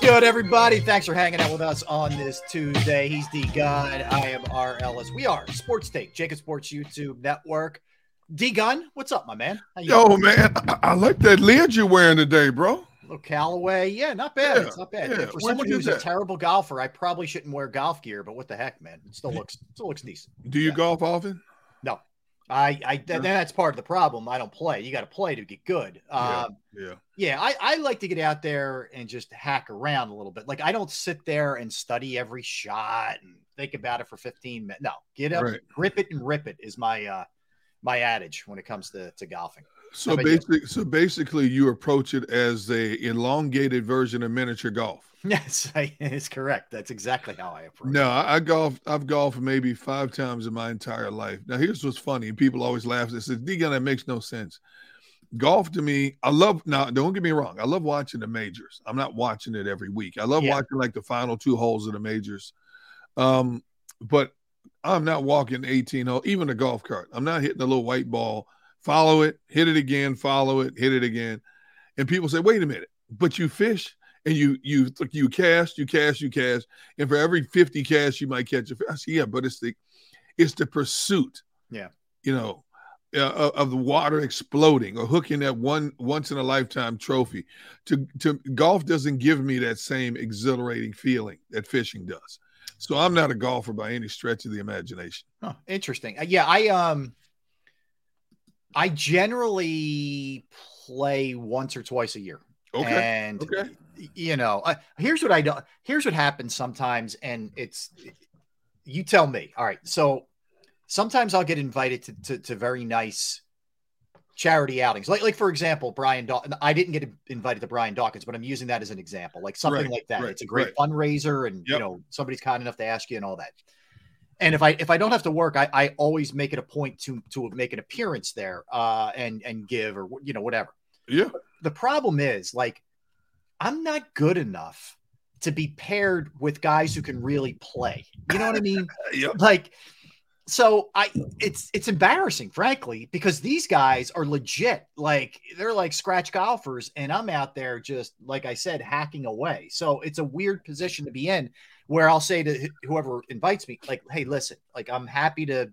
Good, everybody? Thanks for hanging out with us on this Tuesday. He's D Gunn. I am R. Ellis. We are Sports Take, JAKIB Sports YouTube Network. D Gunn, what's up, my man? Yo, doing? man, I, I like that lid you're wearing today, bro. little Callaway. Yeah, not bad. Yeah, it's not bad. yeah. For Where'd someone who's a terrible golfer, I probably shouldn't wear golf gear, but what the heck, man? It still looks still looks decent. Do you Yeah. golf often? I, I th- that's part of the problem. I don't play. You got to play to get good. Yeah. Um, Yeah. Yeah, I, I like to get out there and just hack around a little bit. Like I don't sit there and study every shot and think about it for 15 minutes. No, get up, Right. grip it and rip it is my uh my adage when it comes to, to golfing. So basically, so basically, you approach it as a elongated version of miniature golf. Yes, it's correct. That's exactly how I approach. No, it. I, I golf. I've golfed maybe five times in my entire life. Now, here's what's funny. and People always laugh. They say, "Degan, that makes no sense." Golf to me, I love. Now, don't get me wrong. I love watching the majors. I'm not watching it every week. I love Yeah. watching like the final two holes of the majors. Um, but I'm not walking 18 hole, even a golf cart. I'm not hitting a little white ball. Follow it, hit it again, follow it, hit it again. And people say, "Wait a minute, but you fish and you you you cast, you cast, you cast, and for every 50 casts you might catch a fish." I say, yeah, but it's the it's the pursuit. Yeah. You know, uh, of of the water exploding or hooking that one once in a lifetime trophy. To to golf doesn't give me that same exhilarating feeling that fishing does. So I'm not a golfer by any stretch of the imagination. Huh, interesting. Uh, yeah, I um I generally play once or twice a year. Okay. And Okay. you know, uh, here's what I do. Here's what happens sometimes, and it's you tell me. All right, so sometimes I'll get invited to to, to very nice charity outings, like like for example, Brian. Daw- I didn't get invited to Brian Dawkins, but I'm using that as an example, like something Right, like that. right, it's a great right. fundraiser, and you know somebody's kind enough to ask you and all that. And if I if I don't have to work, I, I always make it a point to to make an appearance there, uh, and and give or you know whatever Yeah. the problem is like I'm not good enough to be paired with guys who can really play. You know what I mean? Yep. Like so I it's it's embarrassing frankly because these guys are legit like they're like scratch golfers and I'm out there just like I said hacking away. So it's a weird position to be in where I'll say to whoever invites me like hey listen like I'm happy to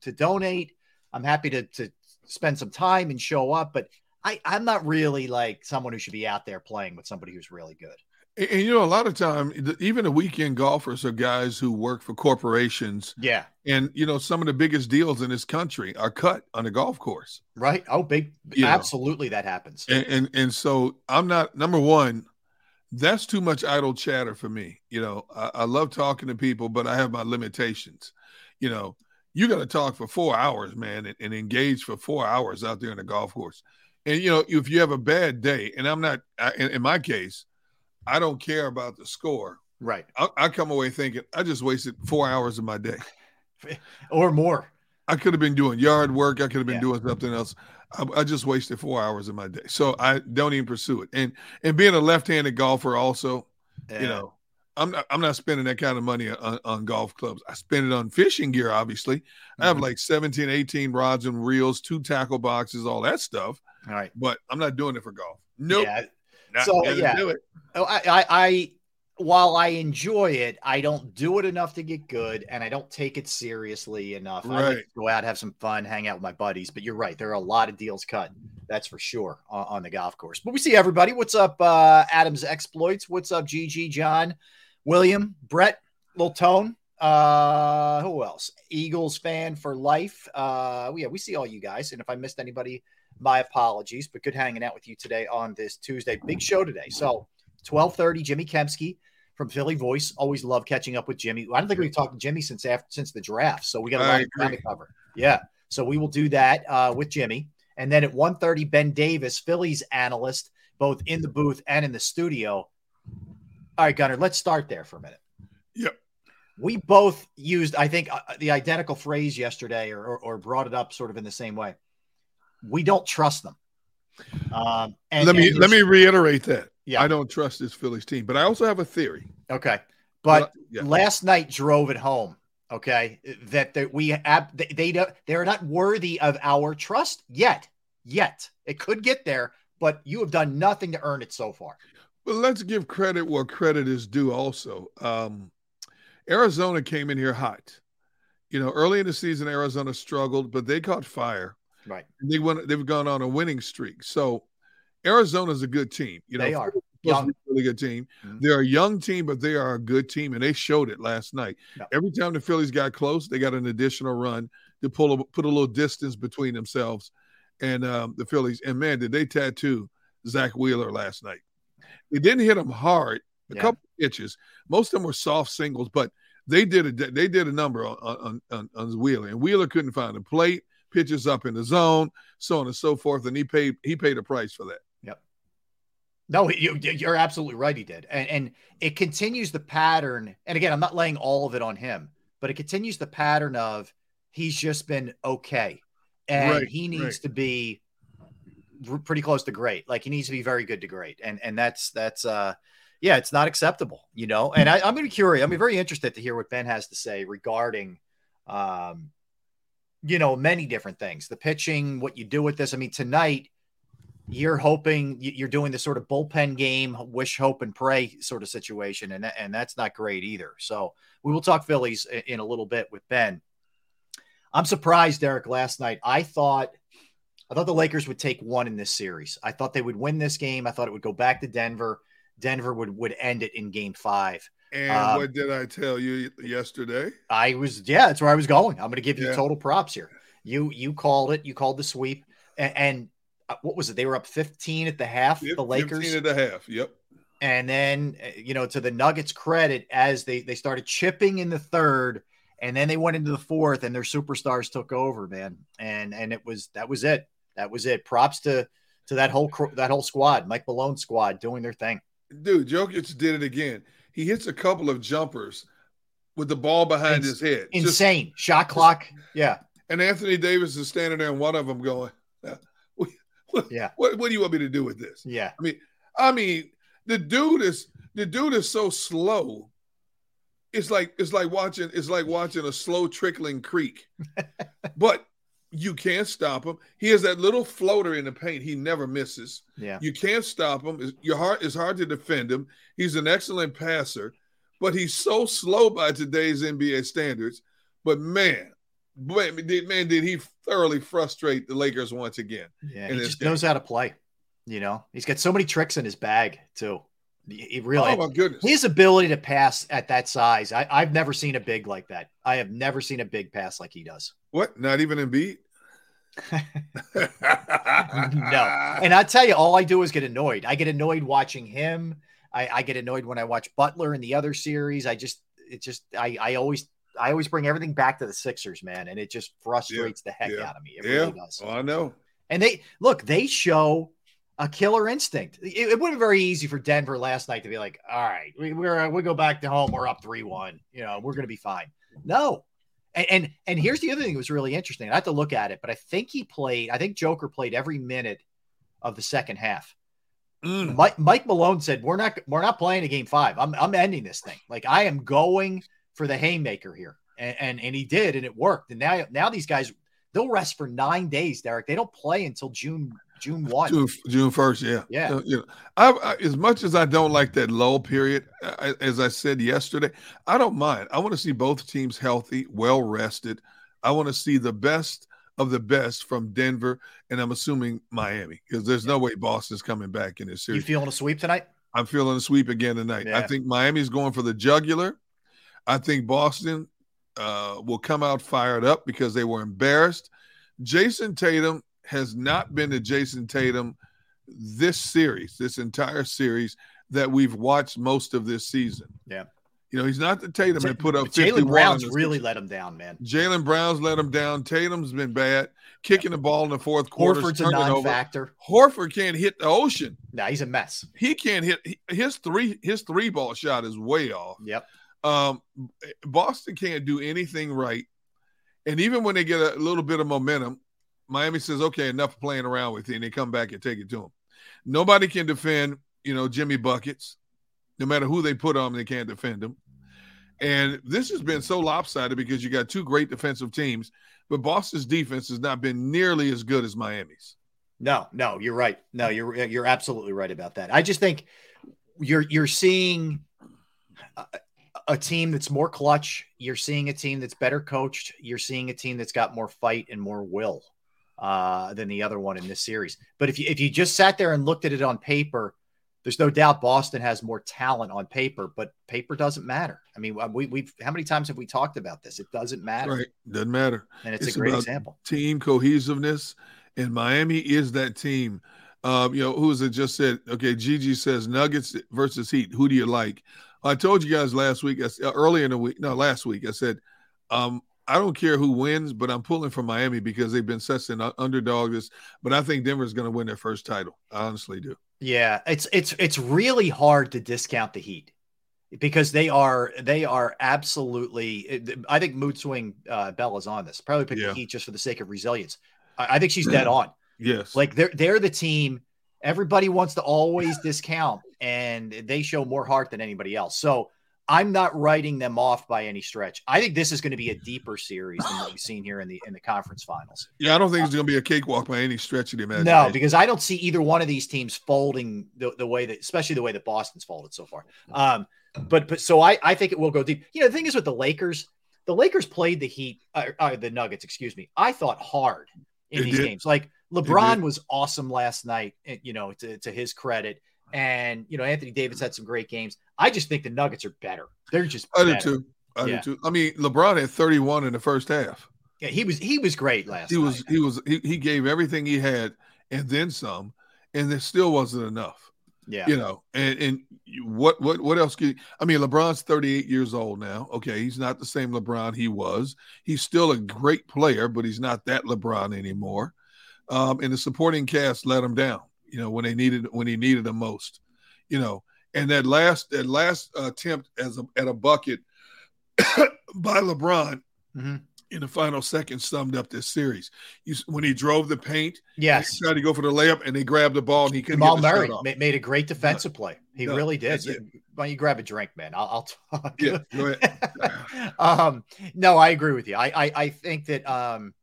to donate. I'm happy to to spend some time and show up but I, I'm not really like someone who should be out there playing with somebody who's really good. And, and, you know, a lot of time, the- even the weekend golfers are guys who work for corporations, Yeah. and you know, some of the biggest deals in this country are cut on a golf course. Right. Oh, big. You know. absolutely, that happens. And, and and so I'm not number one. That's too much idle chatter for me. You know, I, I love talking to people, but I have my limitations. You know, you got to talk for four hours, man, and, and engage for four hours out there in the golf course. And you know, if you have a bad day, and I'm not, I, in, in my case, I don't care about the score. Right. I, I come away thinking I just wasted four hours of my day. Or more. I could have been doing yard work. I could have been Yeah. doing something else. I, I just wasted four hours of my day, so I don't even pursue it. And and being a left-handed golfer, also, Yeah. you know, I'm not I'm not spending that kind of money on, on golf clubs. I spend it on fishing gear. Obviously, I have Mhm. like 17, 18 rods and reels, two tackle boxes, all that stuff. All right. But I'm not doing it for golf. Nope. Yeah. not So, yeah. do it. Oh, I, I, I, while I enjoy it, I don't do it enough to get good, and I don't take it seriously enough. I like to go out, have some fun, hang out with my buddies. But you're right; there are a lot of deals cut. That's for sure on, on the golf course. But we see everybody. What's up, uh, Adams exploits? What's up, GG, John, William, Brett, Lil Tone? Uh, who else? Eagles fan for life. Uh, yeah, we see all you guys. And if I missed anybody, my apologies. But good hanging out with you today on this Tuesday. Big show today. So 12:30, Jimmy Kempski from Philly Voice. Always love catching up with Jimmy. I don't think we've talked to Jimmy since after since the draft, so we got a lot of ground to cover. Yeah, so we will do that uh, with Jimmy, and then at 1:30, Ben Davis, Phillies analyst, both in the booth and in the studio. All right, Gunner, let's start there for a minute. Yep. We both used, I think, uh, the identical phrase yesterday, or, or, or brought it up sort of in the same way. We don't trust them. Um, and, let me and let me reiterate that. Yeah. I don't trust this Phillies team, but I also have a theory. Okay. But yeah. last night drove it home. Okay. That, that we ab- they, they don't, they're not worthy of our trust yet. Yet. It could get there, but you have done nothing to earn it so far. But let's give credit where credit is due. Also, um, Arizona came in here hot. You know, early in the season, Arizona struggled, but they caught fire. Right. They went. They've gone on a winning streak. So, Arizona's a good team. You know, They are. Philly's supposed to Young. really good team. Mhm. They're a young team, but they are a good team, and they showed it last night. Yep. Every time the Phillies got close, they got an additional run to pull a, put a little distance between themselves and um, the Phillies. And man, did they tattoo Zack Wheeler last night? They didn't hit him hard, a Yeah. couple pitches. Most of them were soft singles, but they did a they did a number on on, on, on Wheeler, and Wheeler couldn't find a plate, pitches up in the zone, so on and so forth, and he paid he paid a price for that. Yep. No, you, you're absolutely right. He did. And, and it continues the pattern. And again, I'm not laying all of it on him, but it continues the pattern of he's just been okay. And Right, he needs right. to be pretty close to great. Like he needs to be very good to great. And, and that's, that's, uh, yeah, it's not acceptable, you know. And I, I'm going to be curious. I'm very interested to hear what Ben has to say regarding, um, you know, many different things. The pitching, what you do with this. I mean, tonight you're hoping you're doing the sort of bullpen game, wish, hope, and pray sort of situation, and and that's not great either. So we will talk Phillies in a little bit with Ben. I'm surprised, Derrick. Last night, I thought I thought the Lakers would take one in this series. I thought they would win this game. I thought it would go back to Denver. Denver would would end it in Game Five. And Um, what did I tell you yesterday? I was yeah, that's where I was going. I'm going to give you Yeah. total props here. You you called it. You called the sweep, and, and uh, what was it? They were up 15 at the half. Yep, the Lakers. 15 and a half. Yep. And then, uh, you know, to the Nuggets' credit, as they they started chipping in the third, and then they went into the fourth, and their superstars took over, man. And and it was that was it. That was it. Props to to that whole that whole squad, Mike Malone squad, doing their thing. Dude, Jokic did it again. He hits a couple of jumpers with the ball behind Ins- his head. Just- Insane shot clock. Yeah, and Anthony Davis is standing there, and one of them going, "Uh, what, what, Yeah. what, what do you want me to do with this? yeah. I mean, I mean, the dude is the dude is so slow. It's like it's like watching it's like watching a slow trickling creek. but you can't stop him. He has that little floater in the paint. He never misses. Yeah. You can't stop him. Your heart is hard to defend him. He's an excellent passer, but he's so slow by today's NBA standards. But man, man did he thoroughly frustrate the Lakers once again? Yeah, he just game. knows how to play. You know, he's got so many tricks in his bag too. He really Oh my goodness! his ability to pass at that size. I, I've never seen a big like that. I have never seen a big pass like he does. What? Not even Embiid? no, and I tell you, all I do is get annoyed. I get annoyed watching him. I, I get annoyed when I watch Butler in the other series. I just, it just, I, I always, I always bring everything back to the Sixers, man, and it just frustrates the heck yeah, out of me. It yeah, really does. well, I know. And they look, they show a killer instinct. It, it would have been very easy for Denver last night to be like, all right, we, we're we go back to home, we're up three one, you know, we're gonna be fine. No. And, and and here's the other thing that was really interesting. I have to look at it, but I think he played, I think Joker played every minute of the second half. Mm. Mike, Mike Malone said, We're not we're not playing a game five. I'm I'm ending this thing. Like I am going for the haymaker here. And and, and he did, and it worked. And now now these guys they'll rest for nine days, Derrick. They don't play until June June one. June, June 1st, yeah. Yeah. Uh, you know, I, I, as much as I don't like that lull period, I, as I said yesterday, I don't mind. I want to see both teams healthy, well rested. I want to see the best of the best from Denver, and I'm assuming Miami because there's no way Boston's coming back in this series. You feeling a sweep tonight? I'm feeling a sweep again tonight. I think Miami's going for the jugular. I think Boston uh, will come out fired up because they were embarrassed. Jayson Tatum has not been the Jayson Tatum this series, this entire series that we've watched most of this season. Yeah. You know, he's not the Tatum that put up 51 Jaylen Brown's really let him down, man. Jaylen Brown's let him down. Tatum's been bad, kicking the ball in the fourth quarter. Horford's a turning it over. non-factor. Horford can't hit the ocean. No, he's a mess. He can't hit his three. His three ball shot is way off. Yep. Um, Boston can't do anything right, and even when they get a little bit of momentum, Miami says, "Okay, enough playing around with you," and they come back and take it to them. Nobody can defend, you know, Jimmy buckets. No matter who they put on, them, they can't defend them. And this has been so lopsided because you got two great defensive teams, but Boston's defense has not been nearly as good as Miami's. No, no, you're right. No, you're you're absolutely right about that. I just think you're you're seeing a, a team that's more clutch. You're seeing a team that's better coached. You're seeing a team that's got more fight and more will uh, than the other one in this series. But if you if you just sat there and looked at it on paper, there's no doubt Boston has more talent on paper, but paper doesn't matter. I mean, uh, we, we've how many times have we talked about this? It doesn't matter, Right? Doesn't matter. and it's, It's a great example. team cohesiveness, and Miami is that team. Um, you know, who was it just said? Okay, Gigi says Nuggets versus Heat. Who do you like? I told you guys last week, I uh, earlier in the week, no, last week, I said, um, I don't care who wins, but I'm pulling for Miami because they've been such an underdog. This, but I think Denver's going to win their first title. I honestly do. Yeah, it's it's it's really hard to discount the Heat because they are they are absolutely. I think Mood Swing uh, Bella's on this. Probably pick Yeah. the Heat just for the sake of resilience. I, I think she's dead on. Yes, Like they're they're the team everybody wants to always discount, and they show more heart than anybody else. So I'm not writing them off by any stretch. I think this is going to be a deeper series than what we've seen here in the in the conference finals. yeah, I don't think it's going to be a cakewalk by any stretch of the imagination. No, because I don't see either one of these teams folding the, the way that, especially the way that Boston's folded so far. Um, but but so I I think it will go deep. You know, the thing is with the Lakers, the Lakers played the Heat, uh, uh, the Nuggets, excuse me. I thought hard in They these did. games. Like LeBron was awesome last night. eh, You know, to, to his credit, and you know Anthony Davis had some great games. I just think the Nuggets are better. They're just I do better. too. I Yeah. do too. I mean, LeBron had 31 in the first half. Yeah, he was he was great last. he was night. he was he, he gave everything he had and then some and there still wasn't enough yeah. you know and and what what what else can you, i mean lebron's 38 years old now okay he's not the same lebron he was he's still a great player but he's not that lebron anymore um and the supporting cast let him down you know when they needed when he needed them most you know and that last that last attempt as a, at a bucket by lebron Mhm. in the final seconds summed up this series. You, when he drove the paint, Yes. he tried to go for the layup, and they grabbed the ball, and he couldn't Jamal Murray made a great defensive play. He No, really did. it. Why don't you grab a drink, man? I'll, I'll talk. Yeah, go ahead. um, no, I agree with you. I, I, I think that um,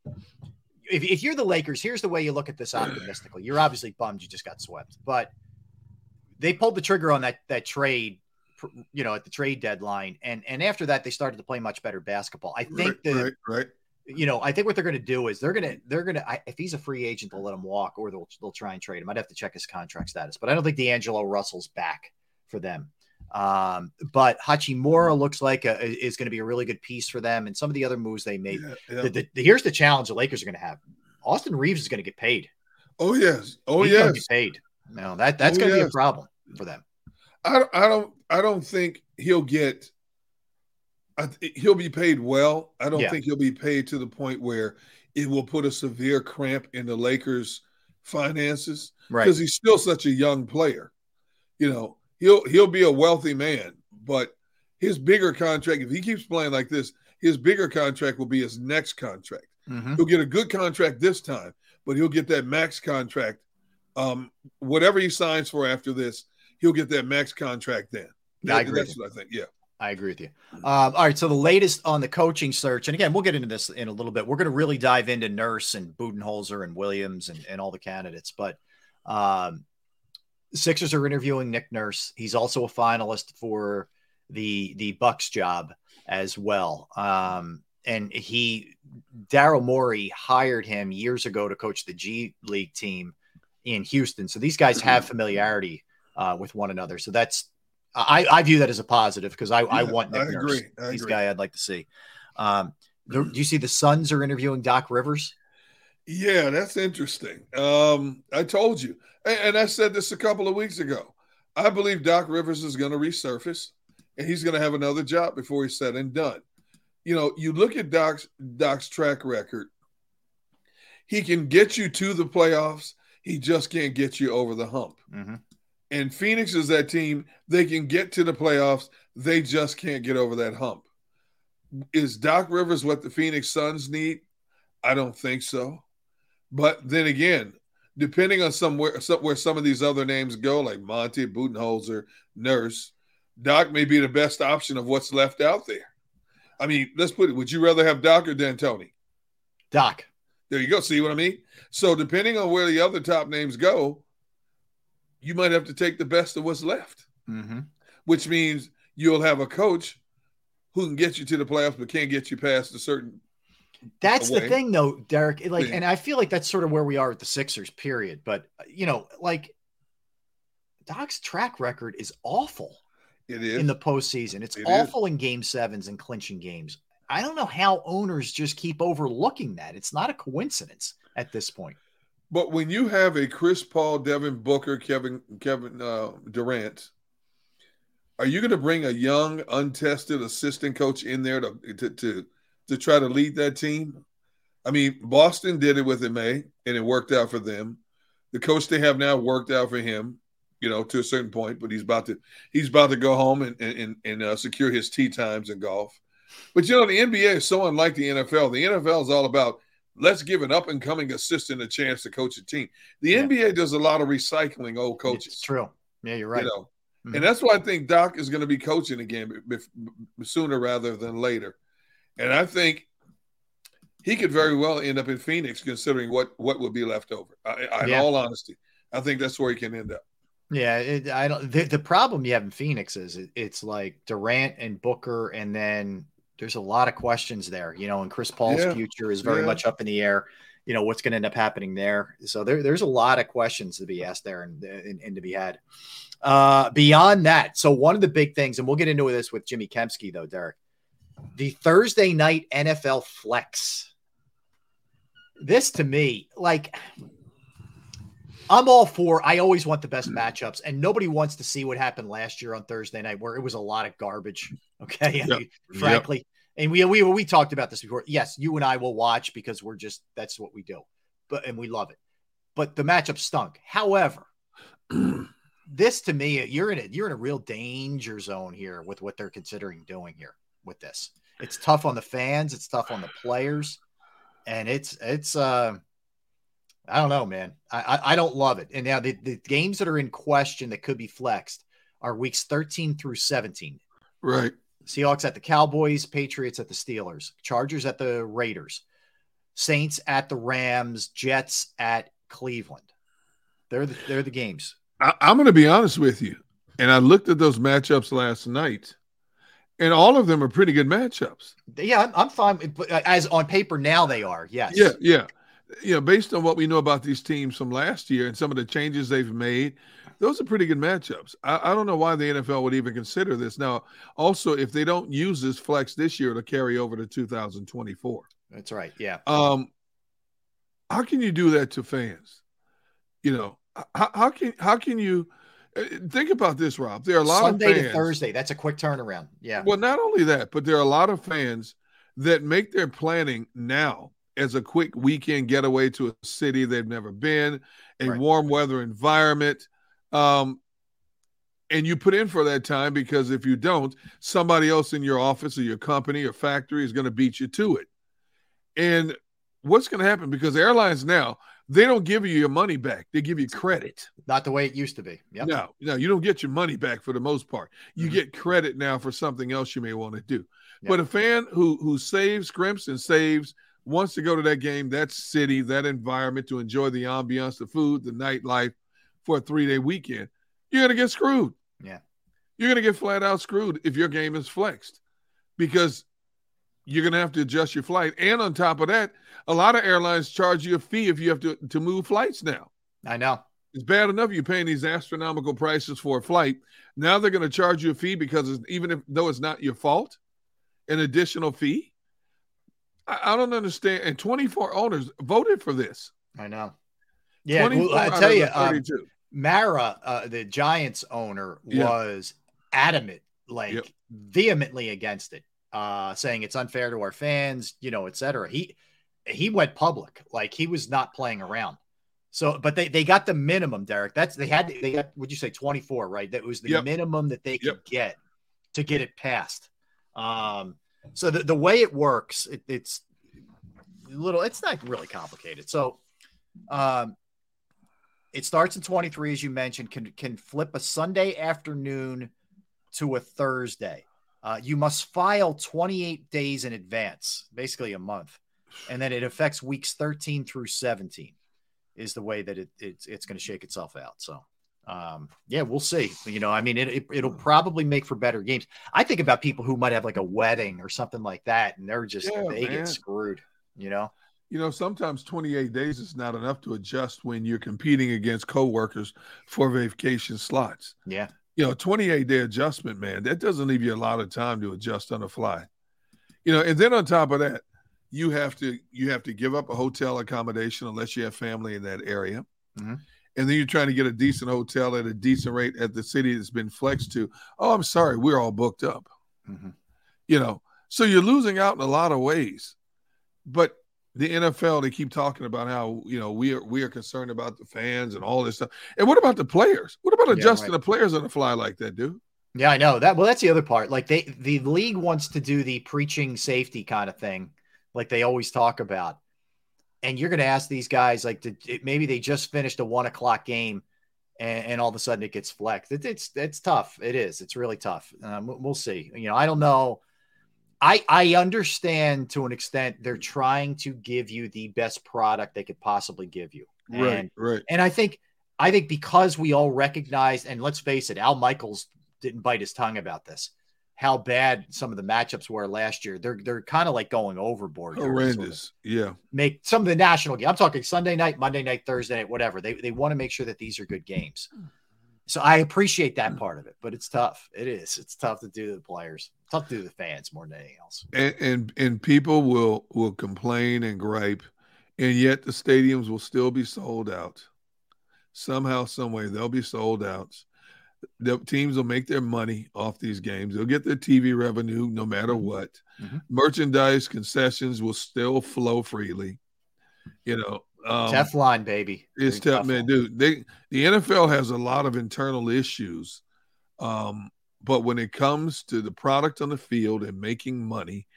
if, if you're the Lakers, here's the way you look at this optimistically. You're obviously bummed you just got swept, but they pulled the trigger on that that trade, you know, at the trade deadline, and and after that they started to play much better basketball. I think right, that right, right. you know, I think what they're going to do is they're going to they're going to if he's a free agent, they'll let him walk, or they'll they'll try and trade him. I'd have to check his contract status, but I don't think D'Angelo Russell's back for them. Um, but Hachimura looks like a, is going to be a really good piece for them, and some of the other moves they made. Yeah, yeah. The, the, the- here's the challenge the Lakers are going to have: Austin Reaves is going to get paid. oh yes, oh He's yes. get paid. No, that that's Oh, going to be a problem for them. I don't, I don't, I don't think he'll get. I, he'll be paid well. I don't Yeah. think he'll be paid to the point where it will put a severe cramp in the Lakers' finances. Right. because he's still such a young player. You know, he'll he'll be a wealthy man, but his bigger contract, if he keeps playing like this, his bigger contract will be his next contract. Mhm. He'll get a good contract this time, but he'll get that max contract. Um, whatever he signs for after this, he'll get that max contract then. Yeah, I agree That's what I think. Yeah. I agree with you. Um, all right. So the latest on the coaching search, and again, we'll get into this in a little bit. We're going to really dive into Nurse and Budenholzer and Williams and, and all the candidates. But Um, Sixers are interviewing Nick Nurse. He's also a finalist for the the Bucks job as well. Um, and he Daryl Morey hired him years ago to coach the G League team in Houston. So these guys have familiarity uh, with one another. So that's I, I view that as a positive because I, yeah, I want Nick I Nurse. Agree. I He's agree. guy I'd like to see. Um, do you see the Suns are interviewing Doc Rivers? Yeah, that's interesting. Um, I told you, and, and I said this a couple of weeks ago. I believe Doc Rivers is going to resurface, and he's going to have another job before he's said and done. You know, you look at Doc's Doc's track record. He can get you to the playoffs. He just can't get you over the hump. Mm-hmm. And Phoenix is that team. They can get to the playoffs. They just can't get over that hump. Is Doc Rivers what the Phoenix Suns need? I don't think so. But then again, depending on somewhere where some of these other names go, like Monty, Budenholzer, Nurse, Doc may be the best option of what's left out there. I mean, let's put it. Would you rather have Doc or D'Antoni? Doc. There you go. See what I mean? So depending on where the other top names go, you might have to take the best of what's left, mm-hmm. which means you'll have a coach who can get you to the playoffs but can't get you past a certain. That's away. the thing, though, Derrick. Like, yeah. and I feel like that's sort of where we are with the Sixers. Period. But you know, like Doc's track record is awful. It is in the postseason. It's it awful is. in game sevens and clinching games. I don't know how owners just keep overlooking that. It's not a coincidence at this point. But when you have a Chris Paul, Devin Booker, Kevin Kevin uh, Durant, are you going to bring a young, untested assistant coach in there to, to to to try to lead that team? I mean, Boston did it with Ime, and it worked out for them. The coach they have now worked out for him, you know, to a certain point. But he's about to he's about to go home and and and uh, secure his tee times in golf. But you know, the NBA is so unlike the NFL. The NFL is all about let's give an up and coming assistant a chance to coach a team. The yeah. NBA does a lot of recycling old coaches. It's true. Yeah, you're right. You know? mm-hmm. And that's why I think Doc is going to be coaching again sooner rather than later. And I think he could very well end up in Phoenix, considering what what would be left over. I, I, yeah. In all honesty, I think that's where he can end up. Yeah, it, I don't. The, the, problem you have in Phoenix is it, it's like Durant and Booker, and then there's a lot of questions there, you know, and Chris Paul's yeah. future is very yeah. much up in the air. You know, what's going to end up happening there. So there, there's a lot of questions to be asked there and, and, and to be had. Uh, beyond that, so one of the big things, and we'll get into this with Jimmy Kempski, though, Derrick, the Thursday night NFL flex. This to me, like, I'm all for. I always want the best matchups, and nobody wants to see what happened last year on Thursday night, where it was a lot of garbage. Okay, yep. frankly, and we we we talked about this before. Yes, you and I will watch because we're just that's what we do, but and we love it. But the matchup stunk. However, this to me, you're in a you're in a real danger zone here with what they're considering doing here with this. It's tough on the fans. It's tough on the players, and it's it's uh. I don't know, man. I, I, I don't love it. And now the, the games that are in question that could be flexed are weeks 13 through 17. Right. Seahawks at the Cowboys, Patriots at the Steelers, Chargers at the Raiders, Saints at the Rams, Jets at Cleveland. They're the, they're the games. I, I'm going to be honest with you, and I looked at those matchups last night, and all of them are pretty good matchups. Yeah, I'm, I'm fine. As on paper now, they are. Yes. Yeah, yeah. You know, based on what we know about these teams from last year and some of the changes they've made, those are pretty good matchups. I, I, don't know why the NFL would even consider this. Now, also, if they don't use this flex this year to carry over to 2024. That's right. Yeah. Um, how can you do that to fans? You know, how, how can how can you uh, think about this, Rob? There are a lot Sunday of Sunday to Thursday. That's a quick turnaround. Yeah. Well, not only that, but there are a lot of fans that make their planning now as a quick weekend getaway to a city they've never been, a right. warm weather environment um, and you put in for that time because if you don't, somebody else in your office or your company or factory is going to beat you to it. And what's going to happen? Because airlines now they don't give you your money back; they give you credit. Not the way it used to be. Yep. No, no, you don't get your money back for the most part. You mm-hmm. get credit now for something else you may want to do. Yep. But a fan who who saves, scrimps, and saves wants to go to that game, that city, that environment to enjoy the ambiance, the food, the nightlife for a three day weekend, you're going to get screwed. Yeah. You're going to get flat out screwed if your game is flexed because you're going to have to adjust your flight. And on top of that, a lot of airlines charge you a fee if you have to, to move flights now. I know. It's bad enough you're paying these astronomical prices for a flight. Now they're going to charge you a fee because even if though it's not your fault, an additional fee. I, I don't understand. And 24 owners voted for this. I know. Yeah, well, I tell you, um, Mara, uh, the Giants owner, yeah. was adamant, like yep. vehemently against it, uh, saying it's unfair to our fans, you know, et cetera. He he went public, like he was not playing around. So, but they they got the minimum, Derrick. That's they had they got would you say twenty four, right? That was the yep. minimum that they could yep. get to get it passed. Um, so the, the way it works, it, it's little, it's not really complicated. So, um, it starts in 23, as you mentioned, can, can flip a Sunday afternoon to a Thursday. Uh, you must file 28 days in advance, basically a month. And then it affects weeks 13 through 17 is the way that it, it's, it's going to shake itself out. So, um, yeah, we'll see. You know, I mean, it, it, will probably make for better games. I think about people who might have like a wedding or something like that, and they're just, yeah, they man. get screwed, you know? you know, sometimes 28 days is not enough to adjust when you're competing against coworkers for vacation slots. Yeah. You know, 28 day adjustment, man, that doesn't leave you a lot of time to adjust on the fly. You know, and then on top of that, you have to you have to give up a hotel accommodation unless you have family in that area. Mm-hmm. And then you're trying to get a decent hotel at a decent rate at the city that's been flexed to. Oh, I'm sorry, we're all booked up. Mm-hmm. You know, so you're losing out in a lot of ways. But the NFL, they keep talking about how you know we are we are concerned about the fans and all this stuff. And what about the players? What about adjusting yeah, right. the players on the fly like that, dude? Yeah, I know that. Well, that's the other part. Like they, the league wants to do the preaching safety kind of thing, like they always talk about. And you're going to ask these guys, like, to, maybe they just finished a one o'clock game, and, and all of a sudden it gets flexed. It, it's it's tough. It is. It's really tough. Um, we'll see. You know, I don't know I I understand to an extent they're trying to give you the best product they could possibly give you. And, right, right. And I think I think because we all recognize, and let's face it, Al Michaels didn't bite his tongue about this. How bad some of the matchups were last year. They're they're kind of like going overboard. Horrendous. Sort of yeah. Make some of the national game. I'm talking Sunday night, Monday night, Thursday night, whatever. They they want to make sure that these are good games. So I appreciate that mm. part of it, but it's tough. It is. It's tough to do to the players. Tough to the fans more than anything else. And, and and people will will complain and gripe, and yet the stadiums will still be sold out. Somehow, some way, they'll be sold out. The teams will make their money off these games. They'll get their TV revenue no matter mm-hmm. what. Mm-hmm. Merchandise concessions will still flow freely. You know, um, Teflon, baby. It's tough, man, dude. They the NFL has a lot of internal issues, um, but when it comes to the product on the field and making money,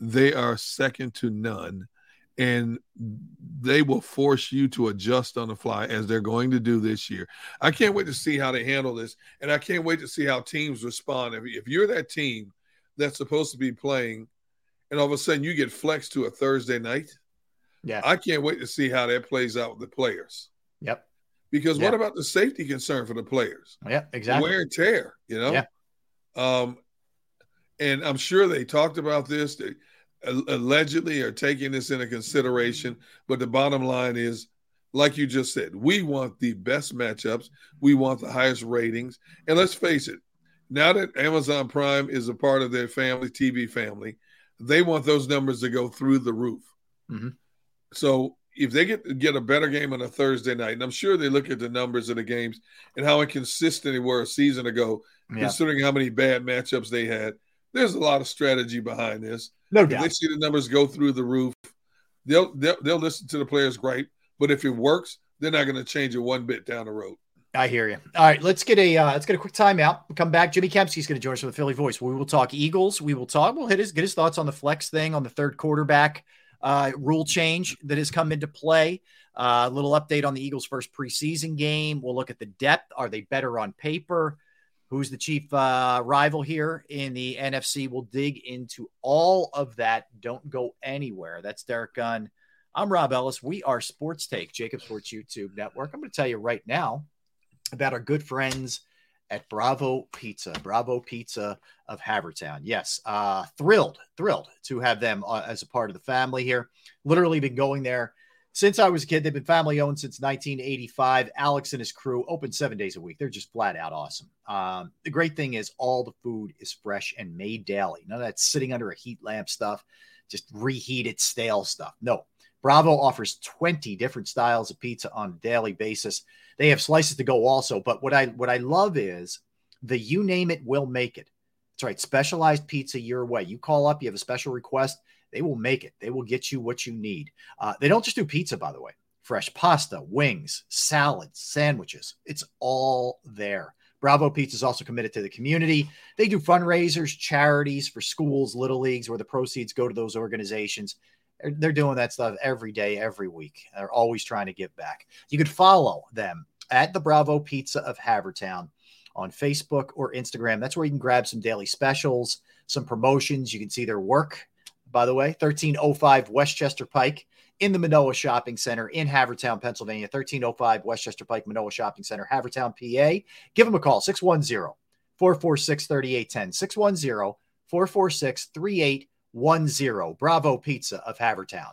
they are second to none, and they will force you to adjust on the fly as they're going to do this year. I can't wait to see how they handle this, and I can't wait to see how teams respond. If, if you're that team that's supposed to be playing, and all of a sudden you get flexed to a Thursday night yeah. I can't wait to see how that plays out with the players. Yep. Because what about the safety concern for the players? Yeah, exactly. Wear and tear, you know? Yeah. Um, and I'm sure they talked about this. They allegedly are taking this into consideration. But the bottom line is, like you just said, we want the best matchups. We want the highest ratings. And let's face it, now that Amazon Prime is a part of their family, TV family, they want those numbers to go through the roof. Mm-hmm. So if they get get a better game on a Thursday night, and I'm sure they look at the numbers of the games and how inconsistent they were a season ago, yeah. considering how many bad matchups they had. There's a lot of strategy behind this. No doubt. If they see the numbers go through the roof, they'll they'll, they'll listen to the players great. But if it works, they're not going to change it one bit down the road. I hear you. All right, let's get a uh, let's get a quick timeout. We'll come back. Jimmy Kempski's going to join us with the Philly Voice. We will talk Eagles. We will talk. We'll hit his get his thoughts on the flex thing on the third quarterback uh, rule change that has come into play. A uh, little update on the Eagles' first preseason game. We'll look at the depth. Are they better on paper? Who's the chief uh, rival here in the NFC? We'll dig into all of that. Don't go anywhere. That's Derrick Gunn. I'm Rob Ellis. We are Sports Take, JAKIB Sports YouTube Network. I'm going to tell you right now about our good friends at Bravo Pizza, Bravo Pizza of Havertown. Yes, uh, thrilled, thrilled to have them uh, as a part of the family here. Literally been going there since I was a kid. They've been family owned since 1985. Alex and his crew open seven days a week. They're just flat out awesome. Um, the great thing is all the food is fresh and made daily. None of that sitting under a heat lamp stuff, just reheated stale stuff. No. Bravo offers 20 different styles of pizza on a daily basis. They have slices to go also, but what I what I love is the you name it will make it. That's right, specialized pizza your way. You call up, you have a special request, they will make it. They will get you what you need. Uh, they don't just do pizza, by the way. Fresh pasta, wings, salads, sandwiches. It's all there. Bravo Pizza is also committed to the community. They do fundraisers, charities for schools, little leagues, where the proceeds go to those organizations. They're, they're doing that stuff every day, every week. They're always trying to give back. You could follow them at the Bravo Pizza of Havertown on Facebook or Instagram. That's where you can grab some daily specials, some promotions. You can see their work, by the way, 1305 Westchester Pike in the Manoa Shopping Center in Havertown, Pennsylvania, 1305 Westchester Pike, Manoa Shopping Center, Havertown, PA. Give them a call, 610 446 3810. 610 446 3810. Bravo Pizza of Havertown.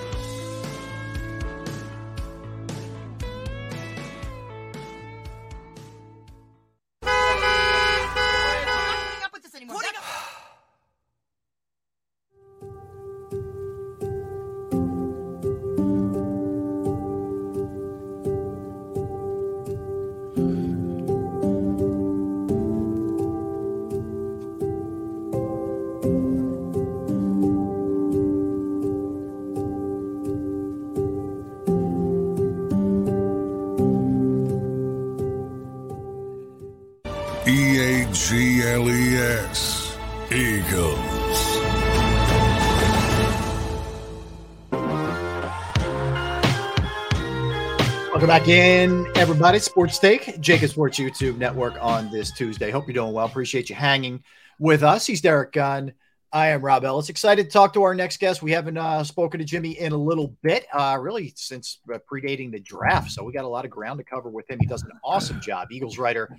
In, everybody. Sports Take, JAKIB Sports YouTube Network on this Tuesday. Hope you're doing well. Appreciate you hanging with us. He's Derrick Gunn. I am Rob Ellis. Excited to talk to our next guest. We haven't uh, spoken to Jimmy in a little bit, uh, really since uh, predating the draft. So we got a lot of ground to cover with him. He does an awesome job. Eagles writer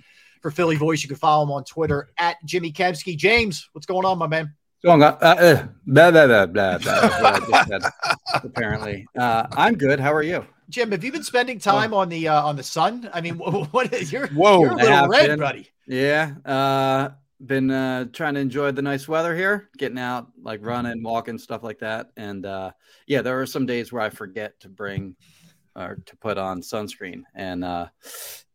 for Philly Voice. You can follow him on Twitter at Jimmy Kempski. James, what's going on, my man? Going uh, uh, apparently. Uh, I'm good. How are you? Jim, have you been spending time on the uh, on the sun? I mean, what, what is your Whoa. you're a I little have red, been. buddy? Yeah. Uh been uh trying to enjoy the nice weather here, getting out, like running, walking, stuff like that. And uh yeah, there are some days where I forget to bring or to put on sunscreen. And uh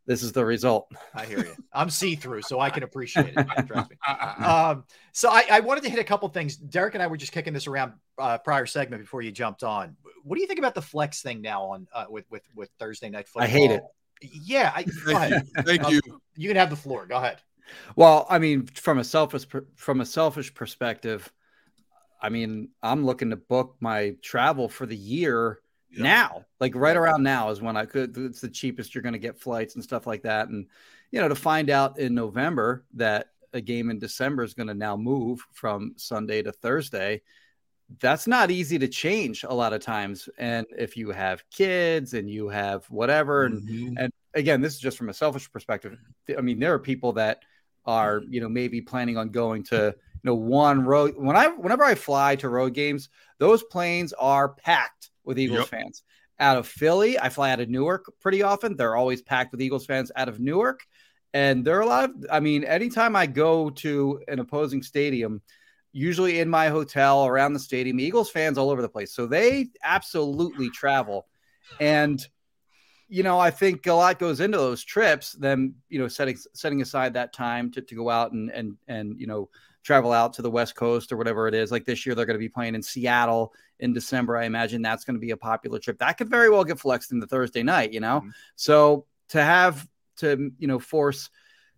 this is the result. I hear you. I'm see through, so I can appreciate it. Trust me. Um, so I, I wanted to hit a couple things. Derrick and I were just kicking this around uh, prior segment before you jumped on. What do you think about the flex thing now on uh, with with with Thursday night football? I hate it. Yeah, I, go ahead. Thank Um, you. You can have the floor. Go ahead. Well, I mean, from a selfish from a selfish perspective, I mean, I'm looking to book my travel for the year Yeah. now. Like right around now is when I could. It's the cheapest you're going to get flights and stuff like that. And you know, to find out in November that a game in December is going to now move from Sunday to Thursday. That's not easy to change a lot of times. And if you have kids and you have whatever, and Mhm. and again, this is just from a selfish perspective. I mean, there are people that are, you know, maybe planning on going to, you know, one road. When I, whenever I fly to road games, those planes are packed with Eagles Yep. fans. Out of Philly, I fly out of Newark pretty often. They're always packed with Eagles fans out of Newark. And there are a lot of, I mean, anytime I go to an opposing stadium, usually in my hotel around the stadium, Eagles fans all over the place. So they absolutely travel. And you know, I think a lot goes into those trips. Them, you know, setting setting aside that time to, to go out and and and you know travel out to the West Coast or whatever it is. Like this year, they're going to be playing in Seattle in December. I imagine that's going to be a popular trip. That could very well get flexed into Thursday night. You know, mm-hmm. so to have to you know force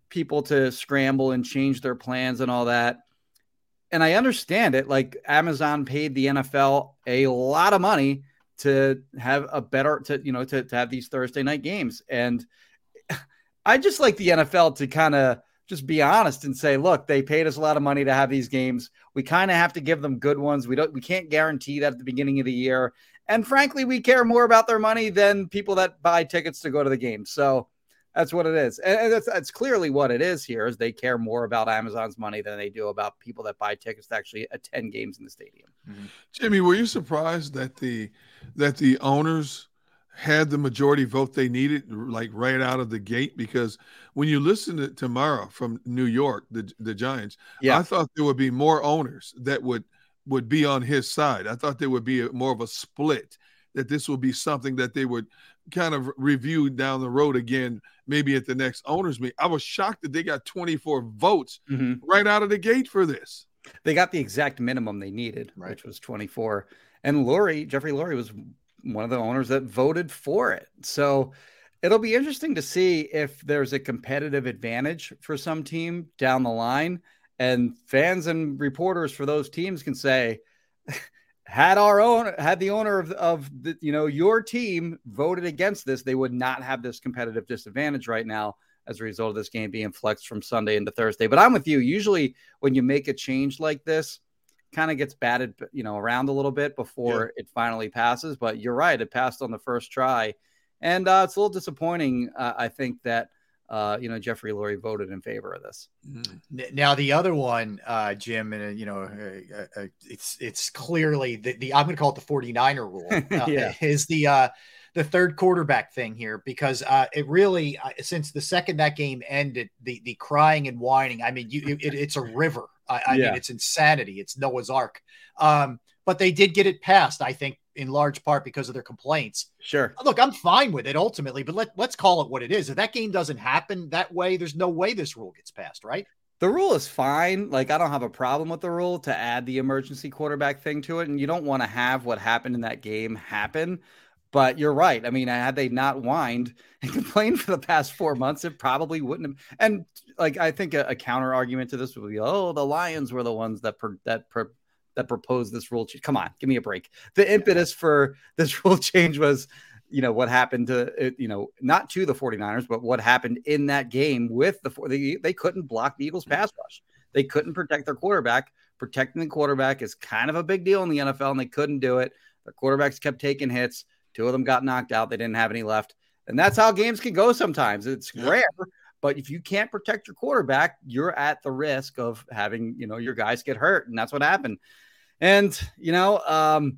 people to scramble and change their plans and all that. And I understand it. Like Amazon paid the NFL a lot of money to have a better to you know to, to have these Thursday night games. And I just like the NFL to kind of just be honest and say, look, they paid us a lot of money to have these games. We kind of have to give them good ones. We don't we can't guarantee that at the beginning of the year. And frankly, we care more about their money than people that buy tickets to go to the game. So that's what it is. And that's, that's clearly what it is here is they care more about Amazon's money than they do about people that buy tickets to actually attend games in the stadium. Mm-hmm. Jimmy, were you surprised that the that the owners had the majority vote they needed, like right out of the gate? Because when you listen to tomorrow from New York, the the Giants, Yeah. I thought there would be more owners that would would be on his side. I thought there would be a, more of a split. That this would be something that they would kind of review down the road again, maybe at the next owners meeting. I was shocked that they got 24 votes mm-hmm. right out of the gate for this. They got the exact minimum they needed, which was 24. And Lurie, Jeffrey Lurie was one of the owners that voted for it. So it'll be interesting to see if there's a competitive advantage for some team down the line. And fans and reporters for those teams can say, had our own had the owner of, of the, you know your team voted against this, they would not have this competitive disadvantage right now as a result of this game being flexed from Sunday into Thursday. But I'm with you. Usually, when you make a change like this, kind of gets batted, you know, around a little bit before it finally passes. But you're right; it passed on the first try, and uh, it's a little disappointing. Uh, I think that uh, you know Jeffrey Lurie voted in favor of this. Now the other one, uh, Jim, and uh, you know, uh, uh, it's it's clearly the, the I'm going to call it the 49er rule. Uh, Yeah. is the uh, the third quarterback thing here because uh, it really since the second that game ended, the the crying and whining. I mean, you it, it's a river. I, I Yeah. mean, it's insanity. It's Noah's Ark. Um, but they did get it passed. I think in large part because of their complaints. Sure. Look, I'm fine with it ultimately, but let let's call it what it is. If that game doesn't happen that way, there's no way this rule gets passed, right? The rule is fine. Like I don't have a problem with the rule to add the emergency quarterback thing to it, and you don't want to have what happened in that game happen. But you're right. I mean, had they not whined and complained for the past four months, it probably wouldn't have. And like, I think a, a counter argument to this would be, oh, the Lions were the ones that per, that per, that proposed this rule change. Come on, give me a break. The impetus for this rule change was, you know, what happened to it, you know, not to the 49ers, but what happened in that game with the four. They, they couldn't block the Eagles pass rush. They couldn't protect their quarterback. Protecting the quarterback is kind of a big deal in the NFL, and they couldn't do it. Their quarterbacks kept taking hits. Two of them got knocked out. They didn't have any left. And that's how games can go sometimes. It's rare, but if you can't protect your quarterback, you're at the risk of having, you know, your guys get hurt. And that's what happened. And, you know, um,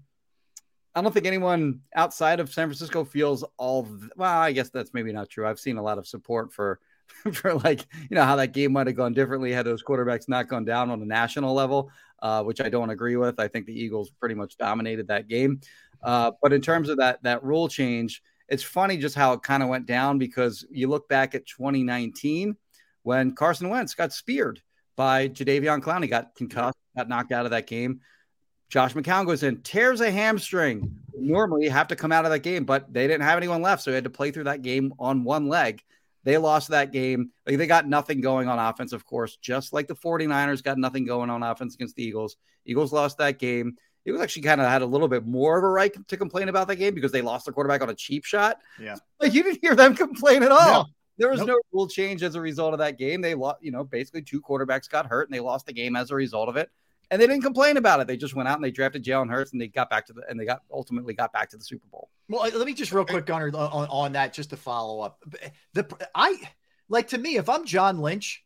I don't think anyone outside of San Francisco feels all. th- well, I guess that's maybe not true. I've seen a lot of support for for like you know how that game might have gone differently had those quarterbacks not gone down on a national level, uh, which I don't agree with. I think the Eagles pretty much dominated that game. Uh, but in terms of that that rule change, it's funny just how it kind of went down because you look back at 2019 when Carson Wentz got speared by Jadeveon Clowney, got concussed, got knocked out of that game. Josh McCown goes in, tears a hamstring. Normally, you have to come out of that game, but they didn't have anyone left, so they had to play through that game on one leg. They lost that game. Like, they got nothing going on offense, of course, just like the 49ers got nothing going on offense against the Eagles. Eagles lost that game. Eagles actually kind of had a little bit more of a right to complain about that game because they lost their quarterback on a cheap shot. Yeah. Like you didn't hear them complain at all. No. There was Nope. no rule change as a result of that game. They lost, you know, basically two quarterbacks got hurt and they lost the game as a result of it. And they didn't complain about it. They just went out and they drafted Jalen Hurts and they got back to the and they got ultimately got back to the Super Bowl. Well, uh, let me just real quick, Gunner, on, on that, just to follow up. The I like to me, if I'm John Lynch,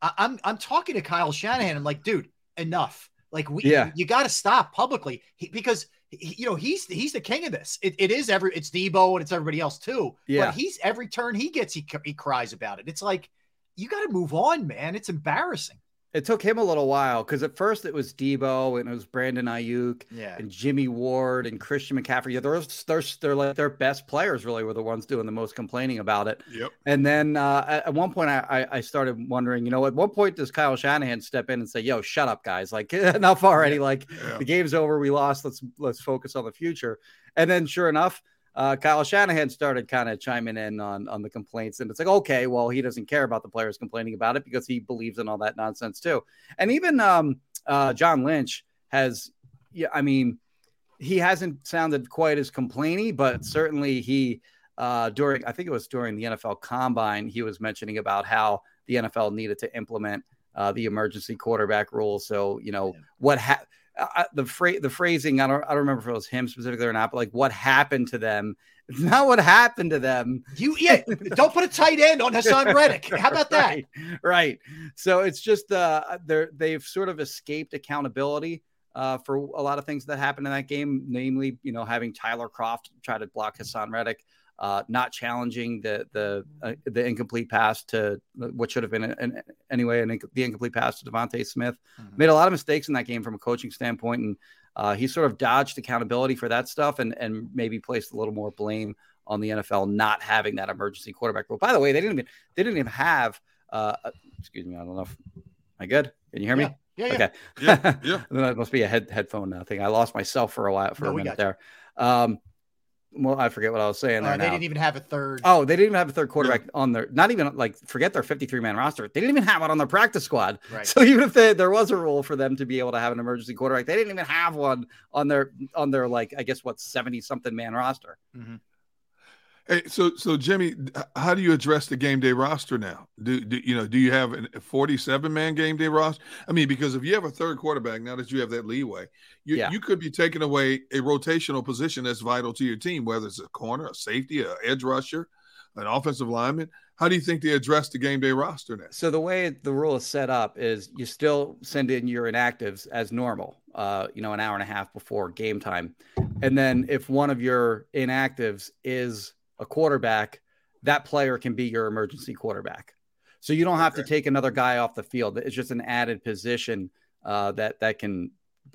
I, I'm I'm talking to Kyle Shanahan. I'm like, dude, enough. Like, we, Yeah. you got to stop publicly he, because he, you know he's he's the king of this. It, it is every it's Deebo and it's everybody else too. Yeah. But he's every turn he gets, he he cries about it. It's like you got to move on, man. It's embarrassing. It took him a little while because at first it was Deebo and it was Brandon Aiyuk Yeah. and Jimmy Ward and Christian McCaffrey. Yeah, they're, they're, they're like their best players really were the ones doing the most complaining about it. Yep. And then uh, at, at one point, I, I I started wondering, you know, at one point does Kyle Shanahan step in and say, "Yo, shut up, guys! Like enough already. Like Yeah. the game's over. We lost. Let's let's focus on the future." And then, sure enough, uh, Kyle Shanahan started kind of chiming in on on the complaints, and it's like, okay, well, he doesn't care about the players complaining about it because he believes in all that nonsense too. And even um, uh, John Lynch has, yeah, I mean, he hasn't sounded quite as complainy, but certainly he uh, during I think it was during the NFL Combine he was mentioning about how the NFL needed to implement uh, the emergency quarterback rule. So you know what ha- uh, the phrase the phrasing I don't I don't remember if it was him specifically or not, but like what happened to them. It's not what happened to them. You yeah, don't put a tight end on Haason Reddick. How about that? right, right. So it's just uh they're they've sort of escaped accountability uh for a lot of things that happened in that game, namely, you know, having Tyler Kroft try to block Haason Reddick, uh not challenging the the uh, the incomplete pass to what should have been an, an anyway an, inc- the incomplete pass to DeVonta Smith. Made a lot of mistakes in that game from a coaching standpoint and uh, he sort of dodged accountability for that stuff and and maybe placed a little more blame on the NFL not having that emergency quarterback rule. By the way, they didn't even they didn't even have uh uh, excuse me, I don't know if am I good? Can you hear me? Yeah, yeah, Okay. Yeah, yeah. that must be a head headphone uh, thing. I lost myself for a while for No, a we minute there. Um well, I forget what I was saying Uh, they now. didn't even have a third. Oh, they didn't even have a third quarterback on their not even like forget their 53 man roster. They didn't even have one on their practice squad. Right. So even if they, there was a rule for them to be able to have an emergency quarterback, they didn't even have one on their on their like I guess what 70 something man roster. Hey, so so Jimmy, how do you address the game day roster now? Do, do you know? Do you have a forty-seven man game day roster? I mean, because if you have a third quarterback now that you have that leeway, you Yeah. you could be taking away a rotational position that's vital to your team, whether it's a corner, a safety, a edge rusher, an offensive lineman. How do you think they address the game day roster now? So the way the rule is set up is you still send in your inactives as normal, uh, you know, an hour and a half before game time. And then if one of your inactives is a quarterback, that player can be your emergency quarterback. So you don't have to take another guy off the field. It's just an added position uh, that that can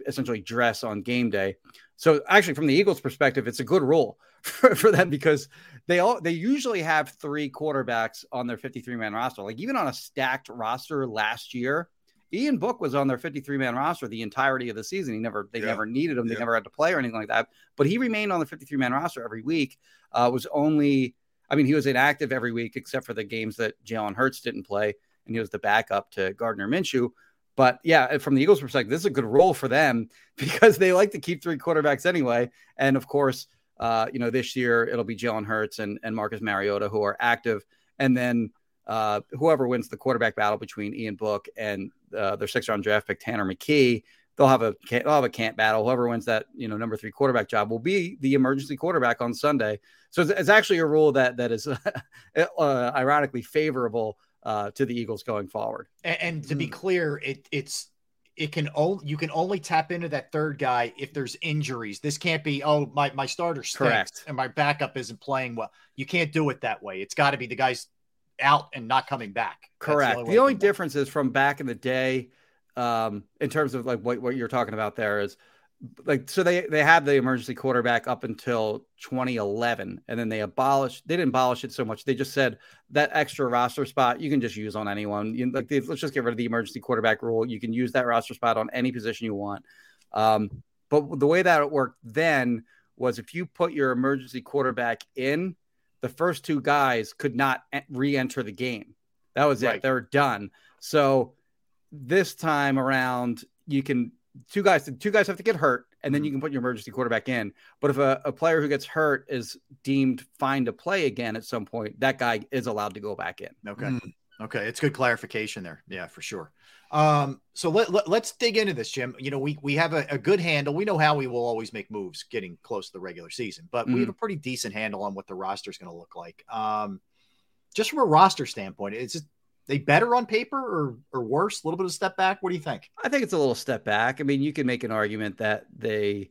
essentially dress on game day. So actually, from the Eagles' perspective, it's a good rule for, for them because they all they usually have three quarterbacks on their 53 man roster. Like even on a stacked roster last year, Ian Book was on their 53 man roster the entirety of the season. He never they Yeah. never needed him. They Yeah. never had to play or anything like that. But he remained on the 53 man roster every week. Uh, was only I mean he was inactive every week except for the games that Jalen Hurts didn't play, and he was the backup to Gardner Minshew. But yeah, from the Eagles' perspective, this is a good role for them because they like to keep three quarterbacks anyway. And of course, uh, you know, this year it'll be Jalen Hurts and, and Marcus Mariota who are active. And then uh, whoever wins the quarterback battle between Ian Book and uh, their six round draft pick, Tanner McKee, they'll have a they'll have a camp battle. Whoever wins that, you know, number three quarterback job will be the emergency quarterback on Sunday. So it's, it's actually a rule that that is uh, ironically favorable uh, to the Eagles going forward. And, and to be clear, it it's it can only you can only tap into that third guy if there's injuries. This can't be oh my my starter stinks Correct. and my backup isn't playing well. You can't do it that way. It's got to be the guy's out and not coming back. Correct. The, only can work. difference is from back in the day, um, in terms of like what, what you're talking about there is like so they they had the emergency quarterback up until 2011 and then they abolished they didn't abolish it so much they just said that extra roster spot you can just use on anyone you, like they, let's just get rid of the emergency quarterback rule you can use that roster spot on any position you want um, but the way that it worked then was if you put your emergency quarterback in the first two guys could not re-enter the game that was Right. it They're done so this time around you can two guys two guys have to get hurt and then you can put your emergency quarterback in but if a, a player who gets hurt is deemed fine to play again at some point that guy is allowed to go back in Okay. Mm. Okay. It's good clarification there. Yeah, for sure. Um, so let, let, us dig into this, Jim. You know, we, we have a, a good handle. We know how we will always make moves getting close to the regular season, but we have a pretty decent handle on what the roster is going to look like. Um, just from a roster standpoint, is it they better on paper or, or worse? A little bit of step back. What do you think? I think it's a little step back. I mean, you can make an argument that they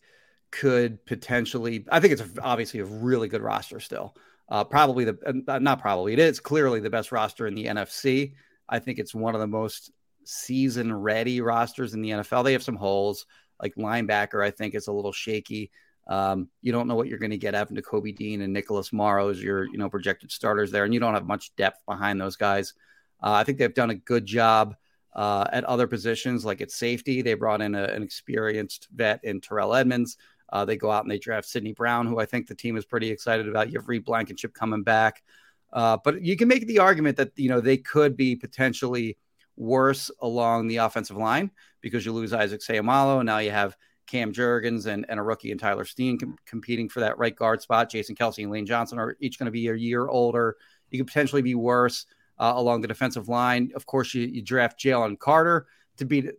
could potentially. I think it's obviously a really good roster still. Uh, probably the uh, not probably it is clearly the best roster in the NFC. I think it's one of the most season ready rosters in the NFL. They have some holes like linebacker. I think is a little shaky. Um, you don't know what you're going to get Evan to Kobe Dean and Nicholas Morrow as your you know projected starters there, and you don't have much depth behind those guys. Uh, I think they've done a good job uh, at other positions, like at safety. They brought in a, an experienced vet in Terrell Edmunds. Uh, they go out and they draft Sydney Brown, who I think the team is pretty excited about. You have Reed Blankenship coming back. Uh, but you can make the argument that, you know, they could be potentially worse along the offensive line because you lose Isaac Seumalo. And now you have Cam Jurgens and, and a rookie and Tyler Steen com- competing for that right guard spot. Jason Kelce and Lane Johnson are each going to be a year older. You could potentially be worse uh, along the defensive line. Of course, you, you draft Jalen Carter to be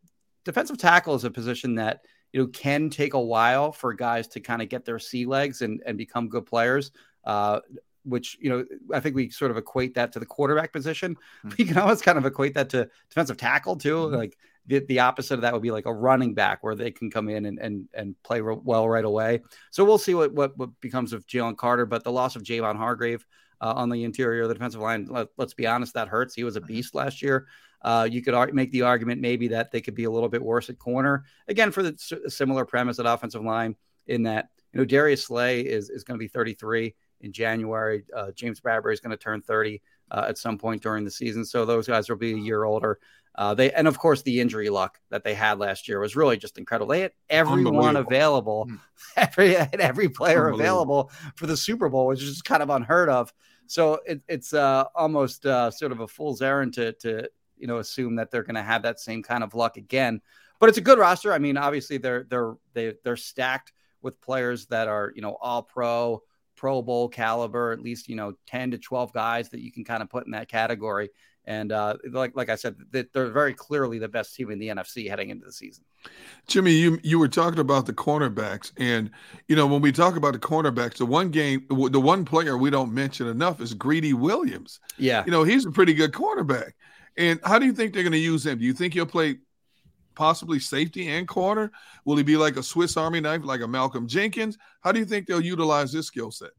defensive tackle is a position that you know can take a while for guys to kind of get their sea legs and and become good players. Uh, which you know, I think we sort of equate that to the quarterback position. Mm-hmm. You can always kind of equate that to defensive tackle too. Mhm. Like the, the opposite of that would be like a running back where they can come in and and, and play re- well right away. So we'll see what what, what becomes of Jalen Carter. But the loss of Javon Hargrave uh, on the interior of the defensive line, let, us be honest, that hurts. He was a beast last year. Uh, you could make the argument maybe that they could be a little bit worse at corner again for the s- similar premise at offensive line in that you know Darius Slay is is going to be 33 in January. Uh, James Bradberry is going to turn 30 uh, at some point during the season, so those guys will be a year older. Uh, they and of course the injury luck that they had last year was really just incredible. They had everyone available, Hmm. every every player available for the Super Bowl, which is just kind of unheard of. So it, it's uh, almost uh, sort of a fool's errand to to you know assume that they're going to have that same kind of luck again. But it's a good roster. I mean, obviously they're they're they, they're stacked with players that are you know all pro, Pro Bowl caliber, at least you know ten to twelve guys that you can kind of put in that category. And uh, like like I said, they're very clearly the best team in the NFC heading into the season. Jimmy, you you were talking about the cornerbacks, and you know when we talk about the cornerbacks, the one game, the one player we don't mention enough is Greedy Williams. Yeah, You know he's a pretty good cornerback. And how do you think they're going to use him? Do you think he'll play possibly safety and corner? Will he be like a Swiss Army knife, like a Malcolm Jenkins? How do you think they'll utilize this skill set?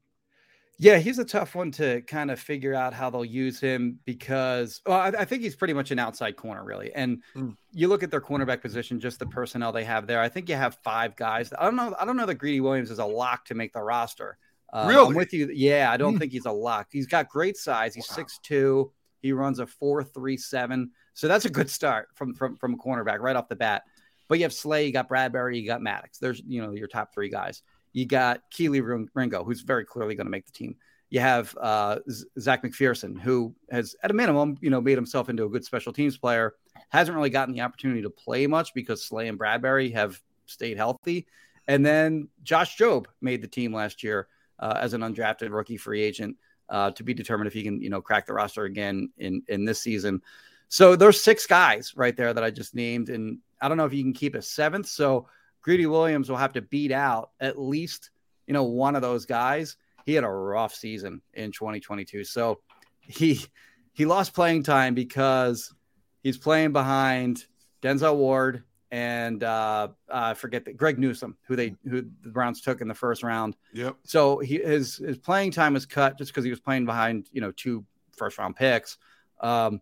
Yeah, he's a tough one to kind of figure out how they'll use him because well, I, I think he's pretty much an outside corner, really. And Mm. you look at their cornerback position, just the personnel they have there. I think you have five guys. I don't know. I don't know that Greedy Williams is a lock to make the roster. Um, Really? I'm with you. Yeah, I don't Mm. think he's a lock. He's got great size. He's six two. He runs a four three seven. So that's a good start from from from a cornerback right off the bat. But you have Slay, you got Bradberry, you got Maddox. There's you know your top three guys. You got Kelee Ringo, who's very clearly going to make the team. You have uh, Zech McPhearson, who has, at a minimum, you know, made himself into a good special teams player. Hasn't really gotten the opportunity to play much because Slay and Bradberry have stayed healthy. And then Josh Jobe made the team last year uh, as an undrafted rookie free agent uh, to be determined if he can, you know, crack the roster again in in this season. So there's six guys right there that I just named, and I don't know if you can keep a seventh. So Greedy Williams will have to beat out at least you know one of those guys. He had a rough season in 2022, so he he lost playing time because he's playing behind Denzel Ward and uh, I forget that Greg Newsome, who they who the Browns took in the first round. Yep. So he his his playing time was cut just because he was playing behind you know two first round picks. Um,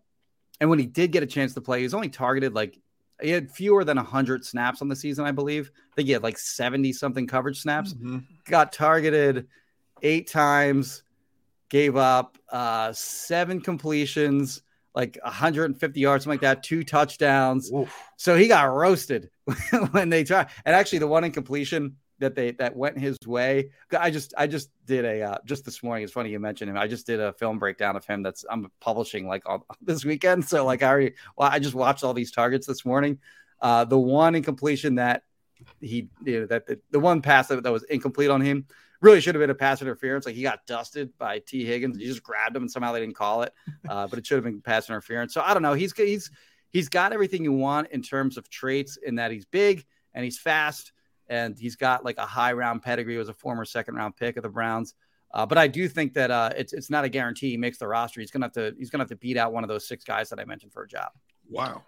and when he did get a chance to play, he was only targeted like he had fewer than 100 snaps on the season, I believe. I think he had like 70 something coverage snaps. Mhm. Got targeted eight times, gave up uh, seven completions, like 150 yards, something like that, two touchdowns. So he got roasted when they tried. And actually, the one incompletion that they that went his way. I just I just did a uh, just this morning. It's funny you mentioned him. I just did a film breakdown of him that's I'm publishing like on this weekend. So like I already well I just watched all these targets this morning. Uh, the one incompletion that he you know, that the, the one pass that, that was incomplete on him really should have been a pass interference. Like he got dusted by Tee Higgins. He just grabbed him and somehow they didn't call it. Uh, but it should have been pass interference. So I don't know. He's he's he's got everything you want in terms of traits in that he's big and he's fast and he's got like a high round pedigree. He was a former second round pick of the Browns. Uh, but I do think that uh, it's it's not a guarantee he makes the roster. He's gonna have to he's gonna have to beat out one of those six guys that I mentioned for a job. Wow.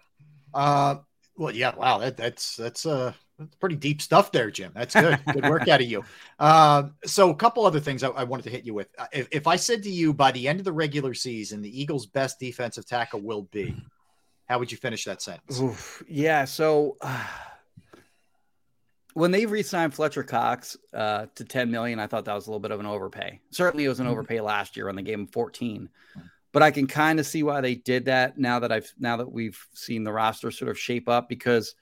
Uh, well, yeah, wow, that, that's that's uh that's pretty deep stuff there, Jim. That's good. good work out of you. Uh, so a couple other things I, I wanted to hit you with. Uh, If, if I said to you by the end of the regular season, the Eagles' best defensive tackle will be, how would you finish that sentence? Oof. Yeah. So uh, when they re-signed Fletcher Cox uh, to 10 million, I thought that was a little bit of an overpay. Certainly, it was an overpay last year when they gave him 14. But I can kind of see why they did that now that I've now that we've seen the roster sort of shape up because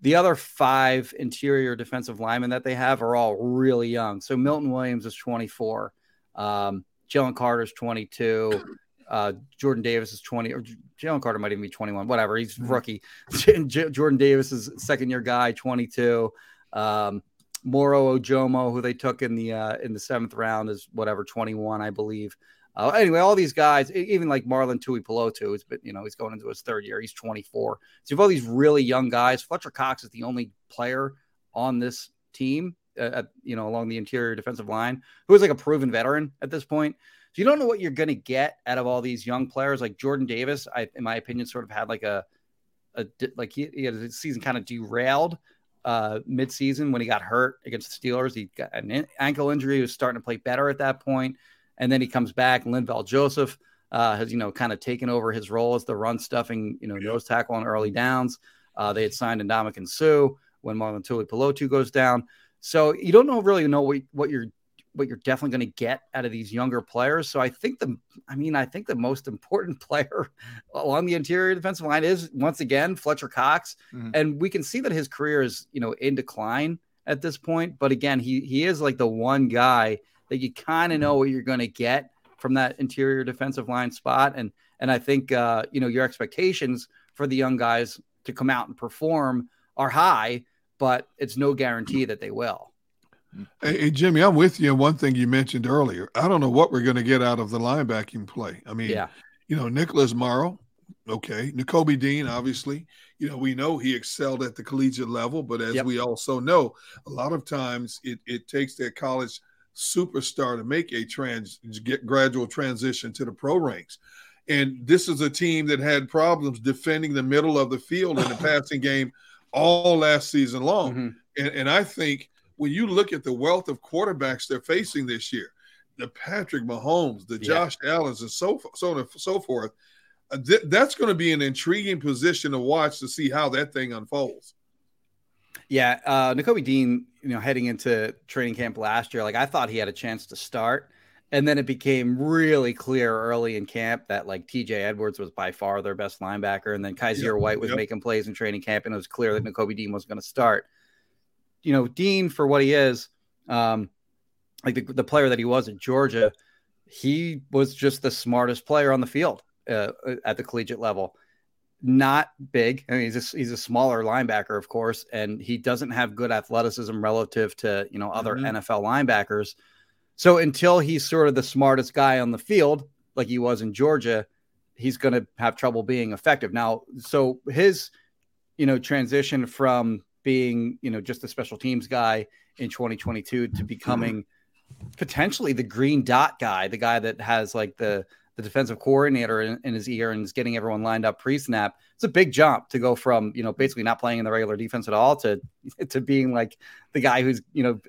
the other five interior defensive linemen that they have are all really young. So Milton Williams is 24, um, Jalen Carter's 22, uh, Jordan Davis is 20, or Jalen Carter might even be 21, whatever. He's rookie. J- Jordan Davis is second year guy, 22. Um, Moro Ojomo, who they took in the uh, in the seventh round, is whatever 21, I believe. Uh, anyway, all these guys, even like Marlon Tuipulotu, who's been, you know, he's going into his third year. He's 24. So you have all these really young guys. Fletcher Cox is the only player on this team, uh, at, you know, along the interior defensive line who is like a proven veteran at this point. So you don't know what you're going to get out of all these young players. Like Jordan Davis, I, in my opinion, sort of had like a, a like he, he had his season kind of derailed uh mid-season when he got hurt against the Steelers. He got an ankle injury. He was starting to play better at that point. And then he comes back. Linval Joseph uh, has, you know, kind of taken over his role as the run stuffing, you know, nose tackle on early downs. Uh, they had signed Ndamukong Suh when Marlon Tuipulotu goes down. So you don't know really know what, what you're what you're definitely going to get out of these younger players. So I think the I mean I think the most important player along the interior defensive line is once again Fletcher Cox, Mhm. and we can see that his career is you know in decline at this point. But again, he he is like the one guy that you kind of know what you're going to get from that interior defensive line spot, and and I think uh, you know your expectations for the young guys to come out and perform are high, but it's no guarantee that they will. Hey, hey, Jimmy, I'm with you on one thing you mentioned earlier. I don't know what we're going to get out of the linebacking play. I mean, Yeah. you know, Nicholas Morrow, okay. Nakobe Dean, obviously, you know, we know he excelled at the collegiate level, but as Yep. we also know, a lot of times it, it takes that college superstar to make a trans get gradual transition to the pro ranks. And this is a team that had problems defending the middle of the field in the passing game all last season long. Mhm. And, and I think when you look at the wealth of quarterbacks they're facing this year, the Patrick Mahomes, the Yeah. Josh Allens, and so so on and so forth, uh, th- that's going to be an intriguing position to watch to see how that thing unfolds. Yeah, uh, Nakobe Dean, you know, heading into training camp last year, like I thought he had a chance to start, and then it became really clear early in camp that like T.J. Edwards was by far their best linebacker, and then Kaiser Yep, White was yep. making plays in training camp, and it was clear that Nakobe Dean was going to start. You know, Dean for what he is, um, like the, the player that he was at Georgia, he was just the smartest player on the field uh, at the collegiate level not big. I mean, he's a, he's a smaller linebacker, of course, and he doesn't have good athleticism relative to you know other Mhm. NFL linebackers. So until he's sort of the smartest guy on the field, like he was in Georgia, he's going to have trouble being effective. Now, so his you know transition from being you know just a special teams guy in 2022 to becoming potentially the green dot guy, the guy that has like the the defensive coordinator in, in, his ear and is getting everyone lined up pre-snap. It's a big jump to go from you know basically not playing in the regular defense at all to to being like the guy who's you know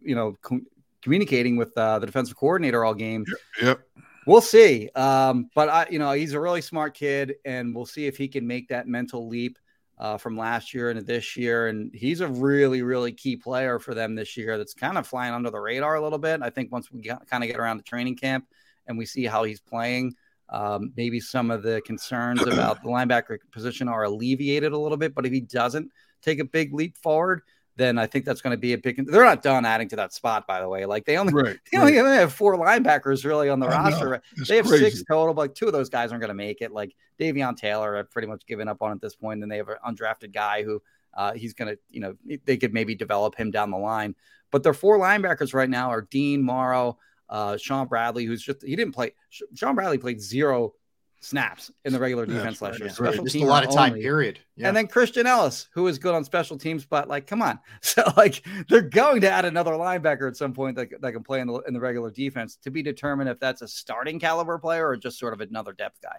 you know co- communicating with uh, the defensive coordinator all game. Yep. We'll see. Um, but I, you know, he's a really smart kid, and we'll see if he can make that mental leap uh, from last year into this year. And he's a really, really key player for them this year. That's kind of flying under the radar a little bit. I think once we kind of get around the training camp and we see how he's playing. Um, maybe some of the concerns about the linebacker position are alleviated a little bit. But if he doesn't take a big leap forward, then I think that's going to be a big. They're not done adding to that spot, by the way. Like they only right, they only right. have four linebackers really on the I roster. They have crazy. six total, but like two of those guys aren't going to make it. Like Davion Taylor, I've pretty much given up on at this point. point, and they have an undrafted guy who uh, he's going to, you know, they could maybe develop him down the line. But their four linebackers right now are Dean Morrow, uh, Shaun Bradley, who's just he didn't play. Shaun Bradley played zero snaps in the regular defense last year. Special right. Just a lot of time, only. period. Yeah. And then Christian Ellis, who is good on special teams, but like, come on. So like, they're going to add another linebacker at some point that, that can play in the in the regular defense to be determined if that's a starting caliber player or just sort of another depth guy.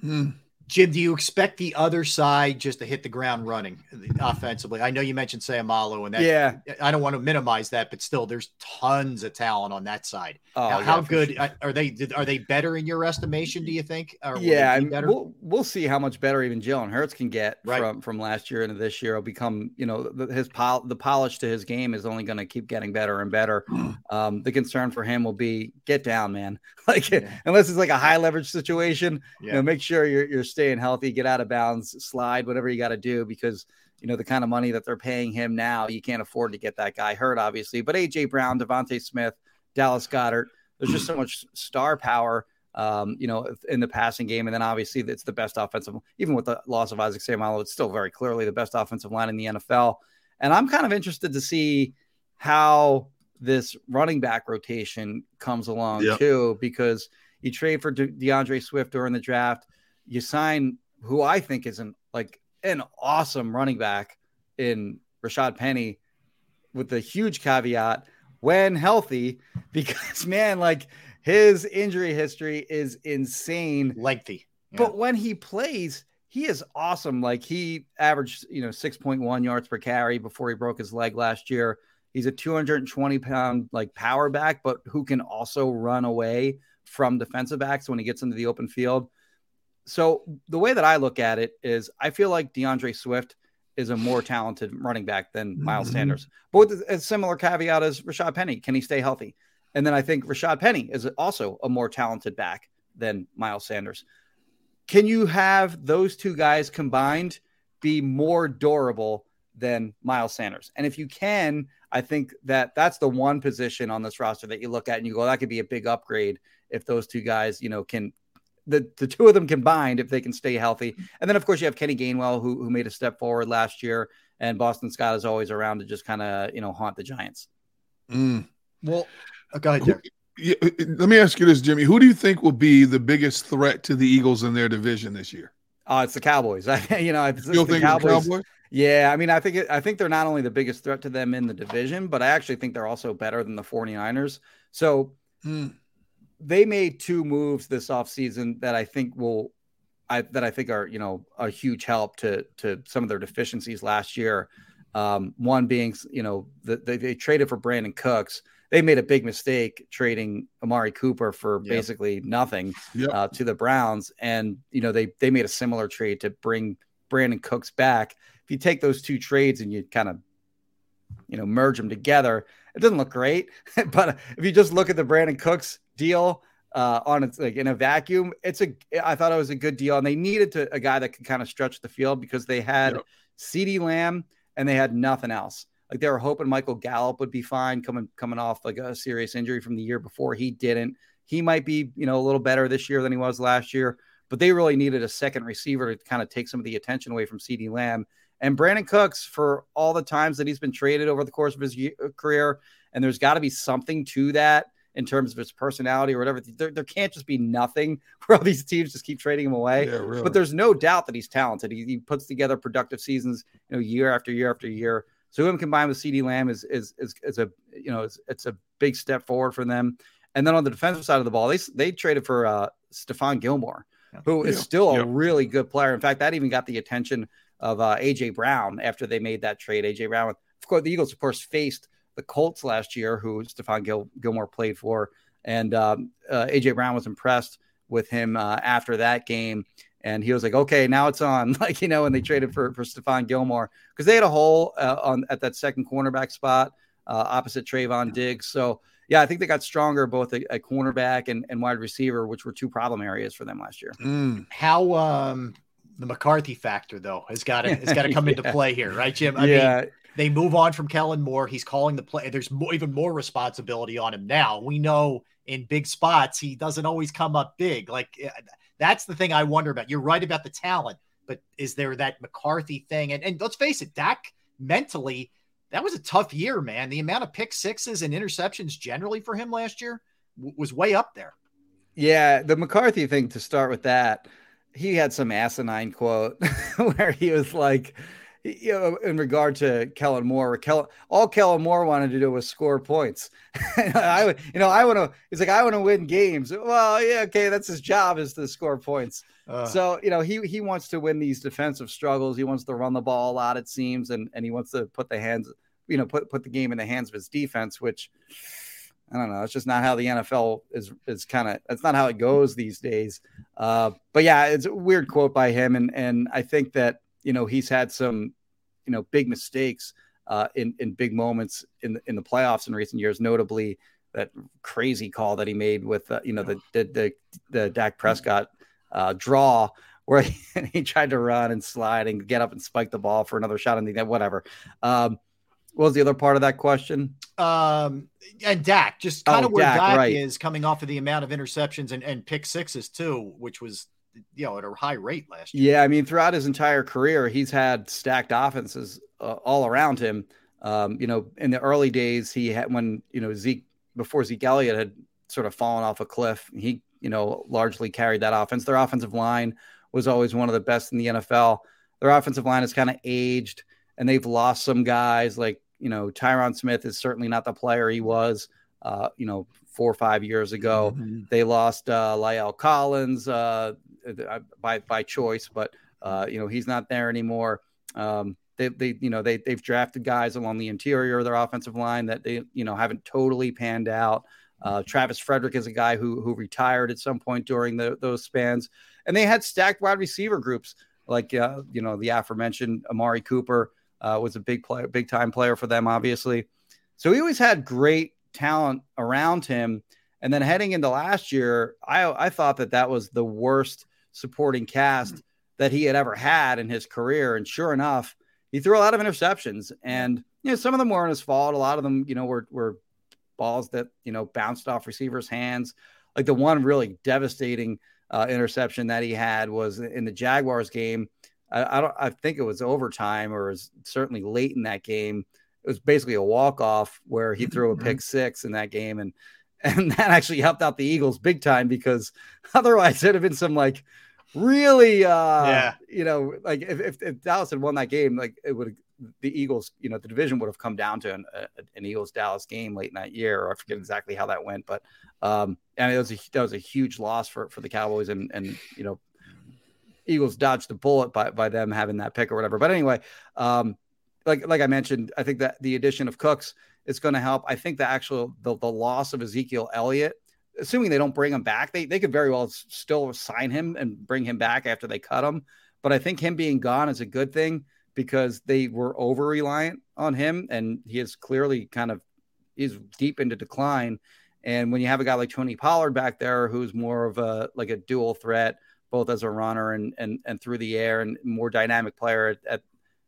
Hmm. Jim, do you expect the other side just to hit the ground running offensively? I know you mentioned Seumalo, and that, yeah, I don't want to minimize that, but still, there's tons of talent on that side. Oh, how, yeah, how good sure. are they? Are they better in your estimation? Do you think? yeah, mean, we'll we'll see how much better even Jalen Hurts can get right. from from last year into this year. He'll become, you know, his pol- the polish to his game is only going to keep getting better and better. Um, the concern for him will be get down, man. Like yeah. unless it's like a high leverage situation, yeah. you know, make sure you're you're staying healthy, get out of bounds, slide, whatever you got to do, because you know the kind of money that they're paying him now, you can't afford to get that guy hurt, obviously. But AJ Brown, DeVonta Smith, Dallas Goedert, there's just so much star power, um, you know, in the passing game, and then obviously it's the best offensive. Even with the loss of Isaac Seumalo, it's still very clearly the best offensive line in the NFL. And I'm kind of interested to see how this running back rotation comes along yep. too, because you trade for De- DeAndre Swift during the draft, you sign who I think is an like an awesome running back in Rashad Penny, with the huge caveat when healthy, because man, like his injury history is insane, lengthy. Yeah. But when he plays, he is awesome. Like he averaged, you know, 6.1 yards per carry before he broke his leg last year. He's a 220 pound like power back, but who can also run away from defensive backs when he gets into the open field. So the way that I look at it is I feel like DeAndre Swift is a more talented running back than Miles mm-hmm. Sanders, but with a similar caveat as Rashad Penny. Can he stay healthy? And then I think Rashad Penny is also a more talented back than Miles Sanders. Can you have those two guys combined be more durable than Miles Sanders? And if you can, I think that that's the one position on this roster that you look at and you go, that could be a big upgrade if those two guys, you know, can the, the two of them combined, if they can stay healthy. And then, of course, you have Kenny Gainwell, who, who made a step forward last year, and Boston Scott is always around to just kind of, you know, haunt the Giants. Mm. Well, go ahead, yeah, let me ask you this, Jimmy. Who do you think will be the biggest threat to the Eagles in their division this year? Oh, it's the Cowboys. you know, it's, you it's the Cowboys. Cowboys. Yeah, I mean, I think it, I think they're not only the biggest threat to them in the division, but I actually think they're also better than the 49ers. So mm. They made two moves this offseason that I think will I that I think are, you know, a huge help to to some of their deficiencies last year. Um, one being, you know, the, they, they traded for Brandin Cooks. They made a big mistake trading Amari Cooper for yep. basically nothing yep. uh, to the Browns, and you know they they made a similar trade to bring Brandin Cooks back if you take those two trades and you kind of you know merge them together it doesn't look great but if you just look at the Brandin Cooks deal uh, on its like in a vacuum it's a i thought it was a good deal and they needed to a guy that could kind of stretch the field because they had yep. CeeDee Lamb and they had nothing else. Like they were hoping michael gallup would be fine coming coming off like a serious injury from the year before. He didn't. He might be you know a little better this year than he was last year but they really needed a second receiver to kind of take some of the attention away from CeeDee Lamb. And Brandin Cooks, for all the times that he's been traded over the course of his uh, career, and there's got to be something to that in terms of his personality or whatever. There, there can't just be nothing where all these teams just keep trading him away. Yeah, really. But there's no doubt that he's talented. He, he, puts together productive seasons, you know, year after year after year. So him combined with CeeDee Lamb is is is, is a you know it's, it's a big step forward for them. And then on the defensive side of the ball, they they traded for uh, Stephon Gilmore, who is Yeah. still a really good player. In fact, that even got the attention of uh, AJ Brown after they made that trade. AJ Brown, of course, the Eagles, of course, faced the Colts last year, who Stephon Gil- Gilmore played for, and um, uh, AJ Brown was impressed with him uh, after that game. And he was like, "Okay, now it's on." Like you know, and they traded for for Stephon Gilmore because they had a hole uh, on at that second cornerback spot uh, opposite Trevon Diggs. So yeah, I think they got stronger both at, at cornerback and, and wide receiver, which were two problem areas for them last year. Mm. How um the McCarthy factor though has got to has got to come into play here, right, Jim? I yeah, mean, they move on from Kellen Moore. He's calling the play. There's more, even more responsibility on him now. We know in big spots he doesn't always come up big. Like eh, that's the thing I wonder about. You're right about the talent, but is there that McCarthy thing? And and let's face it, Dak mentally that was a tough year, man. The amount of pick sixes and interceptions generally for him last year w- was way up there. yeah. The McCarthy thing to start with that, he had some asinine quote where he was like, you know, in regard to Kellen Moore, Kellen, all Kellen Moore wanted to do was score points. I would, you know, I want to. He's like, I want to win games. Well, yeah, okay, that's his job is to score points. Uh, So you know he he wants to win these defensive struggles. He wants to run the ball a lot, it seems, and and he wants to put the hands, you know, put put the game in the hands of his defense. Which I don't know. It's just not how the NFL is is kind of. That's not how it goes these days. Uh, but yeah, it's a weird quote by him, and and I think that you know he's had some you know big mistakes uh, in in big moments in the, in the playoffs in recent years, notably that crazy call that he made with uh, you know the the the, the Dak Prescott uh, draw where he, he tried to run and slide and get up and spike the ball for another shot and the net, whatever. Um, what was the other part of that question? Um, and Dak, just kind Oh, of where Dak, Dak, right. is coming off of the amount of interceptions and, and pick sixes too, which was you know at a high rate last year. Yeah, I mean, throughout his entire career, he's had stacked offenses uh, all around him. Um, you know, in the early days, he had when you know Zeke before Zeke Elliott had sort of fallen off a cliff. He you know largely carried that offense. Their offensive line was always one of the best in the NFL. Their offensive line has kind of aged, and they've lost some guys. Like you know, Tyron Smith is certainly not the player he was. Uh, you know, four or five years ago. They lost uh, La'el Collins uh, by by choice, but uh, you know he's not there anymore. Um, they, they you know they they've drafted guys along the interior of their offensive line that they you know haven't totally panned out. Uh, Travis Frederick is a guy who who retired at some point during the, those spans, and they had stacked wide receiver groups like uh, you know the aforementioned Amari Cooper uh, was a big player, big time player for them, obviously. So he always had great talent around him. And then heading into last year, I I thought that that was the worst supporting cast that he had ever had in his career. And sure enough, he threw a lot of interceptions, and you know some of them weren't his fault. A lot of them, you know, were were balls that you know bounced off receivers' hands. Like the one really devastating uh, interception that he had was in the Jaguars game. I, I don't. I think it was overtime or it was certainly late in that game. It was basically a walk off where he threw a pick six in that game, and and that actually helped out the Eagles big time because otherwise it'd have been some like really uh Yeah. you know like if, if, if Dallas had won that game like it would the Eagles you know the division would have come down to an, an Eagles Dallas game late in that year or I forget exactly how that went but um and it was a that was a huge loss for for the Cowboys and and you know Eagles dodged the bullet by by them having that pick or whatever but anyway um like like I mentioned I think that the addition of Cooks is going to help I think the actual the, the loss of Ezekiel Elliott assuming they don't bring him back, they, they could very well still sign him and bring him back after they cut him. But I think him being gone is a good thing because they were over reliant on him and he is clearly kind of is deep into decline. And when you have a guy like Tony Pollard back there, who's more of a like a dual threat, both as a runner and and and through the air, and more dynamic player at, at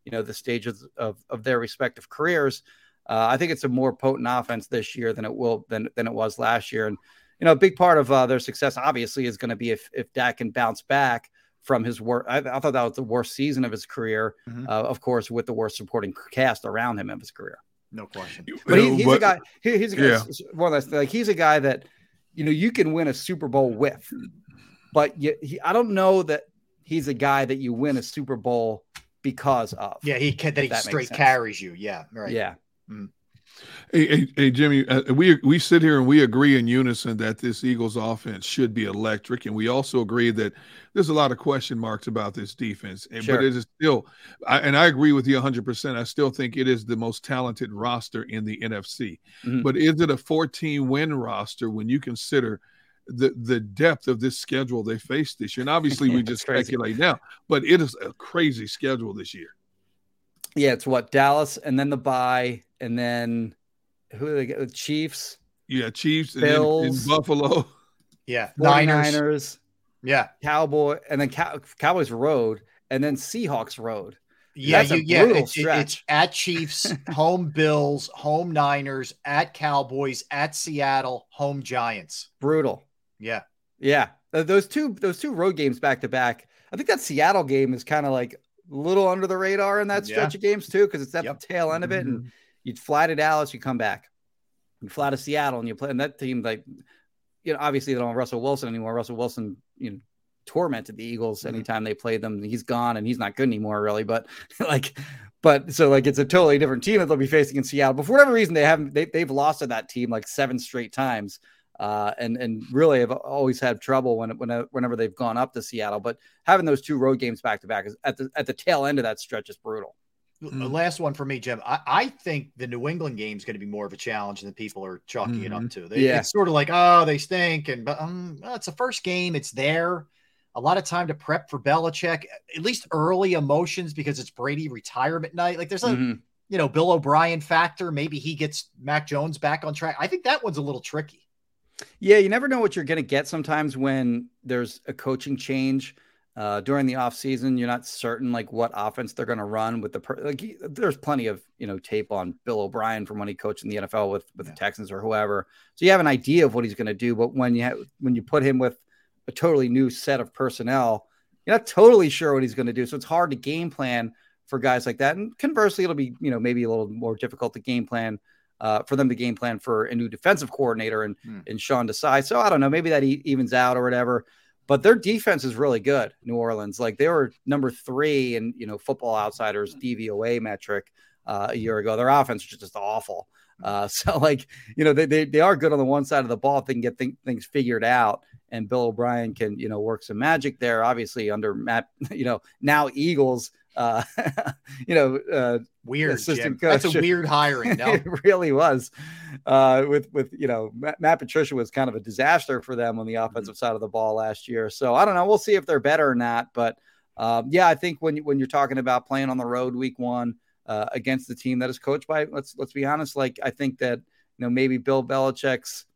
you know the stages of of their respective careers, uh, I think it's a more potent offense this year than it will than than it was last year. And you know, a big part of uh, their success obviously is going to be if if Dak can bounce back from his work. I, I thought that was the worst season of his career, Mhm. uh, of course, with the worst supporting cast around him of his career. No question. But he, he's a guy. He, he's a guy. Yeah. One of those, like he's a guy that you know you can win a Super Bowl with, but you, he, I don't know that he's a guy that you win a Super Bowl because of. Yeah, he can that he that makes straight carries you. Yeah, right. Yeah. Hey, hey, hey, Jimmy, uh, we we sit here and we agree in unison that this Eagles offense should be electric, and we also agree that there's a lot of question marks about this defense. And, Sure. But it is still, I, and I agree with you 100. percent I still think it is the most talented roster in the NFC. Mhm. But is it a 14 win roster when you consider the the depth of this schedule they faced this year? And obviously, we just crazy. speculate now, but it is a crazy schedule this year. Yeah, it's what Dallas and then the bye and then who do they get? The Chiefs, Yeah, Chiefs and then in Bills. Buffalo. Yeah, Niners. 49ers, Yeah, Cowboy, and then Cow- Cowboys road and then Seahawks road. yeah, you, yeah. brutal It's, stretch. it's at Chiefs, home Bills, home Niners, at Cowboys, at Seattle, home Giants. Brutal. Yeah, Yeah, those two those two road games back to back. I think that Seattle game is kind of like a little under the radar in that Yeah. stretch of games too, because it's at Yep. the tail end of it, Mm-hmm. and you'd fly to Dallas, you come back, you fly to Seattle, and you play. And that team, like, you know, obviously they don't have Russell Wilson anymore. Russell Wilson, you know, tormented the Eagles Mm-hmm. anytime they played them. He's gone, and he's not good anymore, really. But like, but so like it's a totally different team that they'll be facing in Seattle. But for whatever reason, they haven't they, they've lost to that team like seven straight times uh, and and really have always had trouble when, when whenever they've gone up to Seattle. But having those two road games back to back is at the at the tail end of that stretch is brutal. The last one for me, Jim. I, I think the New England game is going to be more of a challenge than people are chalking it up to. They, Yeah. It's sort of like, oh, they stink, and but um, well, it's the first game. It's there. A lot of time to prep for Belichick, at least early emotions because it's Brady retirement night. Like there's a Mhm. you know Bill O'Brien factor. Maybe he gets Mac Jones back on track. I think that one's a little tricky. Yeah, you never know what you're going to get sometimes when there's a coaching change uh, during the offseason. You're not certain like what offense they're going to run with the per- like. he- There's plenty of you know tape on Bill O'Brien from when he coached in the NFL with with the Texans or whoever, so you have an idea of what he's going to do. But when you have, when you put him with a totally new set of personnel, you're not totally sure what he's going to do. So it's hard to game plan for guys like that. And conversely, it'll be you know maybe a little more difficult to game plan uh, for them to game plan for a new defensive coordinator and and Sean Desai. So I don't know, maybe that e- evens out or whatever. But their defense is really good, New Orleans. Like they were number three in you know Football Outsiders DVOA metric uh, a year ago. Their offense was just awful. Uh, so like you know they, they they are good on the one side of the ball if they can get thi- things figured out. And Bill O'Brien can you know work some magic there. Obviously under Matt, you know now Eagles. Uh, you know, uh, Weird, assistant Jim. That's a weird hiring. No, it really was. Uh, with with you know Matt, Matt Patricia was kind of a disaster for them on the offensive side of the ball last year. So I don't know. We'll see if they're better or not. But um, yeah, I think when you, when you're talking about playing on the road week one uh, against the team that is coached by let's let's be honest, like I think that you know maybe Bill Belichick's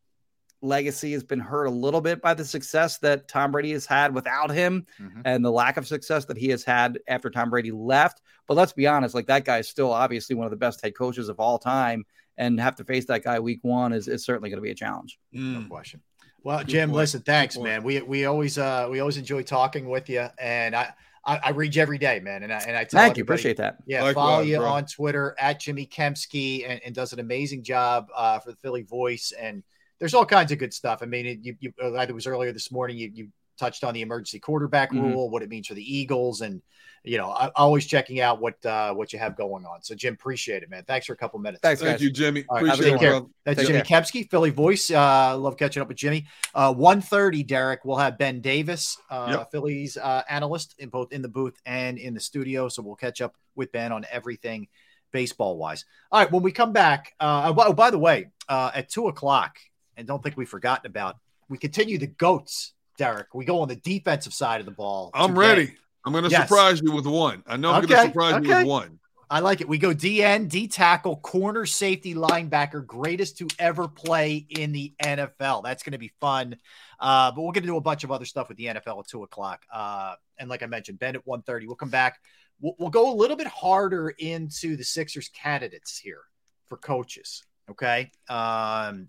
legacy has been hurt a little bit by the success that Tom Brady has had without him and the lack of success that he has had after Tom Brady left. But let's be honest, like that guy is still obviously one of the best head coaches of all time, and have to face that guy week one is, is certainly going to be a challenge. no question. Well, Jim, point. listen, thanks, point. man. We we always uh we always enjoy talking with you, and I I, I read you every day, man, and I and I tell Thank you, appreciate that. Yeah, Likewise, follow you bro. on Twitter at Jimmy Kempski and, and does an amazing job uh, for the Philly Voice. And there's all kinds of good stuff. I mean, it, you, you, uh, it was earlier this morning. You, you touched on the emergency quarterback Mhm. rule, what it means for the Eagles, and you know, I, always checking out what uh, what you have going on. So, Jim, appreciate it, man. Thanks for a couple minutes. Thanks, Thank guys. you, Jimmy. All right, Appreciate good it, care. brother. That's Take Jimmy care. Kempski, Philly voice. Uh, love catching up with Jimmy. Uh, 1.30, Derrick, we'll have Ben Davis, uh, Yep. Phillies uh, analyst, in both in the booth and in the studio. So we'll catch up with Ben on everything baseball wise. All right, when we come back, uh, oh, by- by the way, uh, at 2 o'clock, and don't think we've forgotten about, we continue the GOATs, Derrick. We go on the defensive side of the ball. I'm today. ready. I'm going to Yes. surprise you with one. I know I'm going to surprise you with one. I like it. We go DN, D tackle, corner, safety, linebacker, greatest to ever play in the NFL. That's going to be fun. Uh, but we're going to do a bunch of other stuff with the NFL at two o'clock. Uh, and like I mentioned, Ben at 1.30. We'll come back. We'll, we'll go a little bit harder into the Sixers candidates here for coaches. Okay. Um,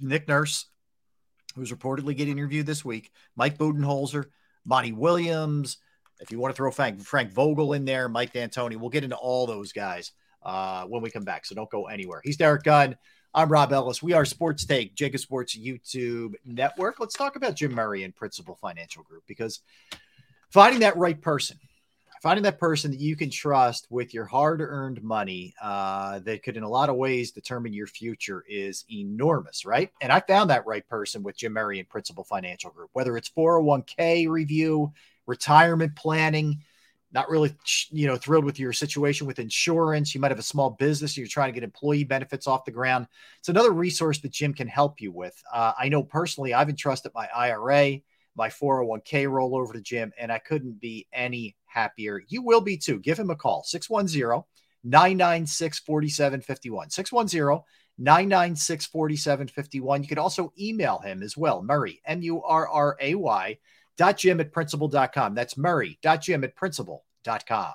Nick Nurse, who's reportedly getting interviewed this week, Mike Budenholzer, Monty Williams. If you want to throw Frank, Frank Vogel in there, Mike D'Antoni, we'll get into all those guys uh, when we come back. So don't go anywhere. He's Derrick Gunn. I'm Rob Ellis. We are Sports Take, JAKIB Sports YouTube Network. Let's talk about Jim Murray and Principal Financial Group because finding that right person, finding that person that you can trust with your hard-earned money uh, that could in a lot of ways determine your future is enormous right? And i found that right person with jim murray and principal financial group whether it's 401k review retirement planning not really you know thrilled with your situation with insurance. You might have a small business you're trying to get employee benefits off the ground. It's another resource that jim can help you with. Uh, i know personally i've entrusted my ira my 401k rollover to jim and i couldn't be any happier you will be too give him a call 610 996 4751 610 996 4751 you could also email him as well murray m-u-r-r-a-y dot jim at principal.com. That's murray dot jim at principal.com.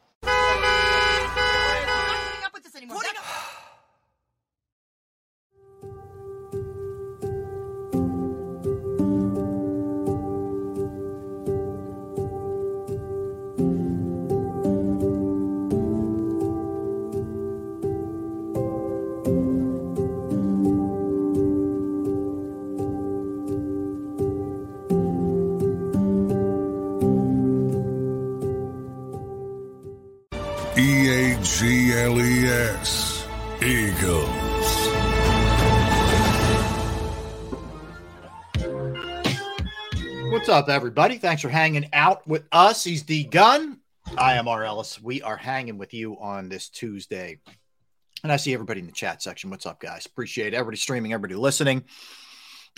Up, everybody? Thanks for hanging out with us. He's D Gunn. I am R. Ellis. We are hanging with you on this Tuesday. And I see everybody in the chat section. What's up, guys? Appreciate everybody streaming, everybody listening.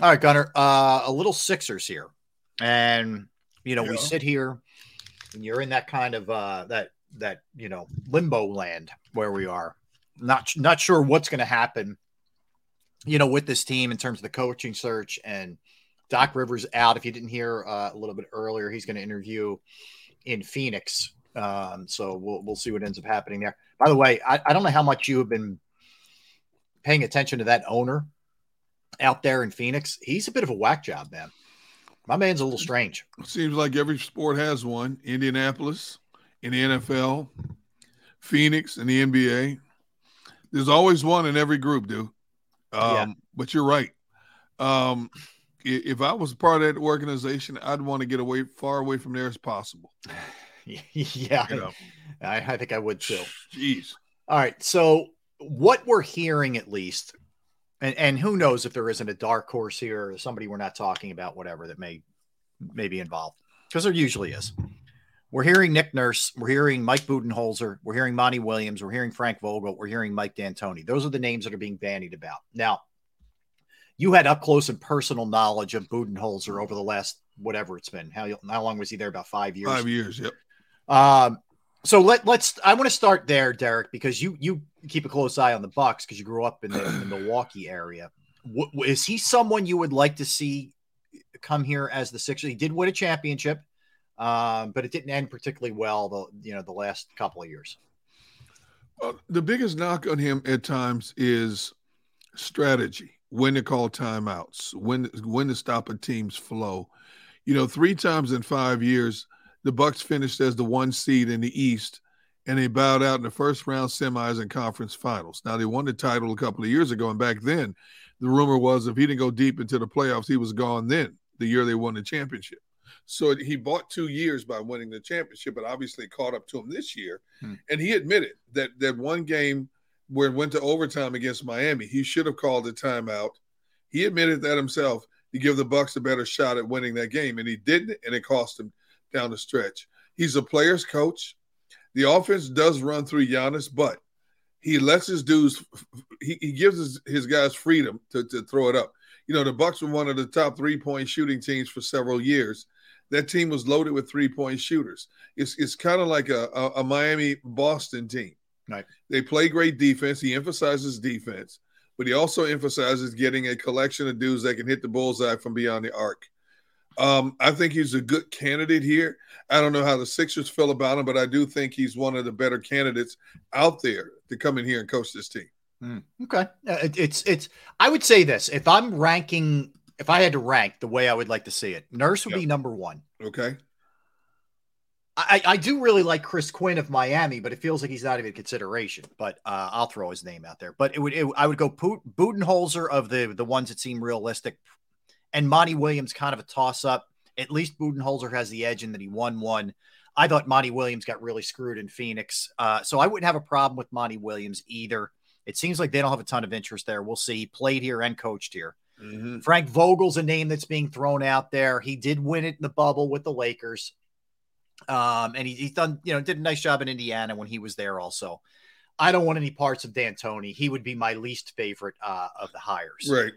All right, Gunner. Uh, a little Sixers here. And, you know, we sit here and you're in that kind of uh that that you know limbo land where we are. Not not sure what's gonna happen, you know, with this team in terms of the coaching search and Doc Rivers out. If you didn't hear uh, a little bit earlier, he's going to interview in Phoenix. Um, so we'll we'll see what ends up happening there. By the way, I, I don't know how much you have been paying attention to that owner out there in Phoenix. He's a bit of a whack job, man. My man's a little strange. Seems like every sport has one. Indianapolis in the NFL, Phoenix in the NBA. There's always one in every group, dude. Um, Yeah. But you're right. Um, if I was part of that organization, I'd want to get away far away from there as possible. yeah, You know. I, I think I would too. Jeez. All right. So what we're hearing at least, And and who knows if there isn't a dark horse here or somebody we're not talking about, whatever that may may be involved. Because there usually is. We're hearing Nick Nurse, we're hearing Mike Budenholzer, we're hearing Monty Williams, we're hearing Frank Vogel, we're hearing Mike D'Antoni. Those are the names that are being bandied about. Now, you had up close and personal knowledge of Budenholzer over the last whatever it's been. How how long was he there? About five years. Five years. Yep. Um, so let let's. I want to start there, Derrick, because you you keep a close eye on the Bucks because you grew up in the, in the Milwaukee area. W- is he someone you would like to see come here as the Sixers? He did win a championship, um, but it didn't end particularly well. The you know the last couple of years. Well, the biggest knock on him at times is strategy. When to call timeouts, when when to stop a team's flow. You know, three times in five years, the Bucks finished as the one seed in the East, and they bowed out in the first round semis and conference finals. Now they won the title a couple of years ago, and back then, the rumor was if he didn't go deep into the playoffs, he was gone. Then the year they won the championship. So he bought two years by winning the championship, but obviously caught up to him this year. Hmm. And he admitted that that one game where it went to overtime against Miami, he should have called the timeout. He admitted that himself to give the Bucks a better shot at winning that game, and he didn't, and it cost him down the stretch. He's a player's coach. The offense does run through Giannis, but he lets his dudes. He, he gives his, his guys freedom to, to throw it up. You know, the Bucks were one of the top three point shooting teams for several years. That team was loaded with three point shooters. It's it's kind of like a, a, a Miami Boston team. Right. They play great defense. He emphasizes defense, but he also emphasizes getting a collection of dudes that can hit the bullseye from beyond the arc. Um, I think he's a good candidate here. I don't know how the Sixers feel about him, but I do think he's one of the better candidates out there to come in here and coach this team. Mm, okay, it- it's it's. I would say this: if I'm ranking, if I had to rank the way I would like to see it, Nurse would be number one. Okay. I, I do really like Chris Quinn of Miami, but it feels like he's not even a consideration. But uh, I'll throw his name out there. But it would it, I would go Budenholzer of the the ones that seem realistic, and Monty Williams kind of a toss up. At least Budenholzer has the edge in that he won one. I thought Monty Williams got really screwed in Phoenix, uh, so I wouldn't have a problem with Monty Williams either. It seems like they don't have a ton of interest there. We'll see. He played here and coached here. Frank Vogel's a name that's being thrown out there. He did win it in the bubble with the Lakers. Um, and he, he's done, you know, did a nice job in Indiana when he was there also. I don't want any parts of D'Antoni. He would be my least favorite uh, of the hires. Right.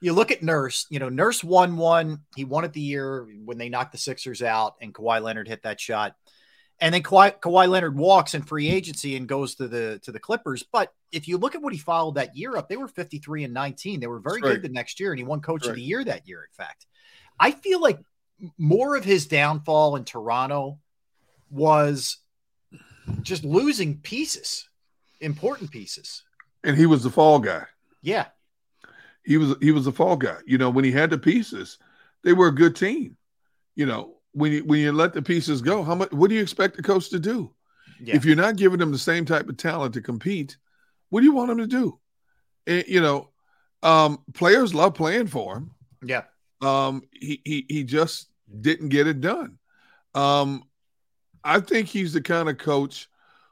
You look at Nurse, you know, Nurse won one. He won it the year when they knocked the Sixers out and Kawhi Leonard hit that shot. And then Kawhi, Kawhi Leonard walks in free agency and goes to the to the Clippers. But if you look at what he followed that year up, they were 53 and 19. They were very right. good the next year, and he won coach of the year that year, in fact. I feel like more of his downfall in Toronto was just losing pieces, important pieces. And he was the fall guy. Yeah. He was he was the fall guy. You know, when he had the pieces, they were a good team. You know, when you when you let the pieces go, how much what do you expect the coach to do? Yeah. If you're not giving them the same type of talent to compete, what do you want them to do? Eh, you know, um, players love playing for him. Yeah. Um, he he he just didn't get it done. Um, I think he's the kind of coach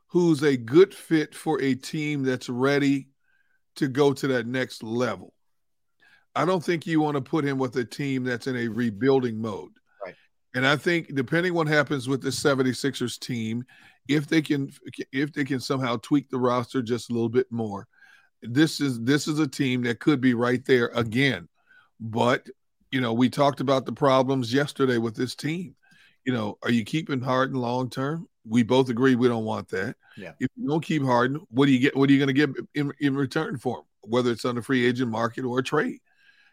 who's a good fit for a team that's ready to go to that next level. I don't think you want to put him with a team that's in a rebuilding mode. Right. And I think depending what happens with the 76ers team, if they can if they can somehow tweak the roster just a little bit more, this is this is a team that could be right there again. But you know, we talked about the problems yesterday with this team. You know, are you keeping Harden long term? We both agree we don't want that. Yeah. If you don't keep Harden, what do you get? What are you going to get in, in return for him? Whether it's on the free agent market or a trade,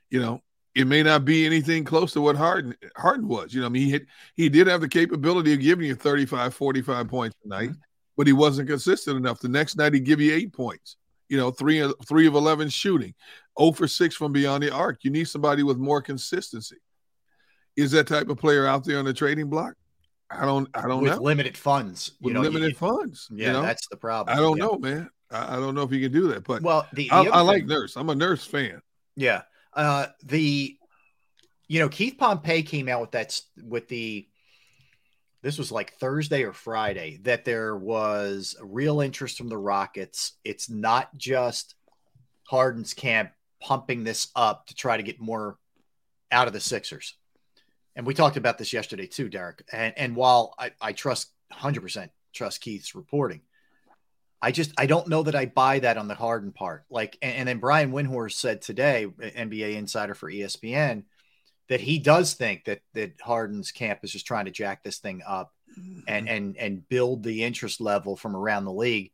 you know, it may not be anything close to what Harden Harden was. You know, I mean, he hit, he did have the capability of giving you 35, 45 points a night, but he wasn't consistent enough. The next night, he'd give you eight points. You know, three three of eleven shooting, 0 for six from beyond the arc. You need somebody with more consistency. Is that type of player out there on the trading block? I don't. I don't know with know. limited funds. With you know, you- limited funds. Yeah, you know? that's the problem. I don't Yeah. know, man. I, I don't know if you can do that, but Well, the- the I, other I like Nurse. I'm a Nurse fan. Yeah. Uh the you know, Keith Pompey came out with that with the this was like Thursday or Friday that there was real interest from the Rockets. It's not just Harden's camp pumping this up to try to get more out of the Sixers. And we talked about this yesterday too, Derrick. And and while I, I trust 100% trust Keith's reporting, I just I don't know that I buy that on the Harden part. Like, and, and then Brian Windhorst said today, NBA insider for ESPN, that he does think that that Harden's camp is just trying to jack this thing up and mm-hmm. and and build the interest level from around the league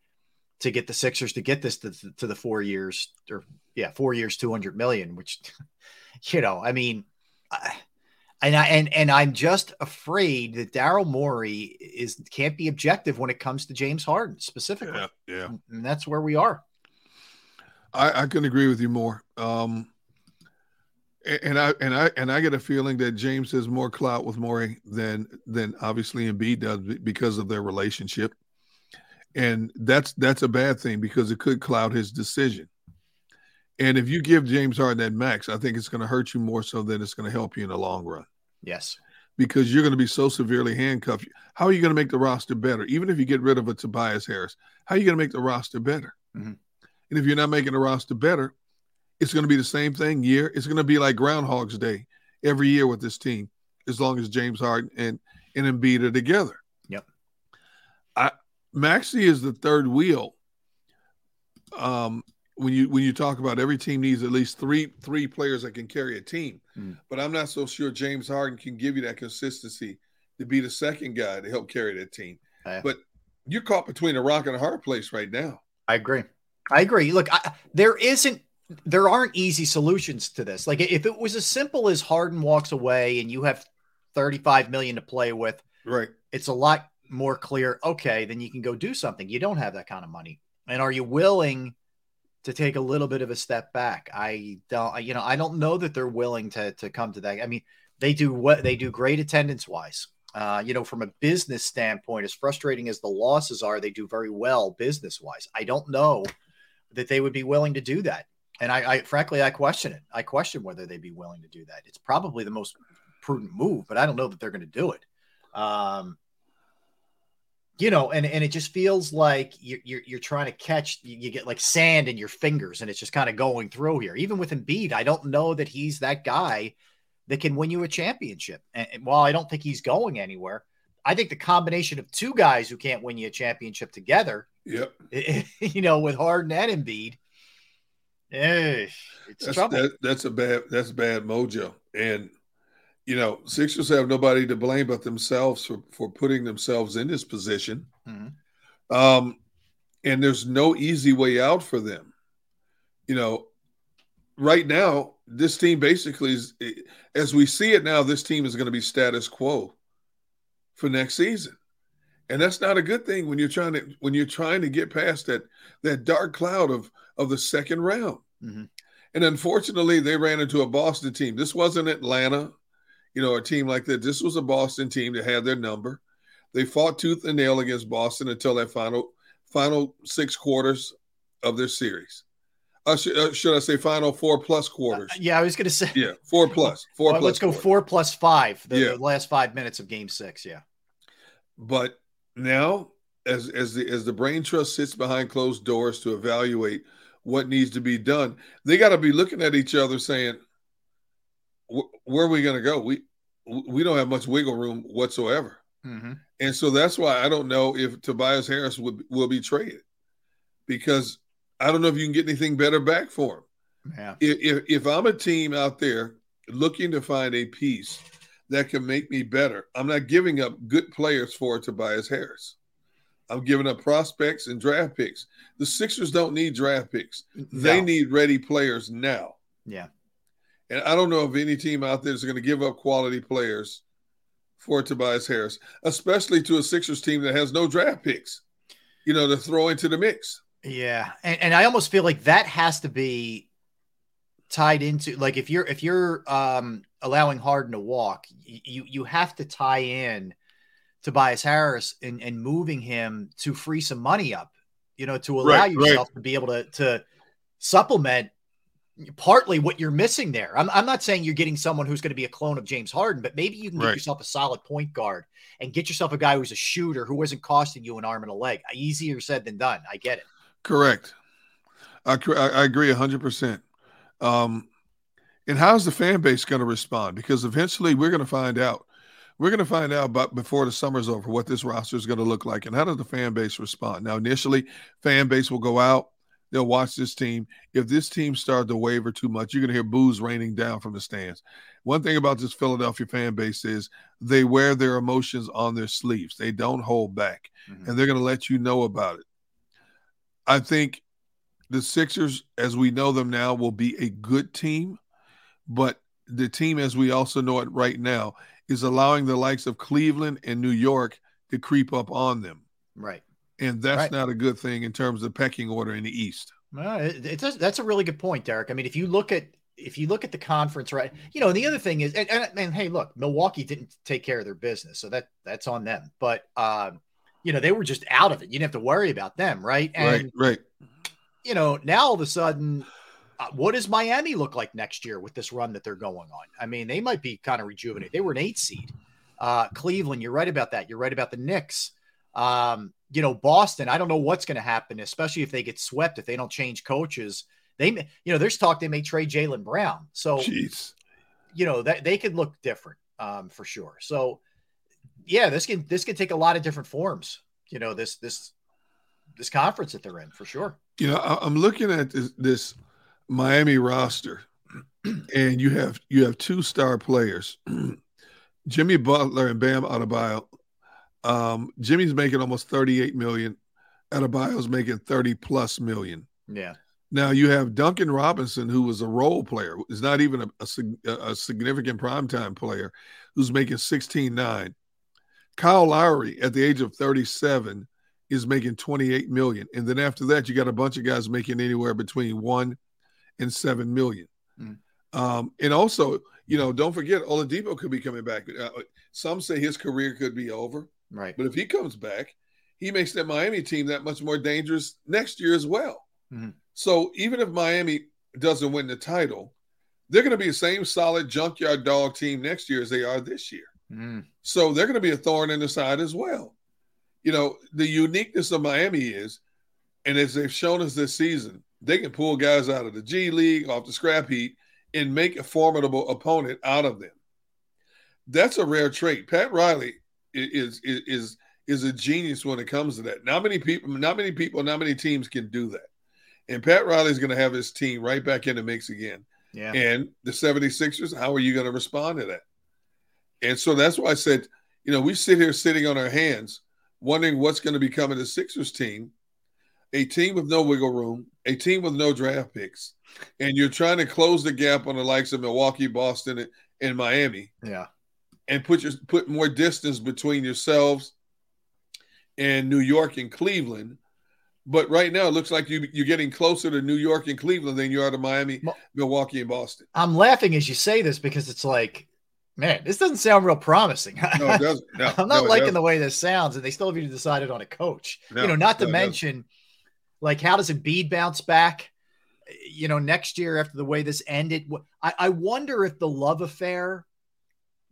to get the Sixers to get this to, to the four years or yeah four years 200 million which you know I mean I, and I and and I'm just afraid that Daryl Morey is can't be objective when it comes to James Harden specifically Yeah, yeah. and that's where we are I, I couldn't agree with you more. Um, and I and I and I get a feeling that James has more clout with Morey than than obviously Embiid does because of their relationship, and that's that's a bad thing because it could cloud his decision. And if you give James Harden that max, I think it's going to hurt you more so than it's going to help you in the long run yes because you're going to be so severely handcuffed. How are you going to make the roster better? Even if you get rid of a Tobias Harris, how are you going to make the roster better? Mhm. And if you're not making the roster better, it's going to be the same thing year. It's going to be like Groundhog's Day every year with this team, as long as James Harden and and Embiid are together. Yep. I Maxey is the third wheel. Um, when you when you talk about every team needs at least three three players that can carry a team, Mm. but I'm not so sure James Harden can give you that consistency to be the second guy to help carry that team. Yeah. But you're caught between a rock and a hard place right now. I agree. I agree. Look, I, there isn't, there aren't easy solutions to this. Like if it was as simple as Harden walks away and you have 35 million to play with, Right. it's a lot more clear. Okay, then you can go do something. You don't have that kind of money. And are you willing to take a little bit of a step back? I don't, you know, I don't know that they're willing to, to come to that. I mean, they do what they do great attendance wise. Uh, you know, from a business standpoint, as frustrating as the losses are, they do very well business wise. I don't know that they would be willing to do that. And I, I frankly, I question it. I question whether they'd be willing to do that. It's probably the most prudent move, but I don't know that they're going to do it. Um, you know, and, and it just feels like you're, you're, you're trying to catch, you, you get like sand in your fingers and it's just kind of going through here. Even with Embiid, I don't know that he's that guy that can win you a championship. And, and while I don't think he's going anywhere, I think the combination of two guys who can't win you a championship together, Yep. you know, with Harden and Embiid, eh, it's That's, trouble. that, that's a bad that's bad mojo. And you know, Sixers have nobody to blame but themselves for, for putting themselves in this position. Mhm. Um, and there's no easy way out for them. You know, right now, this team basically is as we see it now, this team is going to be status quo for next season. And that's not a good thing when you're trying to when you're trying to get past that that dark cloud of of the second round. Mhm. And unfortunately, they ran into a Boston team. This wasn't Atlanta, you know, a team like that. This was a Boston team that had their number. They fought tooth and nail against Boston until that final final six quarters of their series. Uh, sh- uh, should I say final four plus quarters? Yeah, I was going to say. Yeah, four plus, four Well, plus. let's go quarters. four plus five. The, Yeah. the last five minutes of Game Six. Yeah. But now, as as the as the brain trust sits behind closed doors to evaluate what needs to be done, they got to be looking at each other saying, "Wh- "Where are we going to go? We we don't have much wiggle room whatsoever." Mm-hmm. And so that's why I don't know if Tobias Harris would will be traded because I don't know if you can get anything better back for him. Yeah. If, if I'm a team out there looking to find a piece that can make me better, I'm not giving up good players for Tobias Harris. I'm giving up prospects and draft picks. The Sixers don't need draft picks. They No. need ready players now. Yeah. And I don't know if any team out there is going to give up quality players for Tobias Harris, especially to a Sixers team that has no draft picks, you know, to throw into the mix. Yeah, and, and I almost feel like that has to be tied into like if you're if you're um allowing Harden to walk, you you have to tie in Tobias Harris and and moving him to free some money up, you know, to allow Right, right. yourself to be able to to supplement partly what you're missing there. I'm, I'm not saying you're getting someone who's going to be a clone of James Harden, but maybe you can get Right. yourself a solid point guard and get yourself a guy who's a shooter who isn't costing you an arm and a leg. Easier said than done. I get it. Correct. I, I agree 100%. Um, and how's the fan base going to respond? Because eventually we're going to find out. We're going to find out about before the summer's over what this roster is going to look like and how does the fan base respond. Now, initially, fan base will go out. They'll watch this team. If this team started to waver too much, you're going to hear boos raining down from the stands. One thing about this Philadelphia fan base is they wear their emotions on their sleeves. They don't hold back, Mm-hmm. and they're going to let you know about it. I think the Sixers, as we know them now, will be a good team, but the team, as we also know it right now, is allowing the likes of Cleveland and New York to creep up on them. Right. And that's Right. not a good thing in terms of pecking order in the East. Well, it, that's a really good point, Derrick. I mean, if you look at if you look at the conference, right? You know, and the other thing is, and, and, and hey, look, Milwaukee didn't take care of their business, so that that's on them. But um, you know, they were just out of it. You didn't have to worry about them, right? And right, right. you know, now all of a sudden, uh, what does Miami look like next year with this run that they're going on? I mean, they might be kind of rejuvenated. They were an eight seed. Uh, Cleveland, you're right about that. You're right about the Knicks. Um, you know, Boston, I don't know what's going to happen, especially if they get swept, if they don't change coaches. They, may, you know, there's talk they may trade Jaylen Brown. So, Jeez. you know, that they could look different um, for sure. So, yeah, this can this can take a lot of different forms. You know, this this this conference that they're in for sure. You know, I'm looking at this, this Miami roster, and you have you have two star players, Jimmy Butler and Bam Adebayo. Um, Jimmy's making almost 38 million. Adebayo's making 30 plus million. Yeah. Now you have Duncan Robinson, who was a role player, is not even a, a, a significant primetime player, who's making 16.9. Kyle Lowry, at the age of 37, is making 28 million. And then after that, you got a bunch of guys making anywhere between one and seven million. Mm. Um, and also, you know, don't forget Oladipo could be coming back. Uh, some say his career could be over. Right. But if he comes back, he makes that Miami team that much more dangerous next year as well. Mhm. So even if Miami doesn't win the title, they're going to be the same solid junkyard dog team next year as they are this year. Mm. So they're going to be a thorn in the side as well. You know, the uniqueness of Miami is, and as they've shown us this season, they can pull guys out of the G League, off the scrap heap, and make a formidable opponent out of them. That's a rare trait. Pat Riley is is is is a genius when it comes to that. Not many people, not many people, not many teams can do that. And Pat Riley's going to have his team right back in the mix again. Yeah. And the 76ers, how are you going to respond to that? And so that's why I said, you know, we sit here sitting on our hands, wondering what's going to become of the Sixers team, a team with no wiggle room, a team with no draft picks, and you're trying to close the gap on the likes of Milwaukee, Boston, and Miami, Yeah. And put your put more distance between yourselves and New York and Cleveland. But right now, it looks like you, you're getting closer to New York and Cleveland than you are to Miami, Milwaukee, and Boston. I'm laughing as you say this because it's like, man, this doesn't sound real promising. No, it doesn't. No, I'm not it liking the way this sounds, and they still haven't even decided on a coach. No, you know, not to no, mention, like, how does Embiid bounce back? You know, next year after the way this ended, I, I wonder if the love affair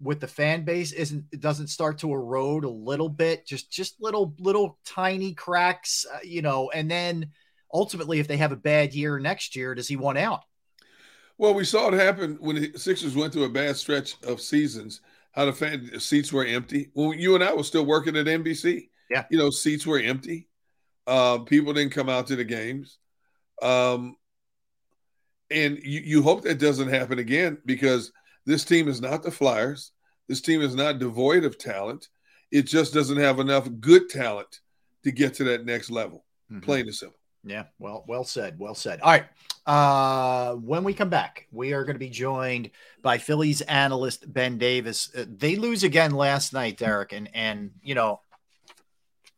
with the fan base isn't it doesn't start to erode a little bit, just just little little tiny cracks, uh, you know, and then ultimately, if they have a bad year next year, does he want out? Well, we saw it happen when the Sixers went through a bad stretch of seasons. How the fan seats were empty. When you and I were still working at NBC, Yeah. you know, seats were empty. Uh, people didn't come out to the games, um, and you, you hope that doesn't happen again because this team is not the Flyers. This team is not devoid of talent. It just doesn't have enough good talent to get to that next level. Plain and simple. Yeah, well, well said, well said. All right. Uh, when we come back, we are going to be joined by Phillies analyst Ben Davis. Uh, they lose again last night, Derrick, and and you know,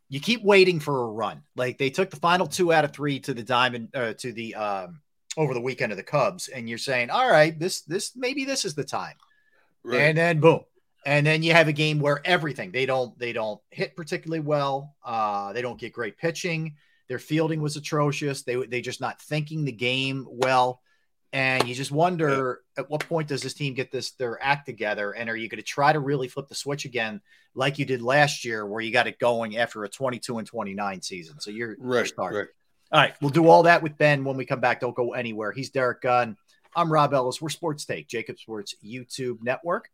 you keep waiting for a run. Like they took the final two out of three to the diamond uh, to the um over the weekend of the Cubs, and you're saying, all right, this this maybe this is the time, Right. and then boom. And then you have a game where everything they don't they don't hit particularly well. Uh, they don't get great pitching. Their fielding was atrocious. They they just not thinking the game well, and you just wonder at what point does this team get this their act together? And are you going to try to really flip the switch again, like you did last year, where you got it going after a twenty two and twenty nine season? So you're you're Right, starting. right. All right, we'll do all that with Ben when we come back. Don't go anywhere. He's Derrick Gunn. I'm Rob Ellis. We're Sports Take, JAKIB Sports YouTube network.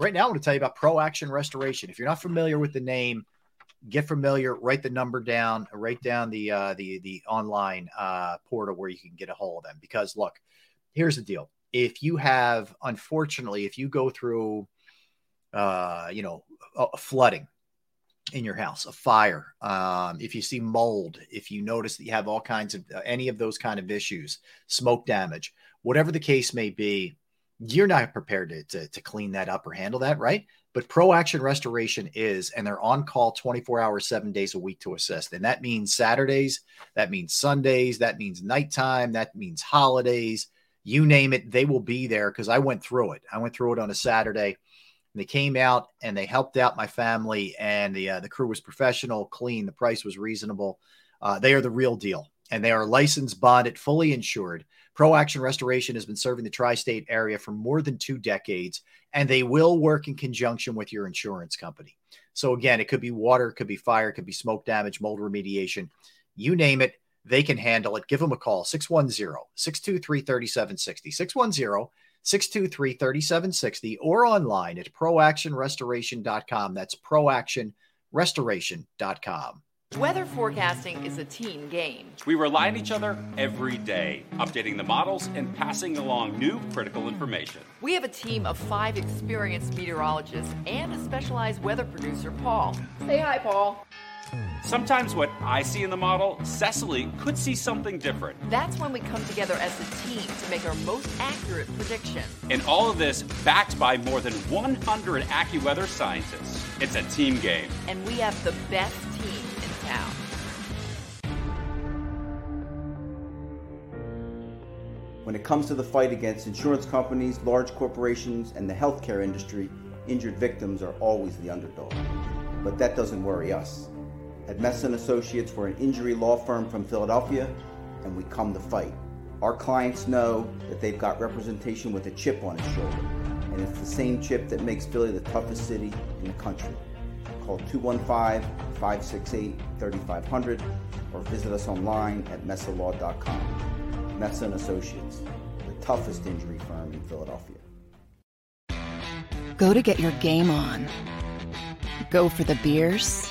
Right now, I want to tell you about Pro Action Restoration. If you're not familiar with the name, get familiar. Write the number down. Write down the uh, the the online uh, portal where you can get a hold of them. Because look, here's the deal: if you have, unfortunately, if you go through, uh, you know, flooding in your house, a fire, um, if you see mold, if you notice that you have all kinds of uh, any of those kind of issues, smoke damage, whatever the case may be, you're not prepared to, to, to clean that up or handle that, right? But Pro Action Restoration is, and they're on call 24 hours, seven days a week to assist. And that means Saturdays, that means Sundays, that means nighttime, that means holidays, you name it, they will be there because I went through it. I went through it on a Saturday they came out and they helped out my family, and the uh, the crew was professional, clean. The price was reasonable. Uh, they are the real deal, and they are licensed, bonded, fully insured. Pro Action Restoration has been serving the tri-state area for more than two decades, and they will work in conjunction with your insurance company. So again, it could be water, it could be fire, it could be smoke damage, mold remediation, you name it. They can handle it. Give them a call 610 623 3760. 610 623 3760 or online at proactionrestoration.com. That's proactionrestoration.com. Weather forecasting is a team game. We rely on each other every day, updating the models and passing along new critical information. We have a team of five experienced meteorologists and a specialized weather producer, Paul. Say hi, Paul. Sometimes what I see in the model, Cecily could see something different. That's when we come together as a team to make our most accurate prediction. And all of this backed by more than 100 AccuWeather scientists. It's a team game. And we have the best team in town. When it comes to the fight against insurance companies, large corporations, and the healthcare industry, injured victims are always the underdog. But that doesn't worry us. At Messa Associates, we're an injury law firm from Philadelphia, and we come to fight. Our clients know that they've got representation with a chip on its shoulder, and it's the same chip that makes Philly the toughest city in the country. Call 215-568-3500 or visit us online at messalaw.com. Messa Associates, the toughest injury firm in Philadelphia. Go to get your game on. Go for the beers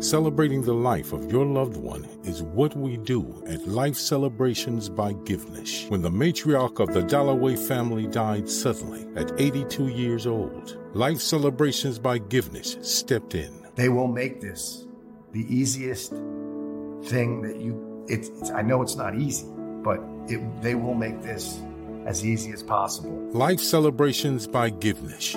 Celebrating the life of your loved one is what we do at Life Celebrations by Givnish. When the matriarch of the Dalloway family died suddenly at 82 years old, Life Celebrations by Givnish stepped in. They will make this the easiest thing that you. It's, it's I know it's not easy, but it, they will make this as easy as possible. Life Celebrations by Givnish.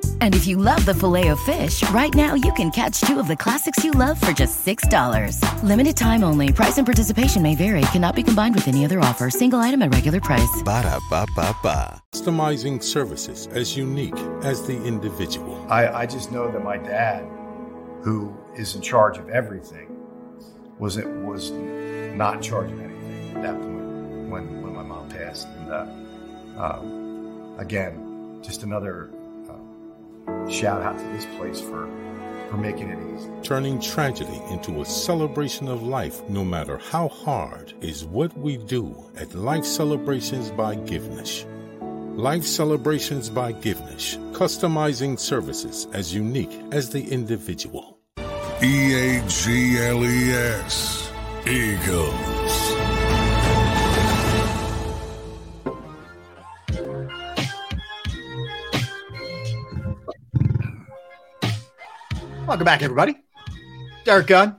And if you love the filet of fish, right now you can catch two of the classics you love for just $6. Limited time only. Price and participation may vary. Cannot be combined with any other offer. Single item at regular price. Ba da ba ba ba. Customizing services as unique as the individual. I, I just know that my dad, who is in charge of everything, was it was not in charge of anything at that point when when my mom passed. And uh, um, again, just another uh, shout out to this place for for making it easy. Turning tragedy into a celebration of life, no matter how hard, is what we do at Life Celebrations by Givnish. Life Celebrations by Givnish, customizing services as unique as the individual. E A G L E S. Eagles. Welcome back, everybody. Derrick Gunn,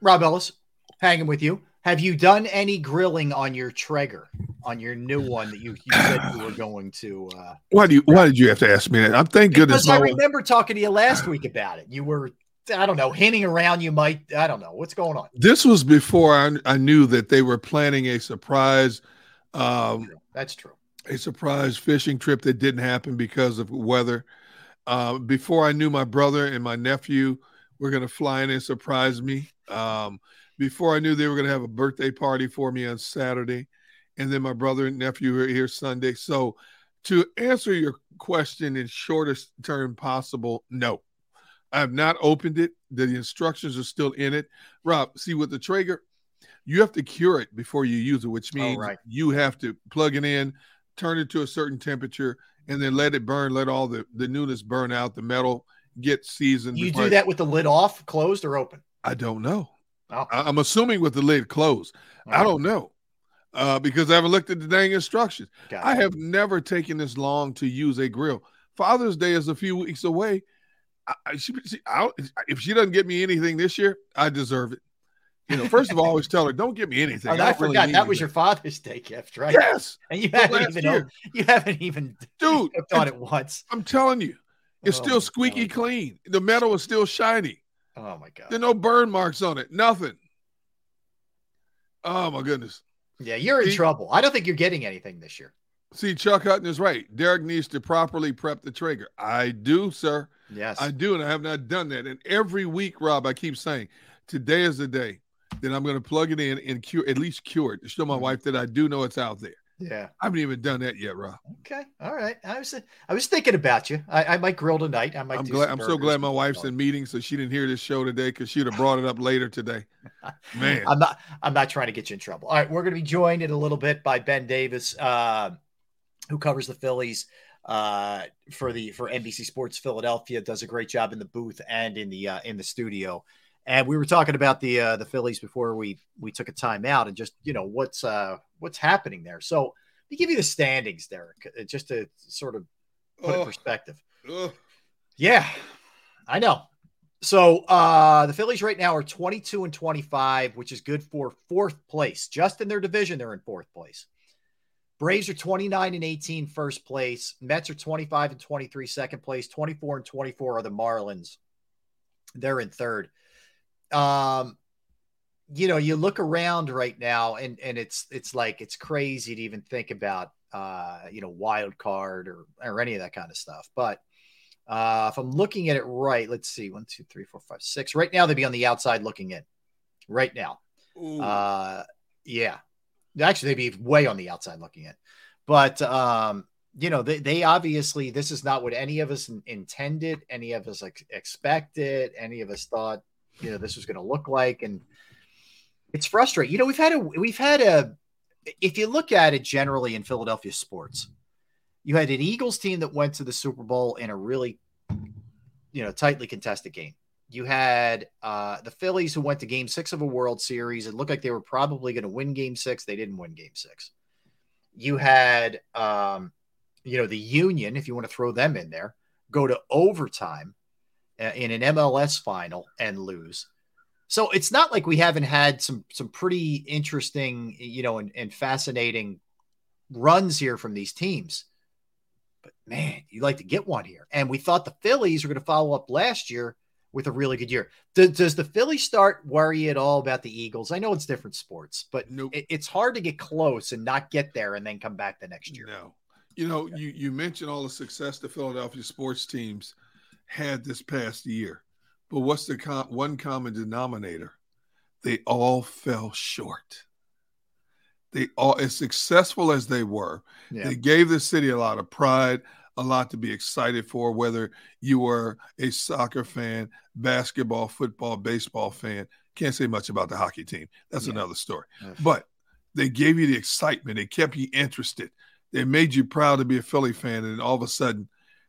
Rob Ellis, hanging with you. Have you done any grilling on your Traeger, on your new one that you, you said you were going to? Uh, Why do you? Why did you have to ask me that? I'm thank goodness. because I no one- remember talking to you last week about it. You were, I don't know, hinting around. You might, I don't know, what's going on. This was before I, I knew that they were planning a surprise, um, That's true. a surprise fishing trip that didn't happen because of weather. Uh, before I knew my brother and my nephew were going to fly in and surprise me. Um, before I knew they were going to have a birthday party for me on Saturday, and then my brother and nephew were here Sunday. So, to answer your question in shortest term possible, no. I have not opened it. The instructions are still in it. Rob, see with the Traeger, you have to cure it before you use it, which means right. you have to plug it in, turn it to a certain temperature, and then let it burn, let all the, the newness burn out, the metal get seasoned. You do I- that with the lid off, closed, or open? I don't know. Oh. I- I'm assuming with the lid closed. I don't know uh, because I haven't looked at the dang instructions. Gotcha. I have never taken this long to use a grill. Father's Day is a few weeks away. I, she, she, I, if she doesn't get me anything this year, I deserve it. You know, first of all, I always tell her, "Don't give me anything." Oh, I I don't really forgot that was anything." your Father's Day gift, right? Yes. and you haven't even year- you haven't even dude on it once. I'm telling you, it's Oh, still squeaky clean. The metal is still shiny. Oh my god. There are no burn marks on it. Nothing. Oh my goodness. Yeah, you're in trouble. I don't think you're getting anything this year. See, Chuck Hutton is right. Derrick needs to properly prep the Traeger. I do, sir. Yes. I do, and I have not done that. And every week, Rob, I keep saying, today is the day that I'm going to plug it in and cure, at least cure it to show my Mm-hmm. wife that I do know it's out there. Yeah. I haven't even done that yet, Rob. Okay. All right. I was I was thinking about you. I, I might grill tonight. I might. I'm do glad. I'm so glad my wife's in meetings, so she didn't hear this show today because she'd have brought it up later today. Man, I'm not. I'm not trying to get you in trouble. All right, we're going to be joined in a little bit by Ben Davis, uh, who covers the Phillies uh, for the for NBC Sports Philadelphia. Does a great job in the booth and in the uh, in the studio. And we were talking about the uh, the Phillies before we we took a time out and just you know what's uh, what's happening there. So let me give you the standings, Derrick, uh, just to sort of put it in Oh. perspective. Ugh. Yeah, I know. So uh the Phillies right now are 22 and 25, which is good for fourth place. Just in their division, they're in fourth place. Braves are 29 and 18, first place. Mets are 25 and 23, second place. 24 and 24 are the Marlins. They're in third. Um, you know, you look around right now, and and it's it's like it's crazy to even think about uh, you know, wild card or or any of that kind of stuff. But uh, if I'm looking at it right, let's see, one, two, three, four, five, six. Right now, they'd be on the outside looking in. Right now, uh, yeah, actually, they'd be way on the outside looking in. But um, you know, they, they obviously this is not what any of us intended, any of us ex- expected, any of us thought you know this was going to look like, and it's frustrating. You know, we've had a we've had a if you look at it generally in Philadelphia sports, you had an Eagles team that went to the Super Bowl in a really, you know, tightly contested game. You had uh, the Phillies who went to Game Six of a World Series. It looked like they were probably going to win Game Six. They didn't win Game Six. You had, um, you know, the Union, if you want to throw them in there, go to overtime in an MLS final and lose. So it's not like we haven't had some some pretty interesting, you know, and, and fascinating runs here from these teams. But man, you'd like to get one here. And we thought the Phillies were going to follow up last year with a really good year. Does, does the Phillies start worry at all about the Eagles? I know it's different sports, but it- it's hard to get close and not get there and then come back the next year. No. You know, you you mentioned all the success the Philadelphia sports teams had this past year, but what's the com- one common denominator? They all fell short. They all, as successful as they were, Yeah. they gave the city a lot of pride, a lot to be excited for. Whether you were a soccer fan, basketball, football, baseball fan, can't say much about the hockey team. That's another story. But they gave you the excitement. They kept you interested. They made you proud to be a Philly fan. And all of a sudden,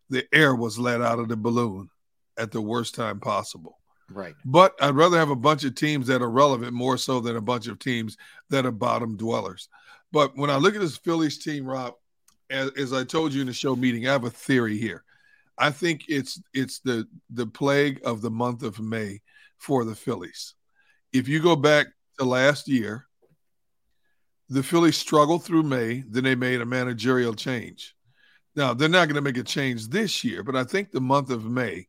the air was let out of the balloon at the worst time possible. Right. But I'd rather have a bunch of teams that are relevant more so than a bunch of teams that are bottom dwellers. But when I look at this Phillies team, Rob, as, as I told you in the show meeting, I have a theory here. I think it's it's the the plague of the month of May for the Phillies. If you go back to last year, The Phillies struggled through May, then they made a managerial change. Now, they're not going to make a change this year, but I think the month of May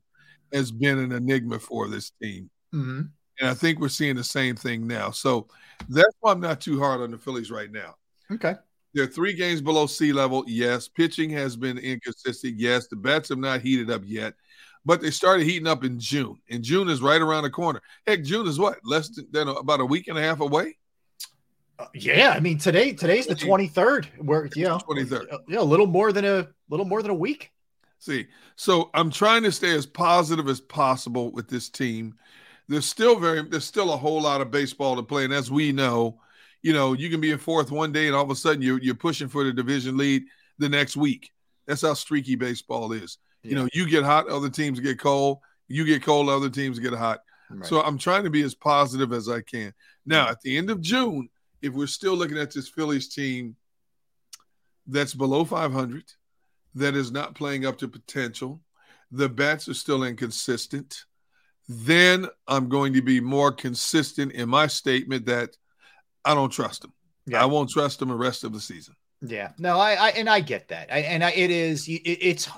has been an enigma for this team. Mm-hmm. And I think we're seeing the same thing now. So that's why I'm not too hard on the Phillies right now. Okay. They're three games below sea level. Yes. Pitching has been inconsistent. Yes. The bats have not heated up yet, but they started heating up in June. And June is right around the corner. Heck, June is what? Less than, than about a week and a half away? Uh, yeah, I mean today today's the 23rd. Where you know 23rd. Yeah, a little more than a little more than a week. See, so I'm trying to stay as positive as possible with this team. There's still very there's still a whole lot of baseball to play, and as we know, you know, you can be in fourth one day and all of a sudden you're you're pushing for the division lead the next week. That's how streaky baseball is. You know, you get hot, other teams get cold. You get cold, other teams get hot. Right. So I'm trying to be as positive as I can. Now, at the end of June, if we're still looking at this Phillies team that's below 500, that is not playing up to potential, the bats are still inconsistent, then I'm going to be more consistent in my statement that I don't trust them. Yeah. I won't trust them the rest of the season. Yeah, no, I, I and I get that, I, and I, it is, it, it's,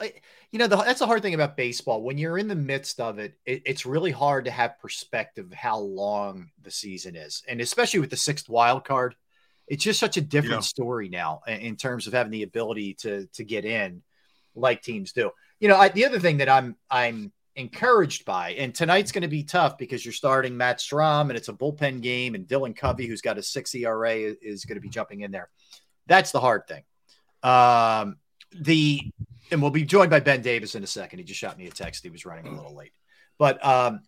you know, the, that's the hard thing about baseball. When you're in the midst of it, it, it's really hard to have perspective of how long the season is, and especially with the sixth wild card, it's just such a different Yeah. story now in, in terms of having the ability to to get in, like teams do. You know, I, the other thing that I'm I'm encouraged by, and tonight's going to be tough because you're starting Matt Strahm, and it's a bullpen game, and Dylan Covey, who's got a six ERA, is, is going to be jumping in there. That's the hard thing. Um, the and we'll be joined by Ben Davis in a second. He just shot me a text. He was running a little late, but um,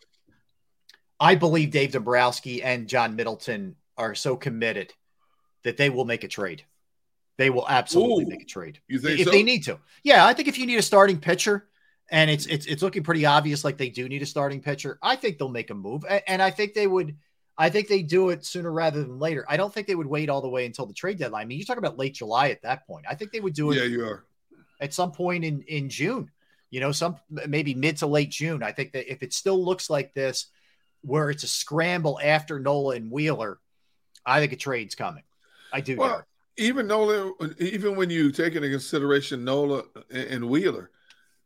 I believe Dave Dombrowski and John Middleton are so committed that they will make a trade. They will absolutely Ooh, make a trade you think if so? they need to. Yeah, I think if you need a starting pitcher, and it's it's it's looking pretty obvious like they do need a starting pitcher, I think they'll make a move, and I think they would. I think they do it sooner rather than later. I don't think they would wait all the way until the trade deadline. I mean, you talk about late July at that point. I think they would do it Yeah, you are. At some point in in June. You know, some maybe mid to late June. I think that if it still looks like this, where it's a scramble after Nola and Wheeler, I think a trade's coming. I do. Well, Derrick. even Nola, even when you take into consideration Nola and Wheeler,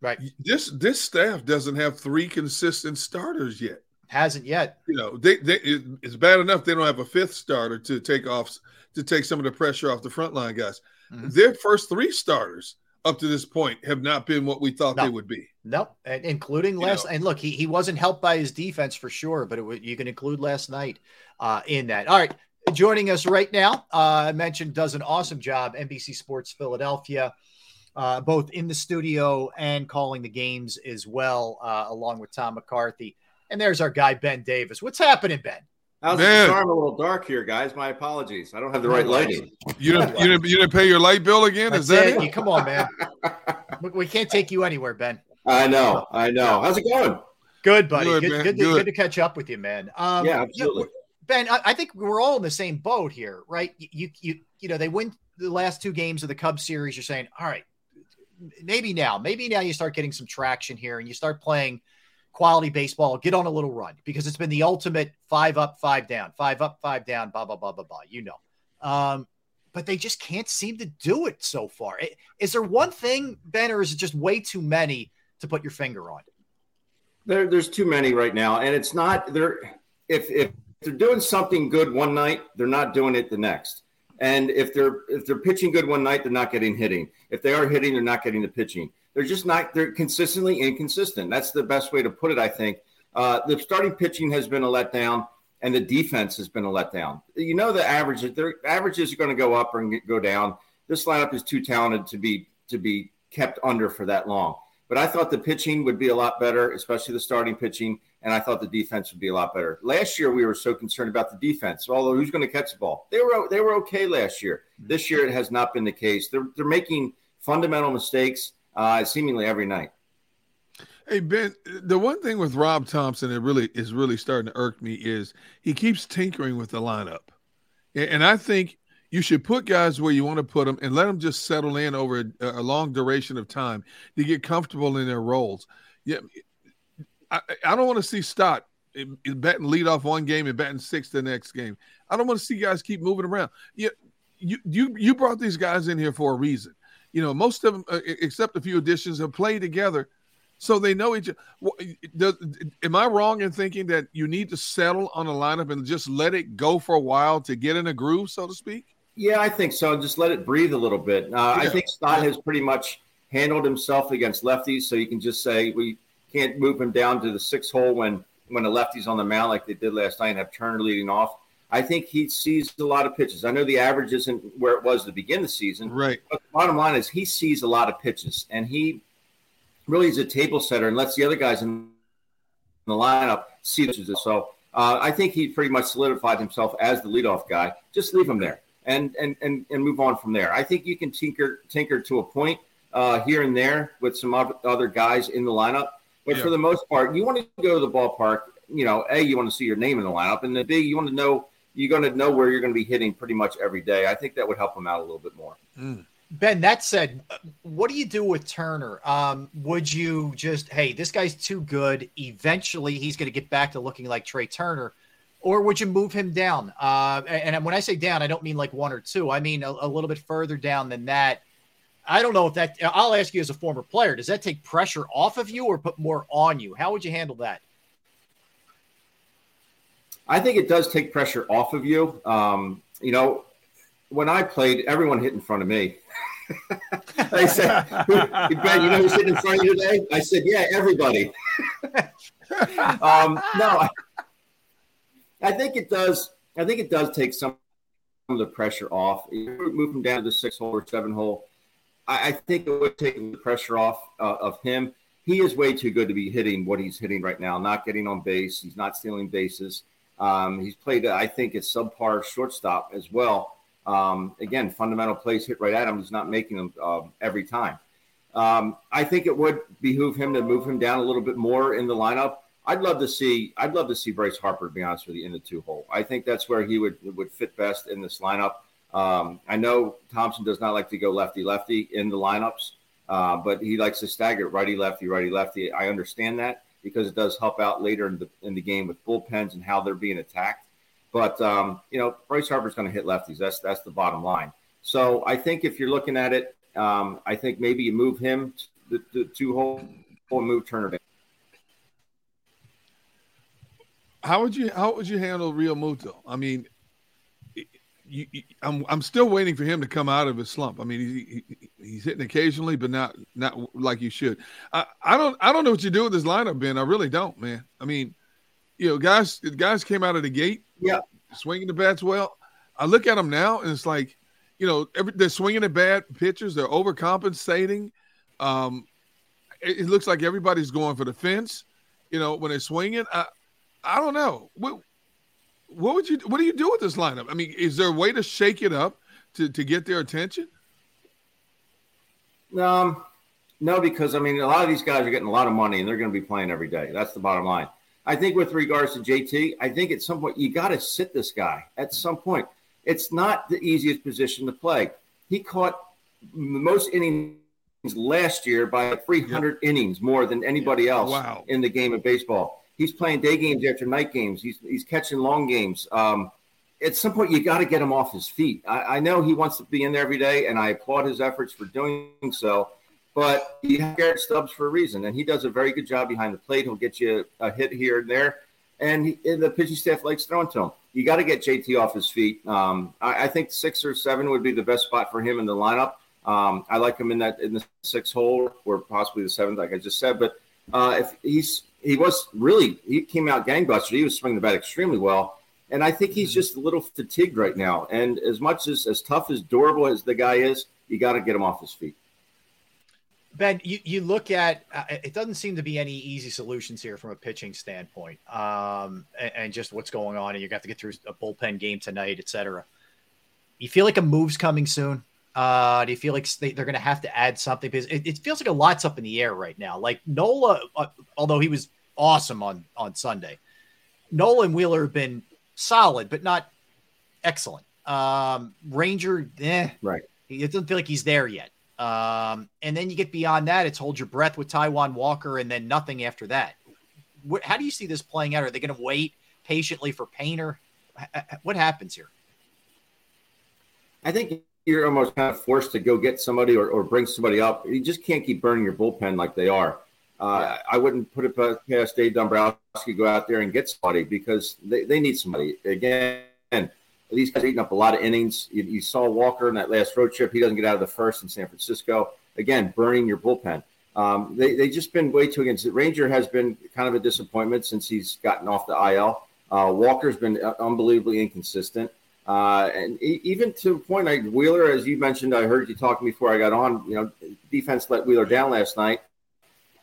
right? This this staff doesn't have three consistent starters yet. Hasn't yet. You know, they, they it's bad enough they don't have a fifth starter to take off to take some of the pressure off the frontline guys. Mm-hmm. Their first three starters up to this point have not been what we thought they would be. Nope, and including You last. know. And look, he, he wasn't helped by his defense for sure, but it, would- you can include last night uh, in that. All right, joining us right now, uh, I mentioned does an awesome job. NBC Sports Philadelphia, uh, both in the studio and calling the games as well, uh, along with Tom McCarthy. And there's our guy Ben Davis. What's happening, Ben? How's Man. the storm a little dark here, guys? My apologies. I don't have the right lighting. You didn't, you didn't you didn't pay your light bill again? Is That's that it. it? Come on, man. we, we can't take you anywhere, Ben. I know. I know. How's it going? Good, buddy. Good, Good, good, to, Good. good to catch up with you, man. Um, Yeah, absolutely. Ben, I, I think we're all in the same boat here, right? You, you, you, you know, they win the last two games of the Cubs series. You're saying, all right, maybe now, maybe now you start getting some traction here and you start playing quality baseball, get on a little run because it's been the ultimate five up, five down, five up, five down, blah, blah, blah, blah, blah. You know. Um, but they just can't seem to do it so far. Is there one thing, Ben, or is it just way too many to put your finger on? There, there's too many right now, and it's not. They're if if they're doing something good one night, they're not doing it the next. And if they're if they're pitching good one night, they're not getting hitting. If they are hitting, they're not getting the pitching. They're just not. They're consistently inconsistent. That's the best way to put it. I think uh, the starting pitching has been a letdown, and the defense has been a letdown. You know the average. Their averages are going to go up or go down. This lineup is too talented to be to be kept under for that long. But I thought the pitching would be a lot better, especially the starting pitching, and I thought the defense would be a lot better. Last year we were so concerned about the defense. Although who's going to catch the ball? They were they were okay last year. This year it has not been the case. They're they're making fundamental mistakes uh, seemingly every night. Hey Ben, the one thing with Rob Thomson that really is really starting to irk me is he keeps tinkering with the lineup, and I think you should put guys where you want to put them and let them just settle in over a, a long duration of time to get comfortable in their roles. Yeah, I, I don't want to see Stott in- in batting lead off one game and batting six the next game. I don't want to see guys keep moving around. Yeah, you you you brought these guys in here for a reason. You know, most of them, uh, except a few additions, have played together, so they know each. Does, am I wrong in thinking that you need to settle on a lineup and just let it go for a while to get in a groove, so to speak? Yeah, I think so. Just let it breathe a little bit. Uh, yeah. I think Stott has pretty much handled himself against lefties, so you can just say we can't move him down to the six hole when when the lefties on the mound like they did last night and have Turner leading off. I think he sees a lot of pitches. I know the average isn't where it was to begin the season. Right. But the bottom line is he sees a lot of pitches and he really is a table setter and lets the other guys in the lineup see pitches. So uh, I think he pretty much solidified himself as the leadoff guy. Just leave him there and and and, and move on from there. I think you can tinker tinker to a point uh, here and there with some other guys in the lineup. But yeah. for the most part, you want to go to the ballpark. You know, a you want to see your name in the lineup, and then b you want to know you're going to know where you're going to be hitting pretty much every day. I think that would help him out a little bit more. Mm. Ben, that said, what do you do with Turner? Um, would you just, hey, this guy's too good. Eventually, he's going to get back to looking like Trea Turner, or would you move him down? Uh, and when I say down, I don't mean like one or two. I mean a, a little bit further down than that. I don't know if that. I'll ask you as a former player, does that take pressure off of you or put more on you? How would you handle that? I think it does take pressure off of you. Um, you know, when I played, everyone hit in front of me. I said, Ben, you know who's sitting in front of you today? I said, yeah, everybody. um, no, I, think it does. I think it does take some of the pressure off. You move him down to the six hole or seven hole. I, I think it would take the pressure off uh, of him. He is way too good to be hitting what he's hitting right now, not getting on base. He's not stealing bases. Um, he's played, I think, a subpar shortstop as well. Um, again, fundamental plays hit right at him. He's not making them uh, every time. Um, I think it would behoove him to move him down a little bit more in the lineup. I'd love to see. I'd love to see Bryce Harper. To be honest with you, in the two hole, I think that's where he would would fit best in this lineup. Um, I know Thomson does not like to go lefty lefty in the lineups, uh, but he likes to stagger righty lefty righty lefty. I understand that because it does help out later in the in the game with bullpens and how they're being attacked. But um, you know, Bryce Harper's going to hit lefties. That's that's the bottom line. So I think if you're looking at it, um, I think maybe you move him to the two hole and move Turner. Back. How would you how would you handle Realmuto? I mean, you, you, I'm I'm still waiting for him to come out of his slump. I mean, he, he, he's hitting occasionally, but not not like you should. I, I don't I don't know what you do with this lineup, Ben. I really don't, man. I mean, you know, guys guys came out of the gate, yeah, swinging the bats well. I look at them now, and it's like, you know, every, they're swinging at bad pitchers. They're overcompensating. Um, it, it, looks like everybody's going for the fence. You know, when they're swinging, I I don't know. What, what would you what do you do with this lineup? I mean, is there a way to shake it up to to get their attention? Um, no, because I mean, a lot of these guys are getting a lot of money and they're going to be playing every day. That's the bottom line. I think with regards to JT, I think at some point you got to sit this guy at some point. It's not the easiest position to play. He caught the most innings last year by 300 yep. innings more than anybody else wow. in the game of baseball. He's playing day games after night games. He's he's catching long games. Um, at some point, you got to get him off his feet. I, I, know he wants to be in there every day, and I applaud his efforts for doing so. But you have Garrett Stubbs for a reason, and he does a very good job behind the plate. He'll get you a hit here and there, and, he, and the pitching staff likes throwing to him. You got to get JT off his feet. Um, I, I, think six or seven would be the best spot for him in the lineup. Um, I like him in that in the six hole or possibly the seventh, like I just said. But uh, if he's he was really he came out gangbuster. He was swinging the bat extremely well, and I think he's just a little fatigued right now. And as much as as tough as durable as the guy is, you got to get him off his feet. Ben, you, you look at uh, it doesn't seem to be any easy solutions here from a pitching standpoint, um, and, and, just what's going on, and you got to get through a bullpen game tonight, etc. You feel like a move's coming soon. Uh, do you feel like they, are going to have to add something? Because it, it, feels like a lot's up in the air right now. Like Nola, uh, although he was awesome on on Sunday, Nola and Wheeler have been solid, but not excellent. Um, Ranger, eh, right? It doesn't feel like he's there yet. Um, and then you get beyond that, it's hold your breath with Taijuan Walker, and then nothing after that. What, how do you see this playing out? Are they going to wait patiently for Painter? What happens here? I think you're almost kind of forced to go get somebody or, or bring somebody up. You just can't keep burning your bullpen like they are. Uh, I wouldn't put it past Dave Dombrowski to go out there and get somebody because they, they need somebody. Again, these guys eating up a lot of innings. You, you saw Walker in that last road trip. He doesn't get out of the first in San Francisco. Again, burning your bullpen. Um, they they just been way too against it. Ranger has been kind of a disappointment since he's gotten off the IL. Uh, Walker's been unbelievably inconsistent. Uh, and even to a point, like Wheeler, as you mentioned, I heard you talking before I got on. You know, defense let Wheeler down last night.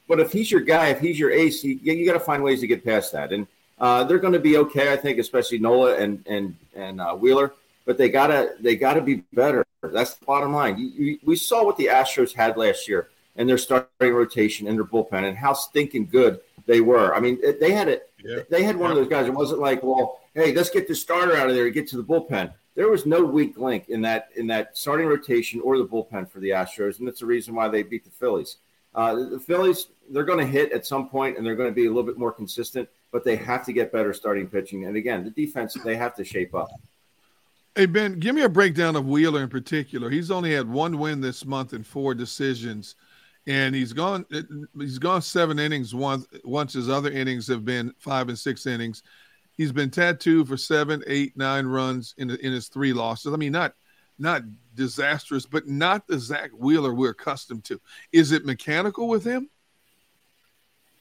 But if he's your guy, if he's your ace, you, you got to find ways to get past that. And uh, they're going to be okay, I think, especially Nola and and and uh, Wheeler. But they gotta they gotta be better. That's the bottom line. You, you, we saw what the Astros had last year and their starting rotation and their bullpen and how stinking good they were. I mean, they had it. Yeah. They had one of those guys. It wasn't like, well, hey, let's get the starter out of there and get to the bullpen. There was no weak link in that in that starting rotation or the bullpen for the Astros, and that's the reason why they beat the Phillies. Uh, the Phillies, they're going to hit at some point, and they're going to be a little bit more consistent, but they have to get better starting pitching. And again, the defense, they have to shape up. Hey Ben, give me a breakdown of Wheeler in particular. He's only had one win this month and four decisions, and he's gone. He's gone seven innings once. Once his other innings have been five and six innings. He's been tattooed for seven, eight, nine runs in in his three losses. I mean, not not disastrous, but not the Zack Wheeler we're accustomed to. Is it mechanical with him?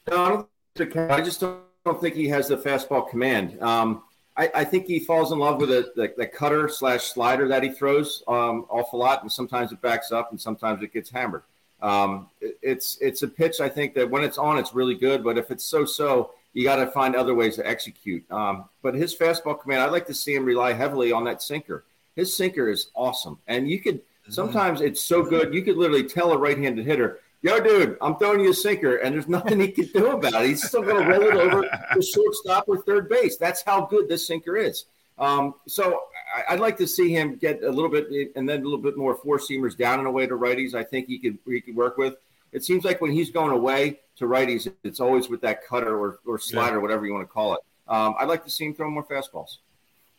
No, I, just don't, think he has the fastball command. Um, I, I, think he falls in love with the, the, the cutter slash slider that he throws um, awful lot, and sometimes it backs up, and sometimes it gets hammered. Um, it, it's it's a pitch I think that when it's on, it's really good, but if it's so so, you got to find other ways to execute. Um, but his fastball command, I'd like to see him rely heavily on that sinker. His sinker is awesome, and you could sometimes it's so good you could literally tell a right-handed hitter, "Yo, dude, I'm throwing you a sinker," and there's nothing he can do about it. He's still going to roll it over the shortstop or third base. That's how good this sinker is. Um, so I, would like to see him get a little bit and then a little bit more four seamers down and away to righties. I think he could he could work with. It seems like when he's going away to righties, it's always with that cutter or, or slider, Yeah. whatever you want to call it. Um, I'd like to see him throw more fastballs.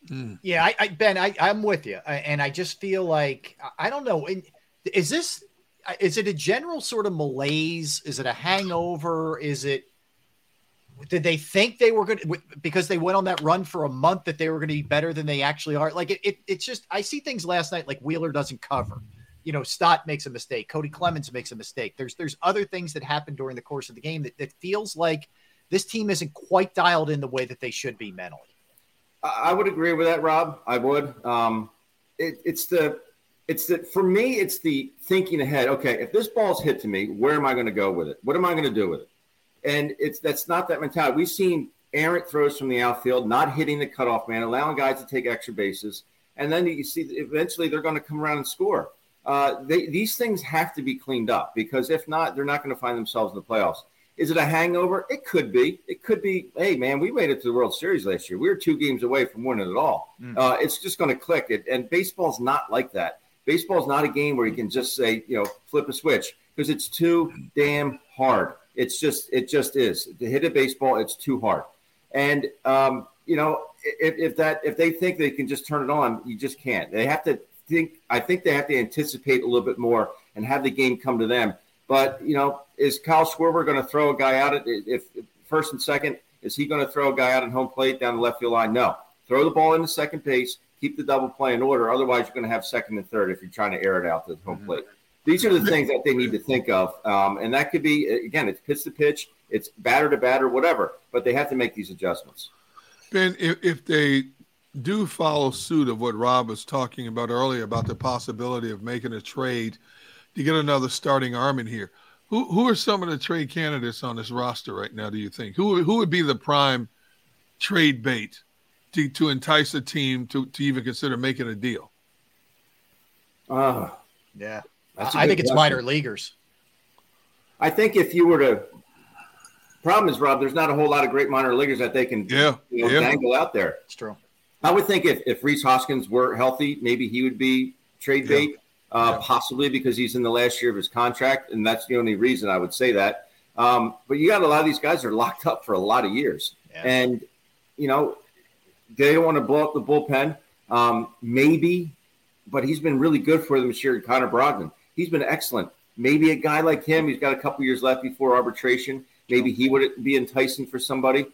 Hmm. Yeah, I, I Ben, I, I'm with you, I- and I just feel like I- I don't know. Is this uh, is it a general sort of malaise? Is it a hangover? Is it did they think they were going to because they went on that run for a month that they were going to be better than they actually are? Like it, it, it's just I see things last night like Wheeler doesn't cover. You know, Stott makes a mistake. Kody Clemens makes a mistake. There's there's other things that happen during the course of the game that, that feels like this team isn't quite dialed in the way that they should be mentally. I would agree with that, Rob. I would. Um, it, it's the, it's the for me, it's the thinking ahead. Okay, if this ball's hit to me, where am I going to go with it? What am I going to do with it? And it's that's not that mentality. We've seen errant throws from the outfield, not hitting the cutoff man, allowing guys to take extra bases, and then you see eventually they're going to come around and score. Uh, they, these things have to be cleaned up because if not, they're not going to find themselves in the playoffs. Is it a hangover? It could be. It could be. Hey, man, we made it to the World Series last year. We were two games away from winning it all. Mm. Uh, it's just going to click. It, and baseball's not like that. Baseball's not a game where you can just say, you know, flip a switch because it's too damn hard. It's just, it just is. To hit a baseball, it's too hard. And um, you know, if, if that, if they think they can just turn it on, you just can't. They have to think. I think they have to anticipate a little bit more and have the game come to them. But you know, is Kyle Schwarber going to throw a guy out at if, if first and second? Is he going to throw a guy out at home plate down the left field line? No. Throw the ball into second base. Keep the double play in order. Otherwise, you're going to have second and third if you're trying to air it out to the home plate. These are the things that they need to think of, um, and that could be again, it's pitch to pitch, it's batter to batter, whatever. But they have to make these adjustments. Ben, if, if they do follow suit of what Rob was talking about earlier about the possibility of making a trade to get another starting arm in here, who who are some of the trade candidates on this roster right now? Do you think who who would be the prime trade bait to, to entice a team to, to even consider making a deal? Uh, Yeah, That's a I think it's question. minor leaguers. I think if you were to, problem is, Rob, there's not a whole lot of great minor leaguers that they can Yeah, you know, yeah. dangle out there. It's true. I would think if, if Rhys Hoskins were healthy, maybe he would be trade bait, uh, possibly because he's in the last year of his contract, and that's the only reason I would say that. Um, but you got a lot of these guys are locked up for a lot of years, and you know they don't want to blow up the bullpen. Um, maybe but he's been really good for them this year. Connor Brogdon, he's been excellent. Maybe a guy like him, he's got a couple years left before arbitration. Maybe he would be enticing for somebody.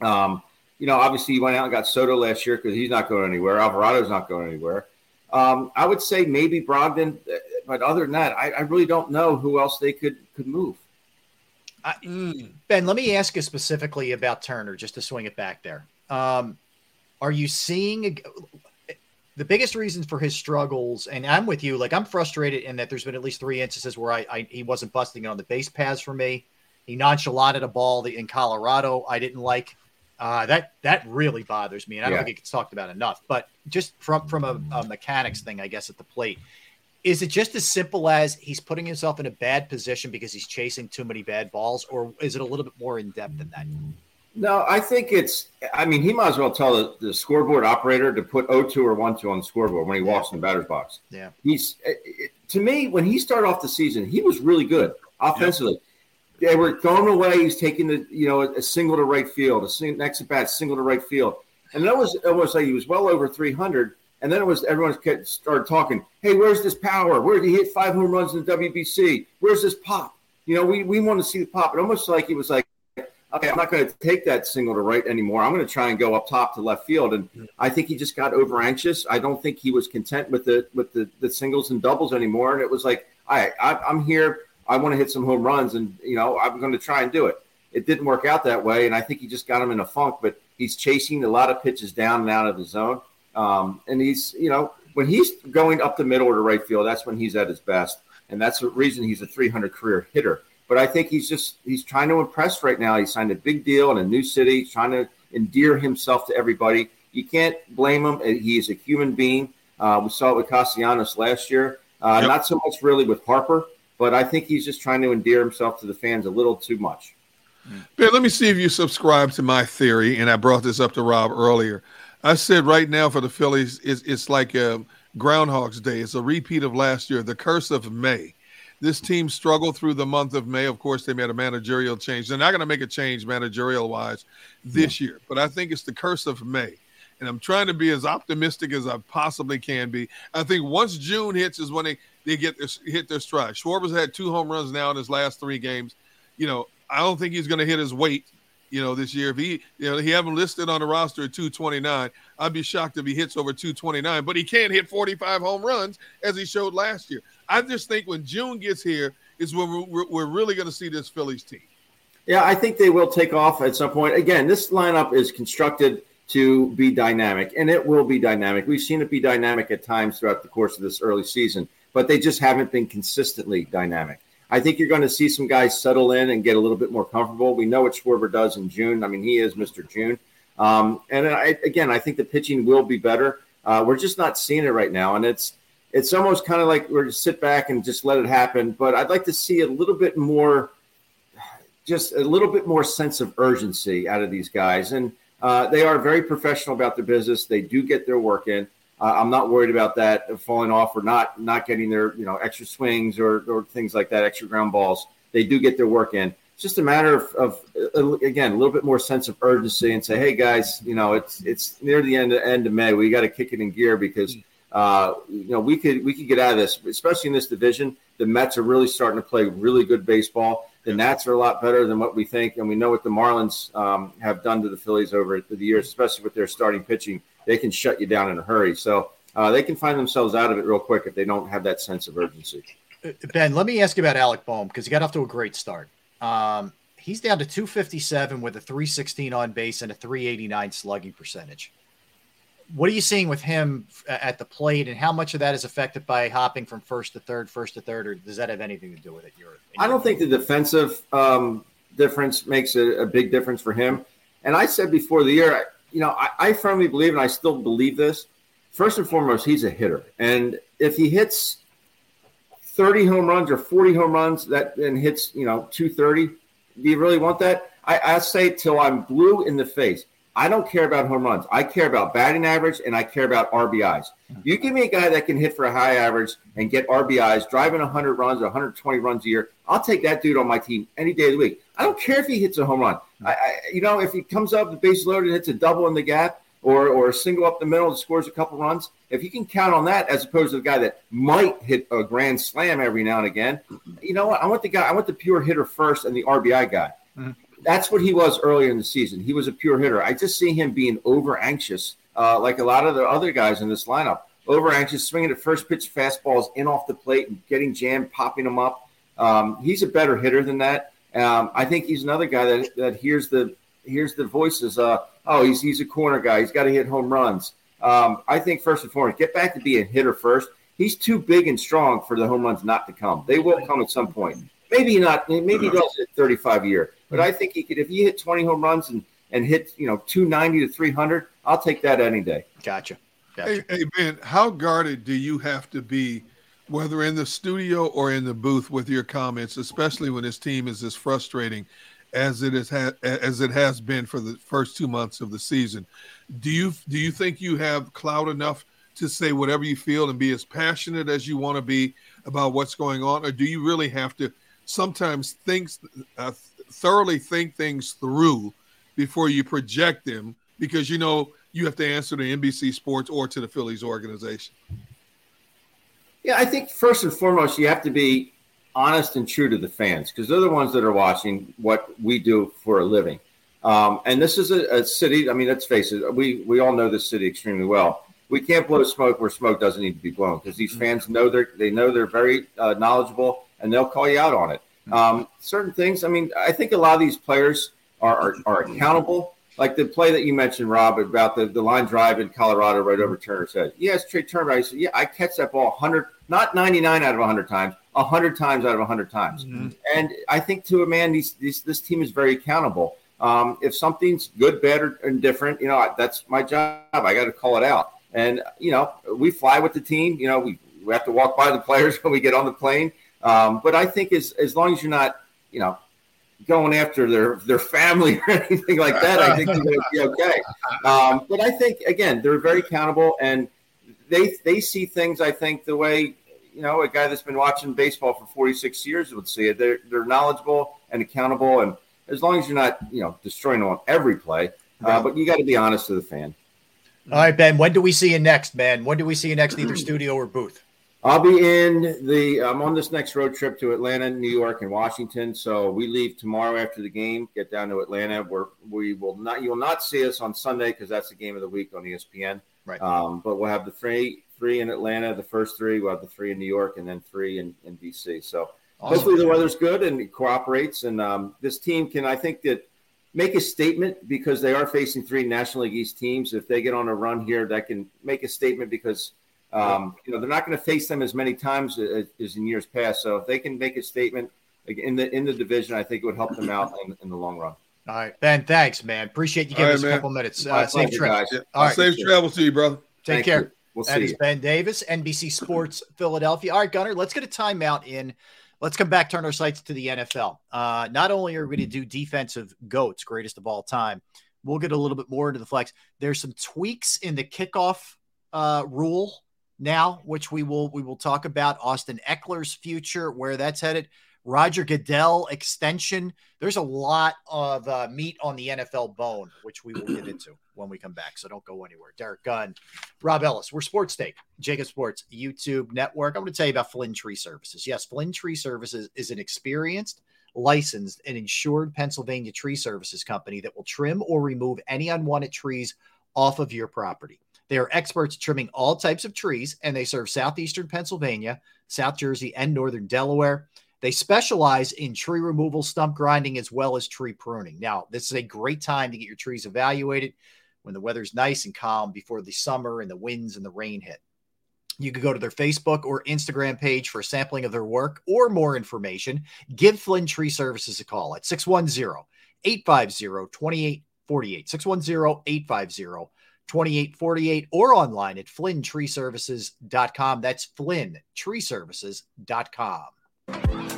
Um, you know, obviously he went out and got Soto last year because he's not going anywhere. Alvarado's not going anywhere. Um, I would say maybe Brogdon, but other than that, I, I really don't know who else they could could move. I, ben, let me ask you specifically about Turner, just to swing it back there. Um, are you seeing the biggest reasons for his struggles? And I'm with you. Like I'm frustrated in that there's been at least three instances where I, I he wasn't busting it on the base paths for me. He nonchalanted a ball in Colorado I didn't like. Uh, that that really bothers me, and I don't Yeah. think it gets talked about enough. But just from from a, a mechanics thing, I guess at the plate, is it just as simple as he's putting himself in a bad position because he's chasing too many bad balls, or is it a little bit more in depth than that? No, I think it's. I mean, he might as well tell the, the scoreboard operator to put 0-2 or 1-2 on the scoreboard when he walks in the batter's box. Yeah. He's it- it- to me when he started off the season, he was really good offensively. They were throwing away. He's taking the you know a single to right field, a sing, next at bat single to right field, and that was almost like he was well over 300. And then it was everyone kept- started talking. Hey, where's this power? Where did he hit five home runs in the WBC? Where's this pop? You know, we we want to see the pop. It almost like he was like okay, I'm not going to take that single to right anymore. I'm going to try and go up top to left field. And I think he just got over anxious. I don't think he was content with the with the, the singles and doubles anymore. And it was like, all right, I, I'm here. I want to hit some home runs, and you know, I'm going to try and do it. It didn't work out that way, and I think he just got him in a funk. But he's chasing a lot of pitches down and out of the zone, um, and he's you know when he's going up the middle or to right field, that's when he's at his best, and that's the reason he's a 300 career hitter. But I think he's just he's trying to impress right now. He signed a big deal in a new city, trying to endear himself to everybody. You can't blame him. He is a human being. Uh, we saw it with Castellanos last year. Uh, Not so much really with Harper, but I think he's just trying to endear himself to the fans a little too much. Ben, let me see if you subscribe to my theory, and I brought this up to Rob earlier. I said right now for the Phillies, it's, it's like a Groundhog's Day. It's a repeat of last year, the curse of May. This team struggled through the month of May. Of course, they made a managerial change. They're not going to make a change managerial wise this year, but I think it's the curse of May. And I'm trying to be as optimistic as I possibly can be. I think once June hits is when they, they get their, hit their stride. Schwarber's had two home runs now in his last three games. You know, I don't think he's going to hit his weight, you know, this year. If he, you know, he haven't listed on the roster at 229, I'd be shocked if he hits over 229. But he can't hit 45 home runs as he showed last year. I just think when June gets here is when we're, we're, we're really going to see this Phillies team. Yeah, I think they will take off at some point. Again, this lineup is constructed to be dynamic, and it will be dynamic. We've seen it be dynamic at times throughout the course of this early season, but they just haven't been consistently dynamic. I think you're going to see some guys settle in and get a little bit more comfortable. We know what Schwarber does in June. I mean, he is Mr. June. Um, and I, again, I think the pitching will be better. Uh, we're just not seeing it right now, and it's it's almost kind of like we're just sit back and just let it happen. But I'd like to see a little bit more, just a little bit more sense of urgency out of these guys. And uh, they are very professional about their business. They do get their work in. Uh, I'm not worried about that falling off or not not getting their you know extra swings or, or things like that, extra ground balls. They do get their work in. It's just a matter of, of uh, again a little bit more sense of urgency and say, hey guys, you know it's it's near the end end of May. We got to kick it in gear because uh, you know we could we could get out of this, especially in this division. The Mets are really starting to play really good baseball. The Nats are a lot better than what we think, and we know what the Marlins um, have done to the Phillies over the years, especially with their starting pitching. They can shut you down in a hurry, so uh, they can find themselves out of it real quick if they don't have that sense of urgency. Ben, let me ask you about Alec Bohm because he got off to a great start. Um, he's down to 257 with a 316 on base and a 389 slugging percentage. What are you seeing with him at the plate, and how much of that is affected by hopping from first to third, first to third, or does that have anything to do with it? Your I don't think the defensive um, difference makes a, a big difference for him. And I said before the year, you know, I, I firmly believe, and I still believe this. First and foremost, he's a hitter, and if he hits 30 home runs or 40 home runs that and hits, you know, 230, do you really want that? I, I say till I'm blue in the face. I don't care about home runs. I care about batting average and I care about RBIs. You give me a guy that can hit for a high average and get RBIs, driving 100 runs or 120 runs a year. I'll take that dude on my team any day of the week. I don't care if he hits a home run. I, I, you know, if he comes up the base loaded and hits a double in the gap, or or a single up the middle that scores a couple runs. If you can count on that, as opposed to the guy that might hit a grand slam every now and again, you know what? I want the guy. I want the pure hitter first and the RBI guy. Mm-hmm. That's what he was earlier in the season. He was a pure hitter. I just see him being over anxious, uh, like a lot of the other guys in this lineup. Over anxious, swinging at first pitch fastballs in off the plate and getting jammed, popping them up. Um, he's a better hitter than that. Um, I think he's another guy that, that hears the hears the voices. Uh, oh, he's he's a corner guy. He's got to hit home runs. Um, I think first and foremost, get back to being a hitter first. He's too big and strong for the home runs not to come. They will come at some point. Maybe not. Maybe he uh-huh. does it 35 year. But I mm-hmm. think he could. If he hit 20 home runs and and hit you know 290 to 300, I'll take that any day. Gotcha. Hey, hey, Ben, how guarded do you have to be, whether in the studio or in the booth, with your comments, especially when this team is as frustrating as it is ha- as it has been for the first two months of the season? Do you do you think you have clout enough to say whatever you feel and be as passionate as you want to be about what's going on, or do you really have to sometimes think uh, thoroughly think things through before you project them because you know you have to answer to NBC Sports or to the Phillies organization. Yeah, I think first and foremost, you have to be honest and true to the fans because they're the ones that are watching what we do for a living. Um, and this is a, a, city. I mean, let's face it. We we all know this city extremely well. We can't blow smoke where smoke doesn't need to be blown because these fans know they're they know they're very uh, knowledgeable and they'll call you out on it. Um, certain things. I mean, I think a lot of these players are are, are accountable. Like the play that you mentioned, Rob, about the, the line drive in Colorado right over Turner's head. Yes, Trea Turner. I said, yeah, I catch that ball 100, not 99 out of 100 times, 100 times out of 100 times. And I think to a man, these, these this team is very accountable. Um, if something's good, bad, or indifferent, you know, that's my job. I got to call it out. And, you know, we fly with the team. You know, we, we have to walk by the players when we get on the plane. Um, but I think as, as long as you're not, you know, going after their their family or anything like that, I think they're going to be okay. Um, but I think again, they're very accountable and they they see things. I think the way you know a guy that's been watching baseball for 46 years would see it. They're they're knowledgeable and accountable, and as long as you're not you know destroying on every play, uh, but you got to be honest to the fan. All right, Ben. When do we see you next, man? When do we see you next, either studio or booth? I'll be in the. I'm on this next road trip to Atlanta, New York, and Washington. So we leave tomorrow after the game. Get down to Atlanta. Where we will not. You will not see us on Sunday because that's the game of the week on ESPN. Right. Um, but we'll have the three three in Atlanta, the first three. We'll have the three in New York, and then three in, in DC. So Awesome. hopefully the weather's good and it cooperates. And um, this team can, I think, that make a statement because they are facing three National League East teams. If they get on a run here, that can make a statement because um, you know they're not going to face them as many times as, as in years past. So if they can make a statement in the in the division, I think it would help them out in, in the long run. All right, Ben. Thanks, man. Appreciate you giving right, us a couple minutes. My Uh, safe pleasure, trip. guys. Yeah, All right. safe travels to you, brother. Take Thank care. you. We'll That see is you. Ben Davis, NBC Sports Philadelphia. All right, Gunner, let's get a timeout in. Let's come back, turn our sights to the NFL. Uh, not only are we going to do defensive goats, greatest of all time, we'll get a little bit more into the flex. There's some tweaks in the kickoff uh, rule now, which we will we will talk about. Austin Ekeler's future, where that's headed. Roger Goodell extension. There's a lot of uh, meat on the NFL bone, which we will get into when we come back. So don't go anywhere. Derrick Gunn, Rob Ellis. We're Sports Take, JAKIB Sports YouTube Network. I'm going to tell you about Flynn Tree Services. Yes, Flynn Tree Services is an experienced, licensed, and insured Pennsylvania tree services company that will trim or remove any unwanted trees off of your property. They are experts at trimming all types of trees, and they serve southeastern Pennsylvania, South Jersey, and northern Delaware. They specialize in tree removal, stump grinding, as well as tree pruning. Now, this is a great time to get your trees evaluated when the weather's nice and calm before the summer and the winds and the rain hit. You can go to their Facebook or Instagram page for a sampling of their work or more information. Give Flynn Tree Services a call at 610 850 2848. 610 850 2848 or online at flynntreeservices.com. That's flynntreeservices.com.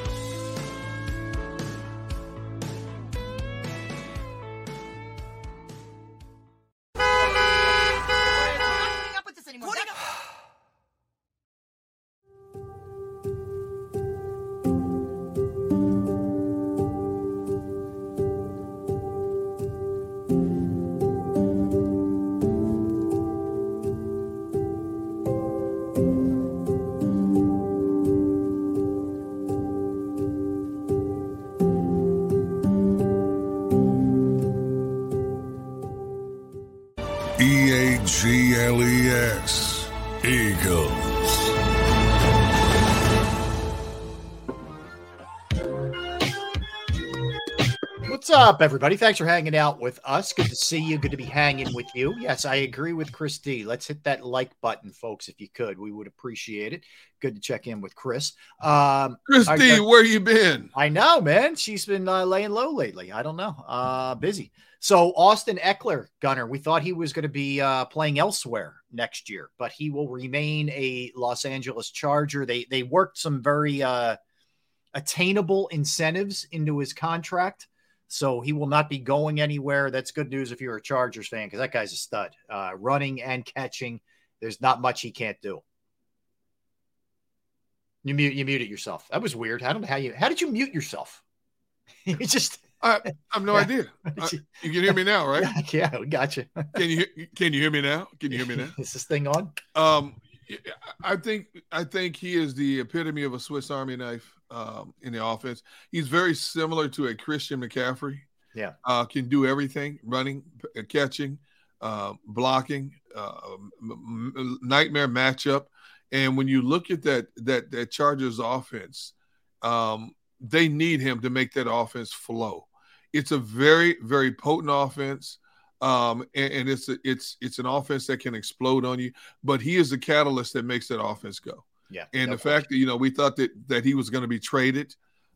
Up, everybody? Thanks for hanging out with us. Good to see you. Good to be hanging with you. Yes, I agree with Chris D. Let's hit that like button, folks, if you could. We would appreciate it. Good to check in with Chris. Um, Chris I- D, where you been? I know, man. She's been uh, laying low lately. I don't know. Uh, busy. So Austin Ekeler, Gunner, we thought he was going to be uh, playing elsewhere next year, but he will remain a Los Angeles Charger. They they worked some very uh, attainable incentives into his contract, so he will not be going anywhere. That's good news if you're a Chargers fan because that guy's a stud, uh, running and catching. There's not much he can't do. You mute you muted yourself. That was weird. I don't know how you how did you mute yourself? you just I, I have no Yeah. idea. I- you can hear me now, right? yeah, we got you. Can you hear- can you hear me now? Can you hear me now? Is this thing on? Um, I think I think he is the epitome of a Swiss Army knife um, in the offense. He's very similar to a Christian McCaffrey. Yeah. uh, can do everything: running, p- catching, uh, blocking. Uh, m- m- nightmare matchup. And when you look at that that that Chargers offense, um, they need him to make that offense flow. It's a very very potent offense, um, and, and it's a, it's it's an offense that can explode on you. But he is the catalyst that makes that offense go. Yeah, And no the fact that you know we thought that that he was going to be traded,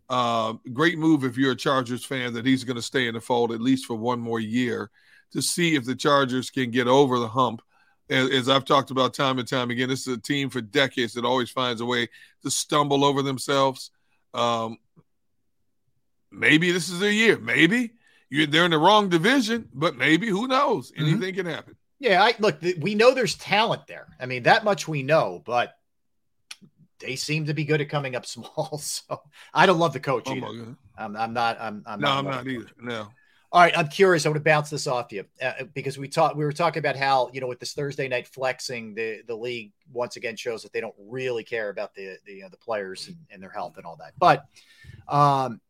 uh, great move if you're a Chargers fan that he's going to stay in the fold at least for one more year to see if the Chargers can get over the hump. As, as I've talked about time and time again, this is a team for decades that always finds a way to stumble over themselves. Um, maybe this is their year. Maybe you're, they're in the wrong division, but maybe who knows? Anything can happen. Yeah, I look. th- We know there's talent there. I mean, that much we know, but they seem to be good at coming up small. So I don't love the coach Oh either. I'm, I'm not. I'm. I'm no, not I'm not either. No. All right, I'm curious. I want to bounce this off you uh, because we talked. We were talking about how you know with this Thursday night flexing, the the league once again shows that they don't really care about the the uh, the players and, and their health and all that. But um,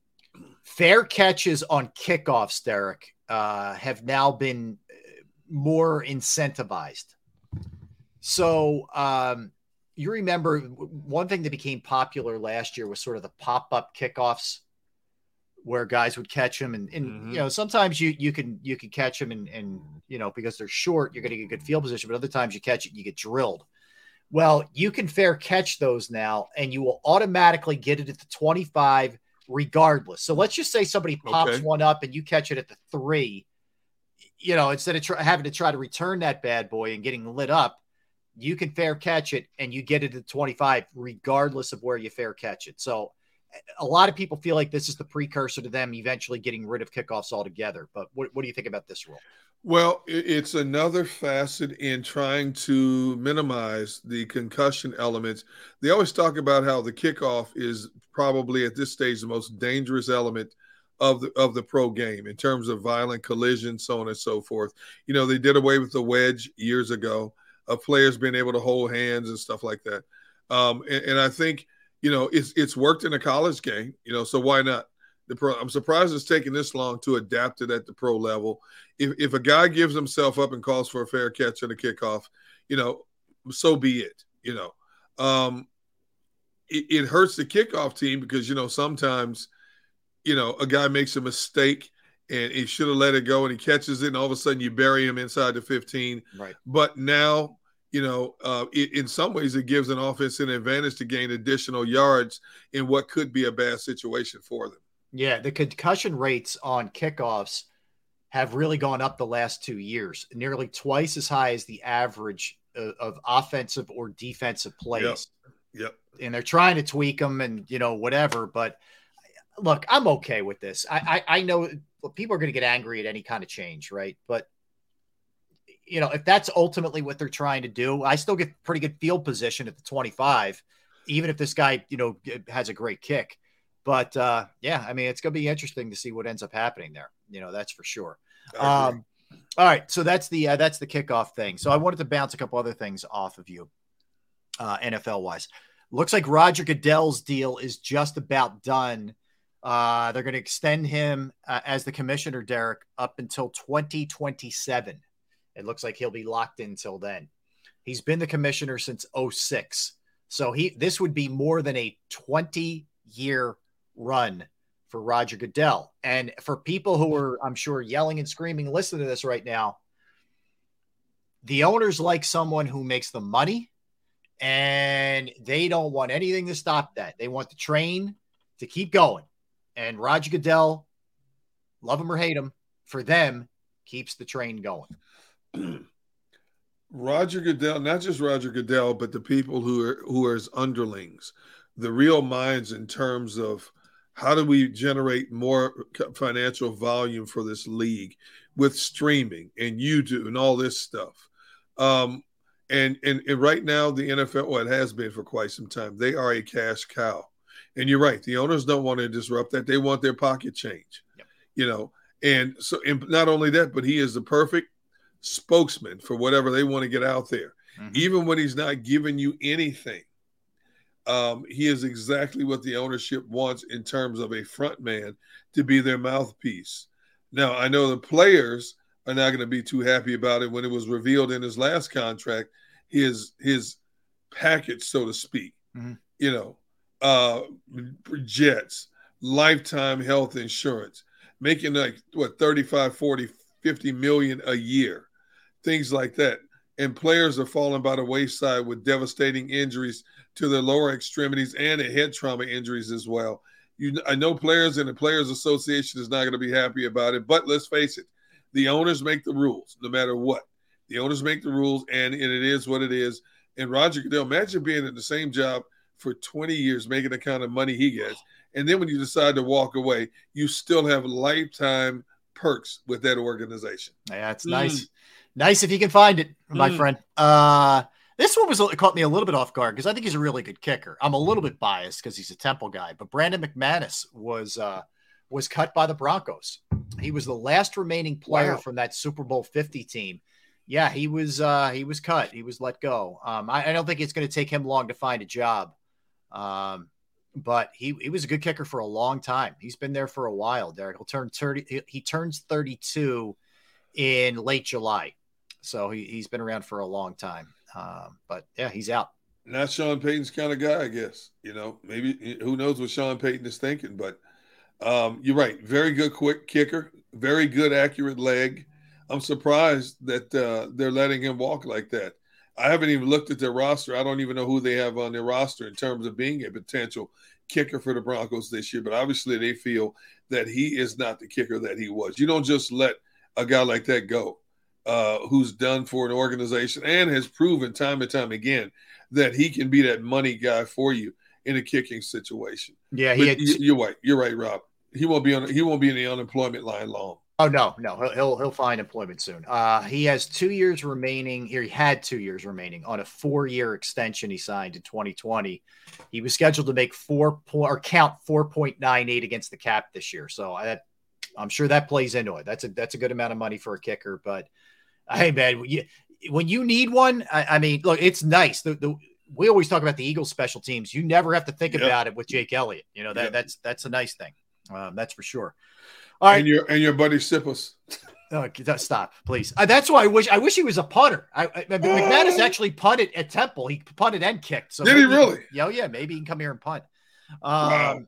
fair catches on kickoffs, Derrick, uh, have now been uh, more incentivized. So um, you remember one thing that became popular last year was sort of the pop up kickoffs where guys would catch them, and, and Mm-hmm. you know sometimes you you can you can catch them, and and you know because they're short, you're going to get a good field position, but other times you catch it, you get drilled. Well, you can fair catch those now, and you will automatically get it at the 25 regardless. So let's just say somebody pops Okay. one up and you catch it at the three. You know, instead of try, having to try to return that bad boy and getting lit up, you can fair catch it and you get it at 25 regardless of where you fair catch it. So a lot of people feel like this is the precursor to them eventually getting rid of kickoffs altogether. But what, what do you think about this rule? Well, it's another facet in trying to minimize the concussion elements. They always talk about how the kickoff is probably at this stage the most dangerous element of the of the pro game in terms of violent collision, so on and so forth. You know, they did away with the wedge years ago of players being able to hold hands and stuff like that. Um, and, and I think you know it's it's worked in a college game. You know, so why not? The pro, I'm surprised it's taking this long to adapt it at the pro level. If if a guy gives himself up and calls for a fair catch and a kickoff, you know, so be it. You know, um, it, it hurts the kickoff team because you know sometimes, you know, a guy makes a mistake and he should have let it go and he catches it and all of a sudden you bury him inside the 15. Right. But now, you know, uh, it, in some ways it gives an offense an advantage to gain additional yards in what could be a bad situation for them. Yeah, the concussion rates on kickoffs have really gone up the last two years, nearly twice as high as the average uh, of offensive or defensive plays. Yep. And they're trying to tweak them and, you know, whatever. But look, I'm okay with this. I, I, I know people are going to get angry at any kind of change, right? But, you know, if that's ultimately what they're trying to do, I still get pretty good field position at the 25, even if this guy, you know, has a great kick. But uh, yeah, I mean, it's going to be interesting to see what ends up happening there. You know, that's for sure. Um, all right, so that's the uh, that's the kickoff thing. So I wanted to bounce a couple other things off of you, uh, NFL wise. Looks like Roger Goodell's deal is just about done. Uh, they're going to extend him uh, as the commissioner, Derrick, up until 2027. It looks like he'll be locked in till then. He's been the commissioner since 06. So he this would be more than a 20 year run for Roger Goodell. And for people who are, I'm sure, yelling and screaming, listen to this right now. The owners like someone who makes the money and they don't want anything to stop that. They want the train to keep going. And Roger Goodell, love him or hate him, for them, keeps the train going. Roger Goodell, not just Roger Goodell, but the people who are who are his underlings, the real minds in terms of how do we generate more financial volume for this league with streaming and YouTube and all this stuff. Um, and, and and right now the NFL, well, it has been for quite some time. They are a cash cow, and you're right. The owners don't want to disrupt that. They want their pocket change, you know. And so, and not only that, but he is the perfect spokesman for whatever they want to get out there. Even when he's not giving you anything, um, he is exactly what the ownership wants in terms of a front man to be their mouthpiece. Now, I know the players are not going to be too happy about it when it was revealed in his last contract, his his package, so to speak. You know, uh, jets, lifetime health insurance, making like what 35, 40, 50 million a year, things like that. And players are falling by the wayside with devastating injuries to their lower extremities and head trauma injuries as well. You, I know players and the Players Association is not going to be happy about it, but let's face it, the owners make the rules no matter what. The owners make the rules, and, and it is what it is. And Roger Goodell, imagine being in the same job for 20 years, making the kind of money he gets. And then when you decide to walk away, you still have lifetime perks with that organization. Yeah, it's nice. Nice if you can find it, my Mm. friend. Uh this one was caught me a little bit off guard because I think he's a really good kicker. I'm a little bit biased because he's a Temple guy, but Brandon McManus was uh was cut by the Broncos. He was the last remaining player Wow. from that Super Bowl 50 team. Yeah, he was uh he was cut. He was let go. Um I, I don't think it's gonna take him long to find a job. Um but he, he was a good kicker for a long time. He's been there for a while, Derrick. He'll turn 30 he, he turns 32 in late July. So he, he's been around for a long time. Um, but yeah, he's out. Not Sean Payton's kind of guy, I guess. You know, maybe who knows what Sean Payton is thinking, but Um, you're right. Very good quick kicker. Very good accurate leg. I'm surprised that uh, they're letting him walk like that. I haven't even looked at their roster. I don't even know who they have on their roster in terms of being a potential kicker for the Broncos this year. But obviously, they feel that he is not the kicker that he was. You don't just let a guy like that go, uh, who's done for an organization and has proven time and time again that he can be that money guy for you in a kicking situation. Yeah, he had- you- you're right. You're right, Rob. He won't be on. He won't be in the unemployment line long. Oh no, no, he'll he'll, he'll find employment soon. Uh, he has two years remaining. Here, he had two years remaining on a four-year extension he signed in 2020. He was scheduled to make four po- or count 4.98 against the cap this year. So I, I'm sure that plays into it. That's a that's a good amount of money for a kicker. But hey, man, you, when you need one, I, I mean, look, it's nice. The, the we always talk about the Eagles special teams. You never have to think Yep. about it with Jake Elliott. You know that Yep. that's that's a nice thing. Um, that's for sure. All right. And your and your buddy Siposs. Oh, stop, please. Uh, that's why I wish I wish he was a punter. I, I, McManus actually punted at Temple. He punted and kicked. So Did he maybe- really? Yeah, oh, yeah. Maybe he can come here and punt. Um, Wow.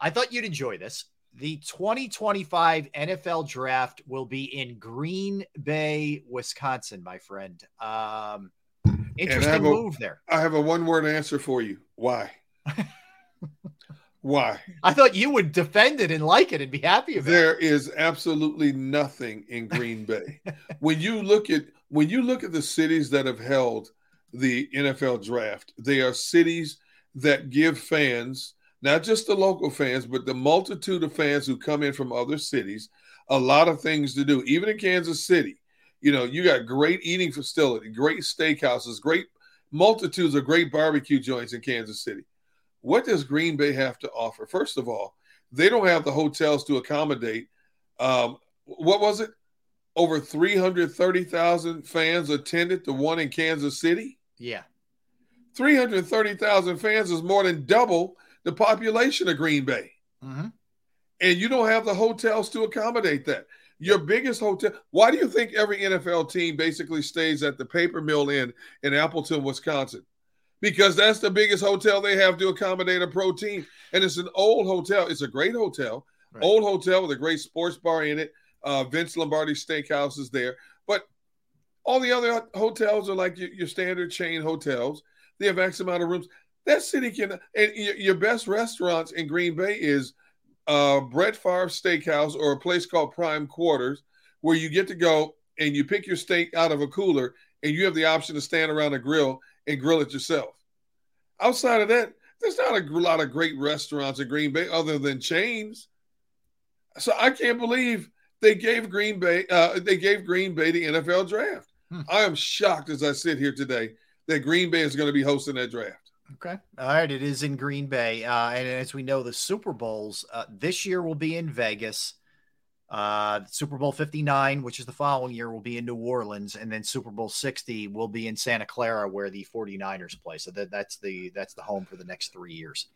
I thought you'd enjoy this. The 2025 NFL Draft will be in Green Bay, Wisconsin, my friend. Um, interesting have a- move there. I have a one word answer for you. Why? Why? I thought you would defend it and like it and be happy about it. There is absolutely nothing in Green Bay. when you look at when you look at the cities that have held the NFL draft, they are cities that give fans, not just the local fans, but the multitude of fans who come in from other cities, a lot of things to do. Even in Kansas City, you know, you got great eating facility, great steakhouses, great multitudes of great barbecue joints in Kansas City. What does Green Bay have to offer? First of all, they don't have the hotels to accommodate. Um, what was it? Over 330,000 fans attended the one in Kansas City. Yeah. 330,000 fans is more than double the population of Green Bay. Mhm. And you don't have the hotels to accommodate that. Your biggest hotel. Why do you think every NFL team basically stays at the Paper Mill Inn in Appleton, Wisconsin? Because that's the biggest hotel they have to accommodate a pro team. And it's an old hotel. It's a great hotel, old hotel with a great sports bar in it. Uh, Vince Lombardi Steakhouse is there. But all the other hotels are like your, your standard chain hotels. They have X amount of rooms. That city can, and your, your best restaurants in Green Bay is uh, Brett Favre Steakhouse or a place called Prime Quarters, where you get to go and you pick your steak out of a cooler and you have the option to stand around a grill and grill it yourself. Outside of that, there's not a lot of great restaurants in Green Bay other than chains. So I can't believe they gave Green Bay uh, they gave Green Bay the NFL draft. I am shocked as I sit here today that Green Bay is going to be hosting that draft. Okay. All right. It is in Green Bay. Uh, and as we know, the Super Bowls uh, this year will be in Vegas. Uh, Super Bowl 59, which is the following year, will be in New Orleans. And then Super Bowl 60 will be in Santa Clara, where the 49ers play. So that, that's the that's the home for the next three years.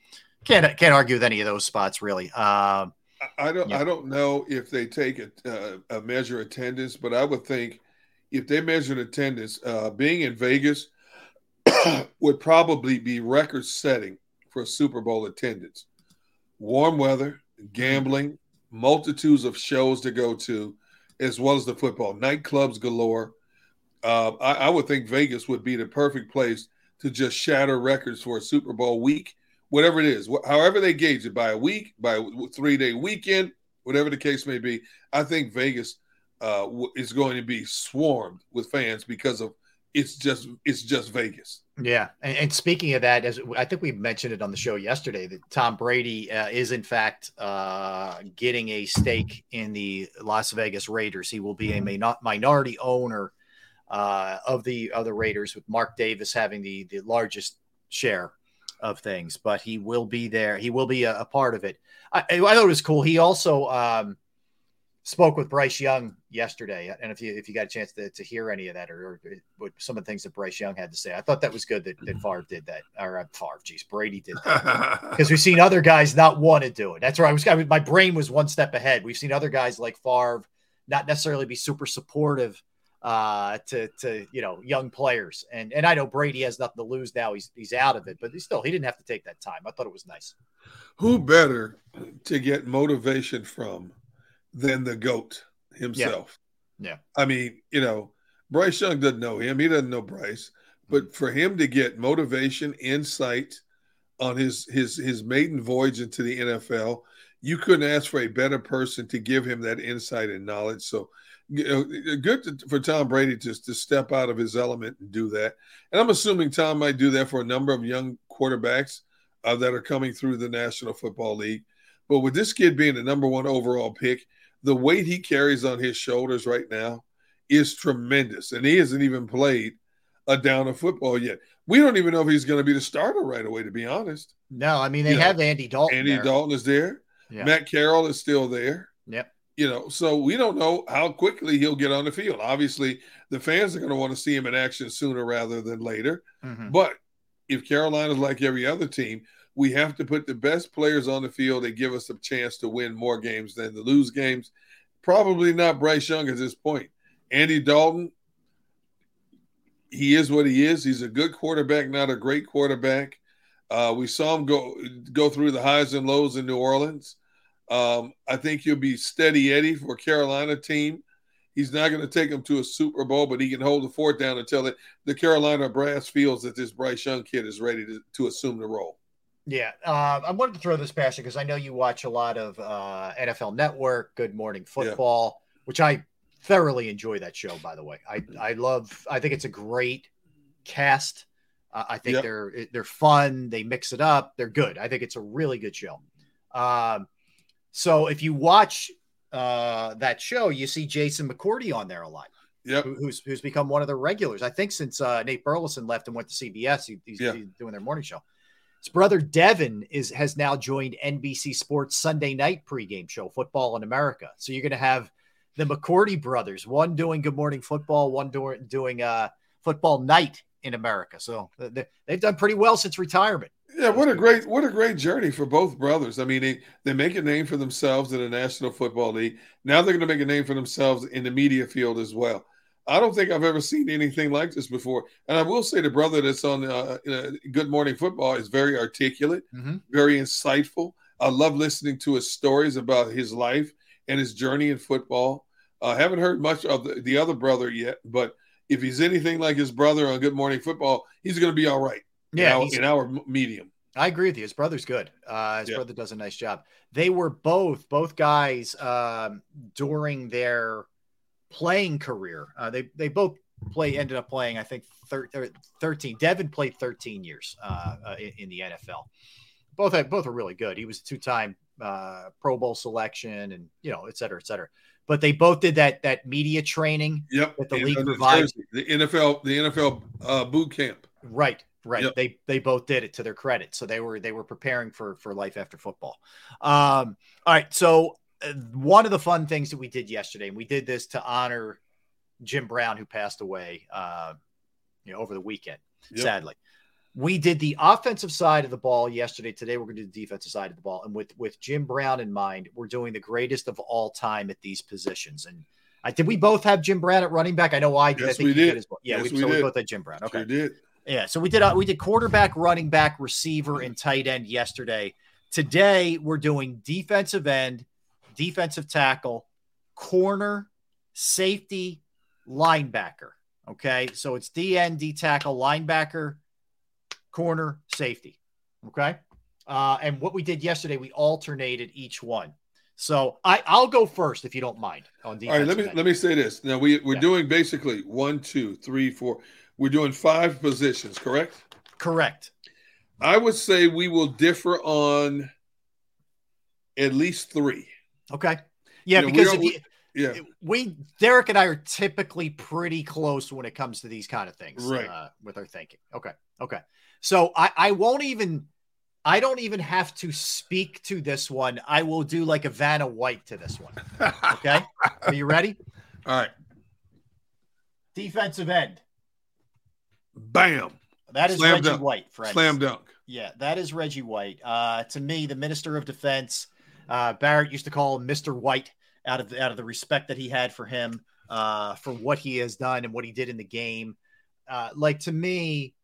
Can't can't argue with any of those spots, really. Um, I don't Yeah. I don't know if they take a, uh, a measure attendance, but I would think if they measured attendance, uh, being in Vegas would probably be record setting for Super Bowl attendance. Warm weather, gambling, multitudes of shows to go to, as well as the football nightclubs galore. Uh, I, I would think Vegas would be the perfect place to just shatter records for a Super Bowl week, whatever it is, wh- however they gauge it by a week, by a three day weekend, whatever the case may be. I think Vegas uh, w- is going to be swarmed with fans because of it's just it's just Vegas. Yeah, and, and speaking of that, as I think we mentioned it on the show yesterday, that Tom Brady uh, is in fact uh, getting a stake in the Las Vegas Raiders. He will be a min- minority owner uh, of the of the Raiders, with Mark Davis having the the largest share of things. But he will be there. He will be a, a part of it. I, I thought it was cool. He also um, spoke with Bryce Young yesterday, and if you if you got a chance to, to hear any of that or, or what some of the things that Bryce Young had to say, I thought that was good that, that Favre did that, or uh, Favre, geez, Brady did that because we've seen other guys not want to do it. That's where I was. I my brain was one step ahead. We've seen other guys like Favre not necessarily be super supportive uh to to you know young players and and I know Brady has nothing to lose now he's he's out of it but he still he didn't have to take that time I thought it was nice Who better to get motivation from than the GOAT himself? Yeah. I mean, you know, Bryce Young doesn't know him. He doesn't know Bryce. But for him to get motivation, insight on his his his maiden voyage into the NFL, you couldn't ask for a better person to give him that insight and knowledge. So you know, good to, for Tom Brady to, to step out of his element and do that. And I'm assuming Tom might do that for a number of young quarterbacks uh, that are coming through the National Football League. But with this kid being the number one overall pick, the weight he carries on his shoulders right now is tremendous. And he hasn't even played a down of football yet. We don't even know if he's going to be the starter right away, to be honest. No, I mean they You know, have Andy Dalton. Andy there. Dalton is there. Yeah. Matt Corral is still there. Yep. You know, so we don't know how quickly he'll get on the field. Obviously, the fans are going to want to see him in action sooner rather than later. Mhm. But if Carolina's like every other team, we have to put the best players on the field and give us a chance to win more games than to lose games. Probably not Bryce Young at this point. Andy Dalton, he is what he is. He's a good quarterback, not a great quarterback. Uh, we saw him go go through the highs and lows in New Orleans. Um, I think he'll be steady Eddie for Carolina team. He's not going to take them to a Super Bowl, but he can hold the fort down until the, the Carolina brass feels that this Bryce Young kid is ready to, to assume the role. Yeah, uh, I wanted to throw this past you because I know you watch a lot of uh, NFL Network, Good Morning Football, which I thoroughly enjoy that show. By the way, I I love. I think it's a great cast. Uh, I think Yep. they're they're fun. They mix it up. They're good. I think it's a really good show. Um, so if you watch uh, that show, you see Jason McCourty on there a lot. Yep. who- who's who's become one of the regulars. I think since uh, Nate Burleson left and went to CBS, he, he's, Yeah. he's doing their morning show. His brother Devin is has now joined NBC Sports Sunday night pregame show, Football in America. So you're going to have the McCourty brothers, one doing Good Morning Football, one doing doing uh, Football Night in America. So they, they've done pretty well since retirement. Yeah, what a great what a great journey for both brothers. I mean, they, they make a name for themselves in the National Football League. Now they're going to make a name for themselves in the media field as well. I don't think I've ever seen anything like this before. And I will say the brother that's on uh, uh, Good Morning Football is very articulate, Mhm. very insightful. I love listening to his stories about his life and his journey in football. I haven't heard much of the, the other brother yet, but if he's anything like his brother on Good Morning Football, he's going to be all right. in Yeah, our- he's- in our medium. I agree with you. His brother's good. Uh, his Yeah. brother does a nice job. They were both both guys um, during their playing career. Uh, they they both play ended up playing. I think thir- thir- thirteen. Devin played thirteen years uh, uh, in, in the NFL. Both had, both are really good. He was a two time uh, Pro Bowl selection, and you know, et cetera, et cetera. But they both did that that media training Yep. that the in- league provides. The NFL, the NFL uh, boot camp. Right, right. Yep. They they both did it to their credit. So they were they were preparing for for life after football. Um, all right. So one of the fun things that we did yesterday, and we did this to honor Jim Brown, who passed away, uh, you know, over the weekend. Yep. Sadly, we did the offensive side of the ball yesterday. Today we're going to do the defensive side of the ball, and with with Jim Brown in mind, we're doing the greatest of all time at these positions. And I did we both have Jim Brown at running back? I know I did. I Yes, think we did. as well. Yeah, Yes, we, so we did. both had Jim Brown. Okay. We did. Yeah, so we did uh, we did quarterback, running back, receiver, and tight end yesterday. Today we're doing defensive end, defensive tackle, corner, safety, linebacker. Okay, so it's DN, D tackle, linebacker, corner, safety. Okay, uh, and what we did yesterday, we alternated each one. So I I'll go first if you don't mind on All right, let me let me say this. Now we we're doing basically one, two, three, four. We're doing five positions, correct? Correct. I would say we will differ on at least three. Okay. Yeah, You know, because you, Yeah. we Derrick and I are typically pretty close when it comes to these kind of things, Right. Uh, with our thinking. Okay, okay. So I I won't even I don't even have to speak to this one. I will do like a Vanna White to this one. Okay, are you ready? All right. Defensive end. Bam. That is Slam Reggie dunk. White, friends. Slam dunk. Yeah, that is Reggie White. Uh, to me, the Minister of Defense, uh, Barrett used to call him Mr. White out of out of the respect that he had for him, uh, for what he has done and what he did in the game. Uh, like to me,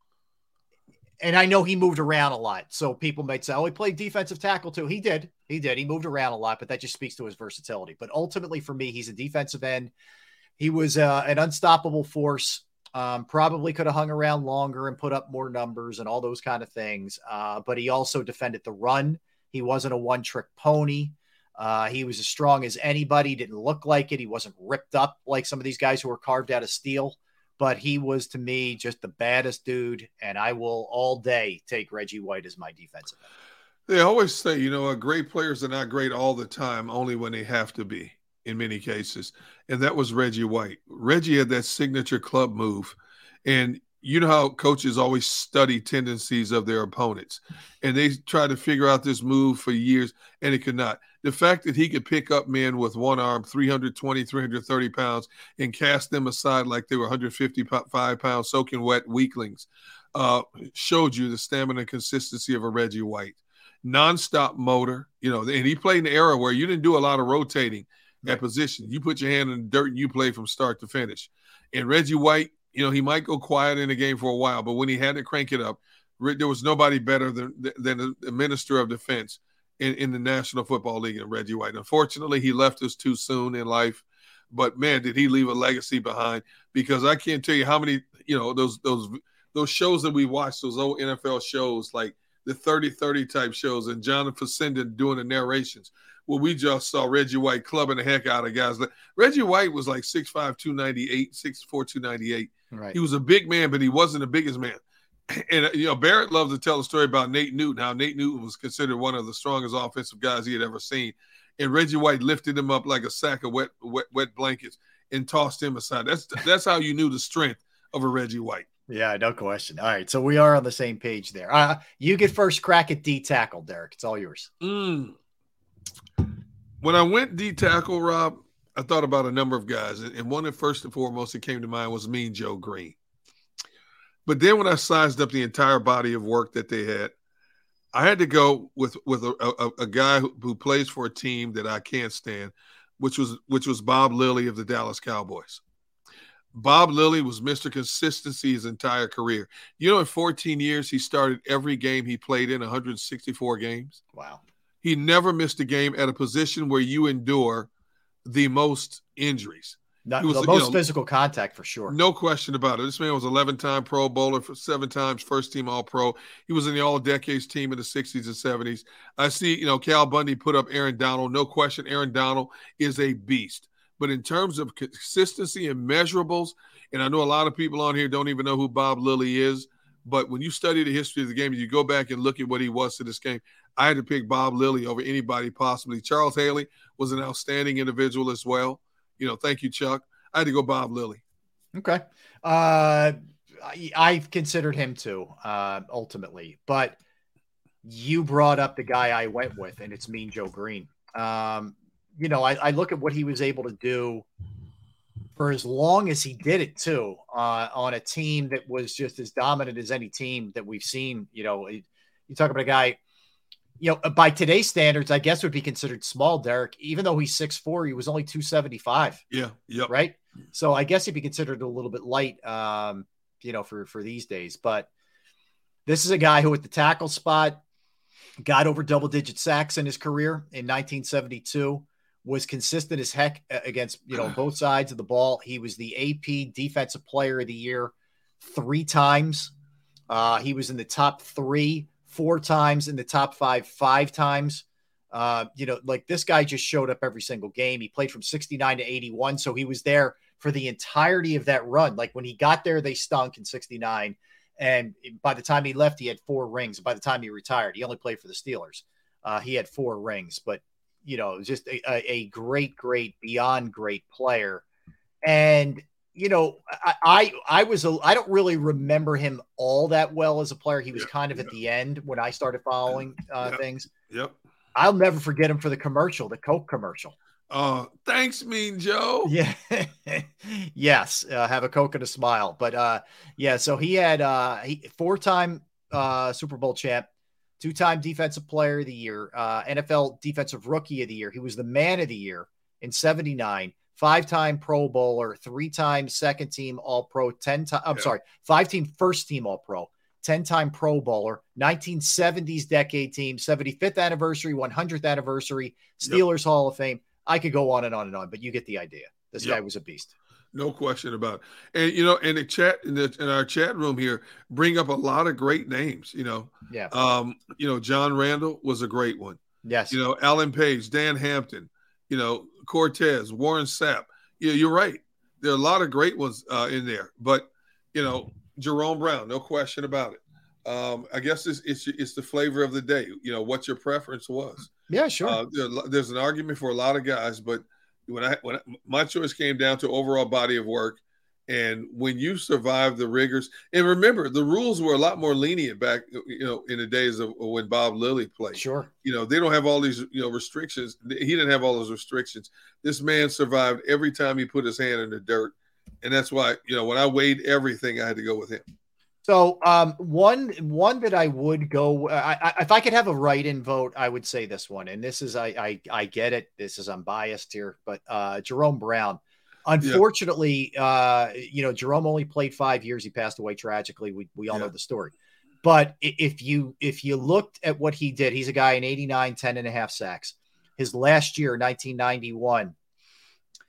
and I know he moved around a lot. So people might say, oh, he played defensive tackle too. He did. He did. He moved around a lot, but that just speaks to his versatility. But ultimately, for me, he's a defensive end. He was uh, an unstoppable force. Um, probably could have hung around longer and put up more numbers and all those kind of things. Uh, but he also defended the run. He wasn't a one trick pony. Uh, he was as strong as anybody. Didn't look like it. He wasn't ripped up like some of these guys who were carved out of steel. But he was to me just the baddest dude, and I will all day take Reggie White as my defensive end. They always say, you know, great players are not great all the time, only when they have to be in many cases. And that was Reggie White. Reggie had that signature club move. And you know how coaches always study tendencies of their opponents. And they try to figure out this move for years, and it could not. The fact that he could pick up men with one arm, 320, 330 pounds, and cast them aside like they were 155 pounds, soaking wet weaklings, uh, showed you the stamina and consistency of a Reggie White. Nonstop motor, you know, and he played in the era where you didn't do a lot of rotating at position. You put your hand in the dirt and you play from start to finish. And Reggie White, you know, he might go quiet in the game for a while, but when he had to crank it up, there was nobody better than than the minister of defense in, in the National Football League and Reggie White. Unfortunately, he left us too soon in life. But man, did he leave a legacy behind? Because I can't tell you how many, you know, those those those shows that we watched, those old NFL shows like the 30-30 type shows and Jonathan Facenda doing the narrations. Well, we just saw Reggie White clubbing the heck out of guys. Reggie White was like 6'5, 298, 6'4, 298. Right. He was a big man, but he wasn't the biggest man. And you know, Barrett loves to tell a story about Nate Newton, how Nate Newton was considered one of the strongest offensive guys he had ever seen. And Reggie White lifted him up like a sack of wet, wet, wet blankets and tossed him aside. That's that's how you knew the strength of a Reggie White. Yeah, no question. All right, so we are on the same page there. Uh, you get first crack at D tackle, Derrick. It's all yours. Mm. When I went D tackle, Rob, I thought about a number of guys, and one that first and foremost that came to mind was Mean Joe Green. But then when I sized up the entire body of work that they had, I had to go with with a, a, a guy who, who, plays for a team that I can't stand, which was which was Bob Lilly of the Dallas Cowboys. Bob Lilly was Mr. Consistency his entire career. You know, in 14 years, he started every game he played in 164 games. Wow. He never missed a game at a position where you endure the most injuries. Not, was, the most you know, physical contact for sure. No question about it. This man was 11 time Pro Bowler for seven times first team All Pro. He was in the All Decades team in the 60s and 70s. I see, you know, Cal Bundy put up Aaron Donald. No question, Aaron Donald is a beast. But in terms of consistency and measurables, and I know a lot of people on here don't even know who Bob Lilly is. But when you study the history of the game, you go back and look at what he was to this game. I had to pick Bob Lilly over anybody possibly. Charles Haley was an outstanding individual as well. You know, thank you, Chuck. I had to go Bob Lilly. Okay. Uh, I've considered him too, uh, ultimately, but you brought up the guy I went with, and it's Mean Joe Green. Um, you know, I, I, look at what he was able to do for as long as he did it too, uh, on a team that was just as dominant as any team that we've seen. You know, you talk about a guy you know, by today's standards, I guess would be considered small, Derrick. Even though he's six four, he was only 275. Yeah. Yep. Right. So I guess he'd be considered a little bit light, um, you know, for for these days. But this is a guy who at the tackle spot got over double digit sacks in his career in 1972, was consistent as heck against, you know, both sides of the ball. He was the AP defensive player of the year three times. Uh, he was in the top three four times in the top five, five times. Uh, you know, like this guy just showed up every single game. He played from 69 to 81. So he was there for the entirety of that run. Like when he got there, they stunk in 69. And by the time he left, he had four rings. By the time he retired, he only played for the Steelers. Uh, he had four rings, but you know, just a, a great, great, beyond great player. And you know, I, I, I was a, I don't really remember him all that well as a player. He was yep, kind of yep. at the end when I started following uh, yep, things. Yep. I'll never forget him for the commercial, the Coke commercial. Uh, thanks, Mean Joe. Yeah. yes. Uh, have a Coke and a smile. But uh, yeah, so he had uh, he, four time uh, Super Bowl champ, two time Defensive Player of the Year, uh, NFL Defensive Rookie of the Year. He was the Man of the Year in '79 five time Pro Bowler, three time second team All Pro, 10 time, I'm yeah. sorry, five team first team All Pro, 10-time Pro Bowler, 1970s decade team, 75th anniversary, 100th anniversary, Steelers Hall of Fame. I could go on and on and on, but you get the idea. This Yep. guy was a beast. No question about it. And you know, in the chat in, the, in our chat room here, bring up a lot of great names. You know, Yeah. um, you know, John Randle was a great one. Yes. You know, Alan Page, Dan Hampton, you know, Cortez, Warren Sapp. Yeah, you're right. There are a lot of great ones uh, in there, but you know, Jerome Brown, no question about it. Um, I guess it's, it's it's the flavor of the day. You know, what your preference was. Yeah, sure. Uh, there- there's an argument for a lot of guys, but when I when I, my choice came down to overall body of work, and when you survive the rigors, and remember the rules were a lot more lenient back, you know, in the days of when Bob Lilly played. Sure. You know, they don't have all these you know restrictions. He didn't have all those restrictions. This man survived every time he put his hand in the dirt, and that's why you know when I weighed everything, I had to go with him. So um, one one that I would go, I, I, if I could have a write-in vote, I would say this one. And this is, I, I, I get it. This is I'm biased here, but uh, Jerome Brown. Unfortunately, uh, you know, Jerome only played five years. He passed away tragically. We we all know the story. But if you if you looked at what he did, he's a guy in 89, 10 and a half sacks. His last year, 1991,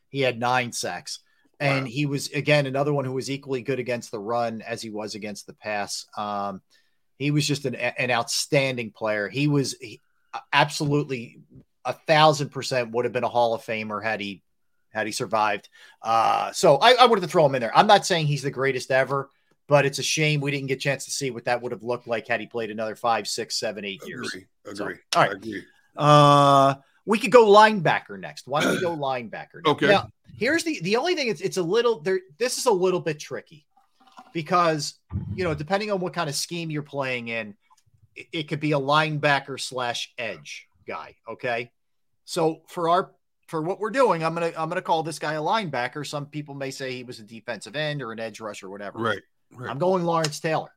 he had nine sacks. And he was again another one who was equally good against the run as he was against the pass. Um, he was just an, an outstanding player. He was he, absolutely a thousand percent would have been a Hall of Famer had he had he survived. Uh, so I, I wanted to throw him in there. I'm not saying he's the greatest ever, but it's a shame we didn't get a chance to see what that would have looked like had he played another five, six, seven, eight years. Agree. So, Agree. all right. Agree. Uh, we could go linebacker next. Why don't we go linebacker? Now, Okay. Now, here's the the only thing. It's it's a little there. This is a little bit tricky because you know depending on what kind of scheme you're playing in, it, it could be a linebacker slash edge guy. Okay, so for our for what we're doing, I'm gonna I'm gonna call this guy a linebacker. Some people may say he was a defensive end or an edge rush or whatever. Right. Right. I'm going Lawrence Taylor.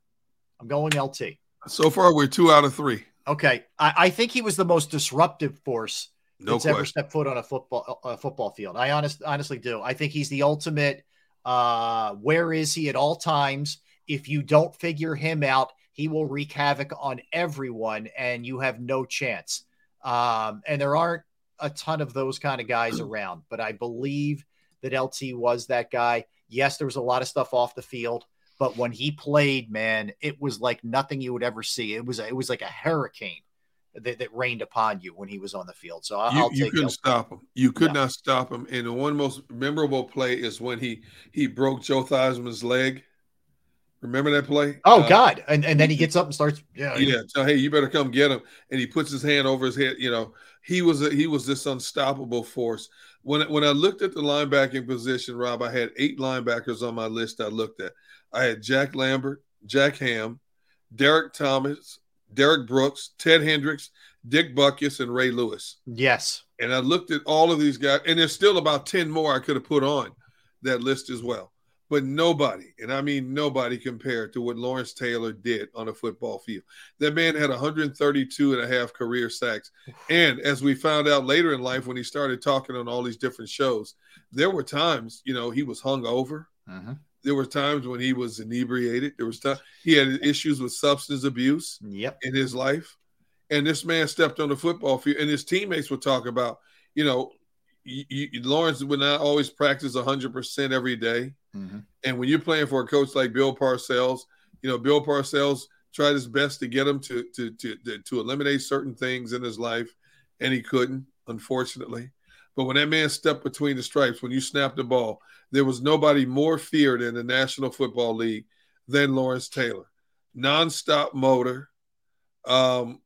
I'm going LT. So far, we're two out of three. Okay, I, I think he was the most disruptive force No that's ever stepped foot on a football a football field. I honest honestly do. I think he's the ultimate. Uh, where is he at all times? If you don't figure him out, he will wreak havoc on everyone, and you have no chance. Um, and there aren't a ton of those kind of guys around, but I believe that LT was that guy. Yes, there was a lot of stuff off the field, but when he played, man, it was like nothing you would ever see. It was it was like a hurricane that, that rained upon you when he was on the field. So you, I'll you take couldn't stop him. You could No. not stop him. And the one most memorable play is when he he broke Joe Theismann's leg. Remember that play? Oh Uh, God! And and then he gets up and starts. Yeah, yeah. So hey, you better come get him. And he puts his hand over his head. You know, he was a, he was this unstoppable force. When when I looked at the linebacking position, Rob, I had eight linebackers on my list. I looked at. I had Jack Lambert, Jack Ham, Derrick Thomas, Derrick Brooks, Ted Hendricks, Dick Butkus, and Ray Lewis. Yes. And I looked at all of these guys, and there's still about 10 more I could have put on that list as well. But nobody, and I mean nobody compared to what Lawrence Taylor did on a football field. That man had 132 and a half career sacks. And as we found out later in life when he started talking on all these different shows, there were times, you know, he was hung over. Mm-hmm. There were times when he was inebriated. There was time he had issues with substance abuse yep. in his life. And this man stepped on the football field, and his teammates would talk about, you know, you, you, Lawrence would not always practice 100% every day. Mm-hmm. And when you're playing for a coach like Bill Parcells, you know, Bill Parcells tried his best to get him to to to, to eliminate certain things in his life, and he couldn't, unfortunately. But when that man stepped between the stripes, when you snapped the ball, there was nobody more feared in the National Football League than Lawrence Taylor. Nonstop motor. Um,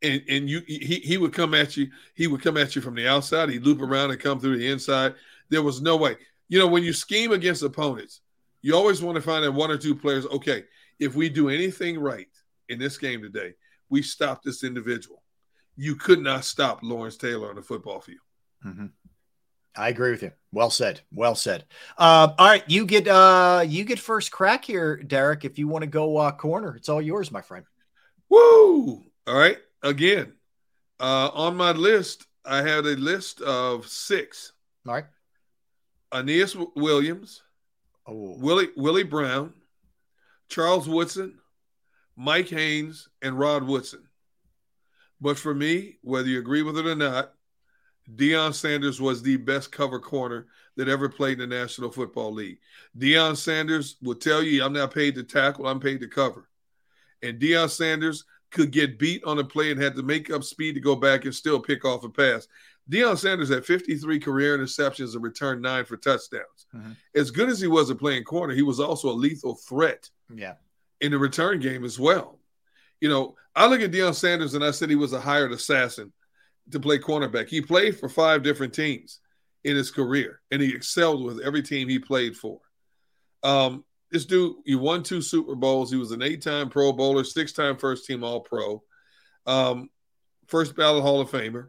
and, and you he, he would come at you, he would come at you from the outside, he'd loop around and come through the inside. There was no way. You know, when you scheme against opponents, you always want to find that one or two players, okay, if we do anything right in this game today, we stop this individual. You could not stop Lawrence Taylor on the football field. I agree with you. Well said. Well said. Um, all right, you get uh you get first crack here, Derrick. If you want to go uh corner, it's all yours, my friend. Woo! All right. Again, uh, on my list, I had a list of six. All right. Aeneas W- Williams, Oh. Willie Willie Brown, Charles Woodson, Mike Haynes, and Rod Woodson. But for me, whether you agree with it or not, Deion Sanders was the best cover corner that ever played in the National Football League. Deion Sanders will tell you, I'm not paid to tackle, I'm paid to cover. And Deion Sanders could get beat on a play and had to make up speed to go back and still pick off a pass. Deion Sanders had 53 career interceptions and returned nine for touchdowns. Mm-hmm. As good as he was at playing corner, he was also a lethal threat Yeah. in the return game as well. You know, I look at Deion Sanders and I said he was a hired assassin to play cornerback. He played for five different teams in his career, and he excelled with every team he played for. Um, this dude, he won two Super Bowls. He was an eight-time Pro Bowler, six-time first-team All-Pro, um, first ballot Hall of Famer.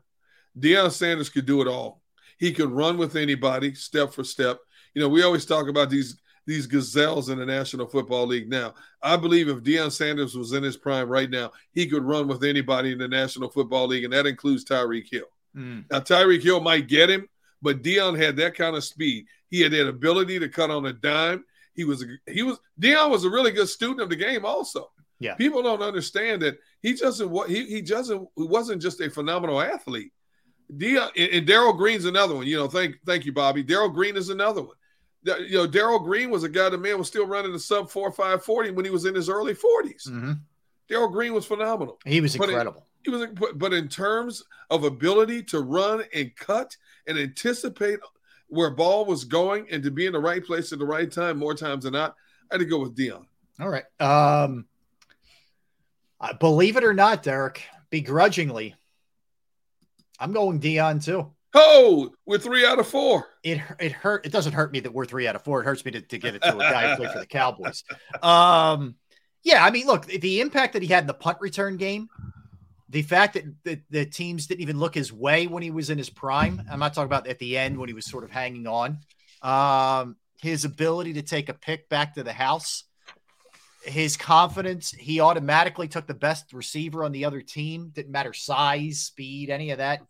Deion Sanders could do it all. He could run with anybody, step for step. You know, we always talk about these these gazelles in the National Football League now. I believe if Deion Sanders was in his prime right now, he could run with anybody in the National Football League, and that includes Tyreek Hill. Mm. Now, Tyreek Hill might get him, but Deion had that kind of speed. He had that ability to cut on a dime. He was he was Deion was a really good student of the game. Also, Yeah. people don't understand that he doesn't what he he doesn't he wasn't just a phenomenal athlete. And, and Darrell Green's another one. You know, thank thank you, Bobby. Darrell Green is another one. You know, Darrell Green was a guy the man was still running the sub four five forty when he was in his early 40s. Mhm. Darrell Green was phenomenal. He was But in- incredible. he was, but- but in terms of ability to run and cut and anticipate where ball was going and to be in the right place at the right time more times than not, I had to go with Deion. All right. Um, believe it or not, Derrick, begrudgingly, I'm going Deion too. Oh, we're three out of four. It it hurt. It doesn't hurt me that we're three out of four. It hurts me to, to give it to a guy who played for the Cowboys. Um, yeah, I mean, look, the impact that he had in the punt return game, the fact that the, the teams didn't even look his way when he was in his prime. I'm not talking about at the end when he was sort of hanging on. Um, his ability to take a pick back to the house, his confidence. He automatically took the best receiver on the other team. Didn't matter size, speed, any of that.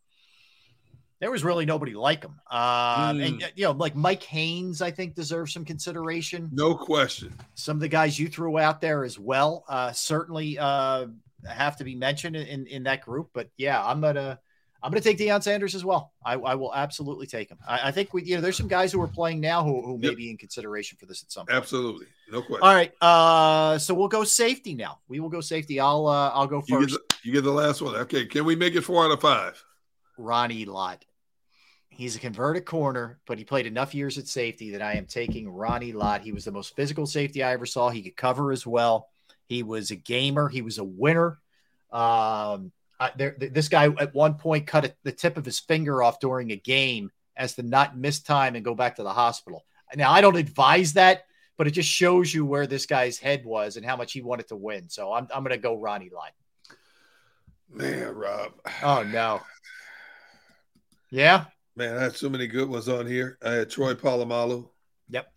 There was really nobody like him. And Mm. you know, like Mike Haynes, I think deserves some consideration. No question. Some of the guys you threw out there as well, uh, certainly uh, have to be mentioned in, in that group. But yeah, I'm gonna I'm gonna take Deion Sanders as well. I, I will absolutely take him. I, I think we you know there's some guys who are playing now who, who may Yep. be in consideration for this at some point. Absolutely. No question. All right, uh, so we'll go safety now. We will go safety. I'll uh, I'll go You first. get, the, you get the last one. Okay. Can we make it four out of five? Ronnie Lott. He's a converted corner, but he played enough years at safety that I am taking Ronnie Lott. He was the most physical safety I ever saw. He could cover as well. He was a gamer. He was a winner. Um, I, there, th- this guy at one point cut a, the tip of his finger off during a game as to not miss time and go back to the hospital. Now, I don't advise that, but it just shows you where this guy's head was and how much he wanted to win. So I'm, I'm going to go Ronnie Lott. Man, Rob. Oh, no. Yeah. Man, I had so many good ones on here. I had Troy mm-hmm. Polamalu. Yep.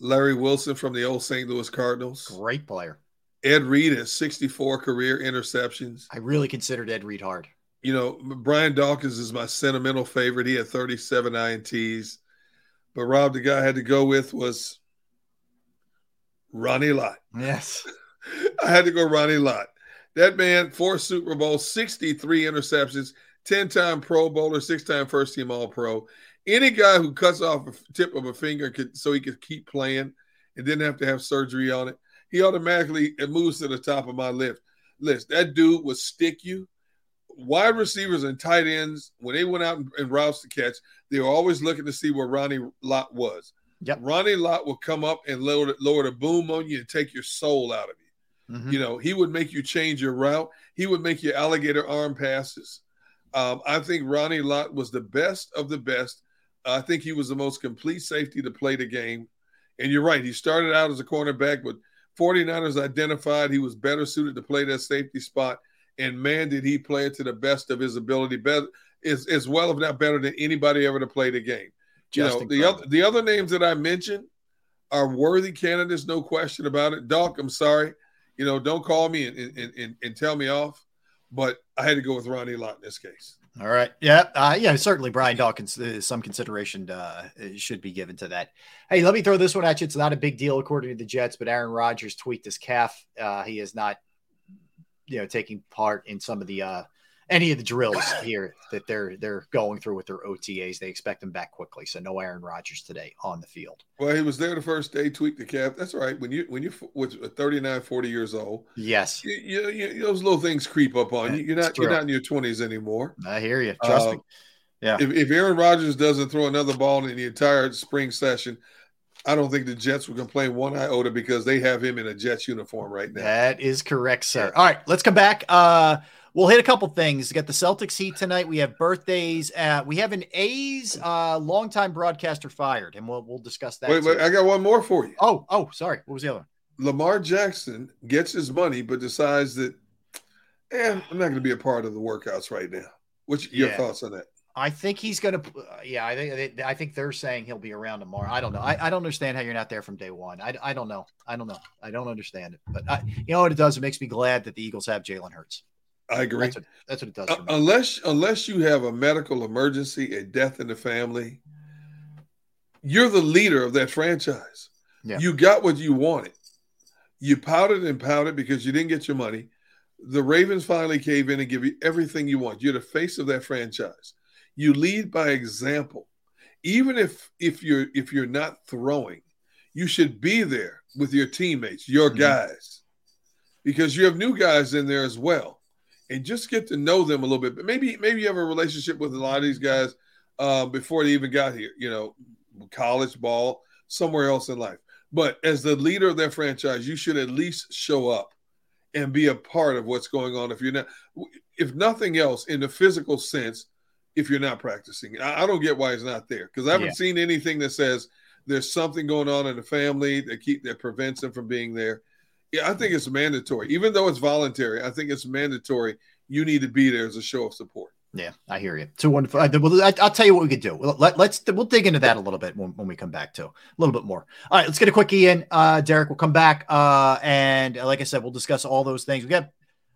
Larry Wilson from the old St. Louis Cardinals. Great player. Ed Reed has 64 career interceptions. I really considered Ed Reed hard. You know, Brian Dawkins is my sentimental favorite. He had 37 INTs. But Rob, the guy I had to go with was Ronnie Lott. Yes. I had to go Ronnie Lott. That man, four Super Bowls, 63 interceptions, 10 time Pro Bowler, six time first team All Pro. Any guy who cuts off a tip of a finger could, so he could keep playing and didn't have to have surgery on it, he automatically it moves to the top of my list. List that dude would stick you. Wide receivers and tight ends, when they went out and, and routes to catch, they were always looking to see where Ronnie Lott was. Yep. Ronnie Lott would come up and lower, lower the boom on you and take your soul out of you. Mhm. You know, he would make you change your route. He would make your alligator arm passes. Um, I think Ronnie Lott was the best of the best. I think he was the most complete safety to play the game. And you're right. He started out as a cornerback, but 49ers identified he was better suited to play that safety spot. And man, did he play it to the best of his ability, better as, as well, if not better than anybody ever to play the game. You know, the other the other names that I mentioned are worthy candidates, no question about it. Dawk, I'm sorry. You know, don't call me and, and, and, and tell me off. But I had to go with Ronnie Lott in this case. All right. Yeah. Uh, yeah. Certainly, Brian Dawkins. Uh, some consideration uh, should be given to that. Hey, let me throw this one at you. It's not a big deal according to the Jets, but Aaron Rodgers tweaked his calf. Uh, he is not you know taking part in some of the uh, any of the drills here that they're they're going through with their OTAs. They expect them back quickly. So no Aaron Rodgers today on the field. Well, he was there the first day, tweaked the cap. That's right. When you when you was 39, 40 years old, Yes, you, you, you, those little things creep up on you. You're not you're not in your twenties anymore. I hear you. Trust Uh, me. Yeah. If, if Aaron Rodgers doesn't throw another ball in the entire spring session, I don't think the Jets will complain one iota because they have him in a Jets uniform right now. That is correct, sir. All right, let's come back. Uh, we'll hit a couple things. We got the Celtics heat tonight. We have birthdays. Uh, we have an A's uh, longtime broadcaster fired, and we'll we'll discuss that. Wait, wait. I got one more for you. Oh, oh, sorry. What was the other one? Lamar Jackson gets his money, but decides that, eh, I'm not going to be a part of the workouts right now. What's your Yeah. thoughts on that? I think he's gonna. Uh, yeah, I think I think they're saying he'll be around tomorrow. I don't know. I, I don't understand how you're not there from day one. I, I don't know. I don't know. I don't understand it. But I, you know what it does? It makes me glad that the Eagles have Jalen Hurts. I agree. That's what, that's what it does Uh, for me. unless unless you have a medical emergency, a death in the family, you're the leader of that franchise. Yeah. You got what you wanted. You pouted and pouted because you didn't get your money. The Ravens finally cave in and give you everything you want. You're the face of that franchise. You lead by example. Even if if you're if you're not throwing, you should be there with your teammates, your guys, because you have new guys in there as well and just get to know them a little bit. But maybe maybe you have a relationship with a lot of these guys uh, before they even got here. You know, college ball, somewhere else in life. But as the leader of that franchise, you should at least show up and be a part of what's going on. If you're not, if nothing else, in the physical sense, if you're not practicing, I, I don't get why he's not there because I haven't Yeah. seen anything that says there's something going on in the family that keep that prevents him from being there. Yeah, I think it's mandatory, even though it's voluntary. I think it's mandatory. You need to be there as a show of support. Yeah, I hear you. Two one. five- Well, I, I'll tell you what we could do. Let, let's we'll dig into that a little bit when, when we come back to A little bit more. All right, let's get a quickie in. Uh, Derrick, we'll come back. Uh, and like I said, we'll discuss all those things. We got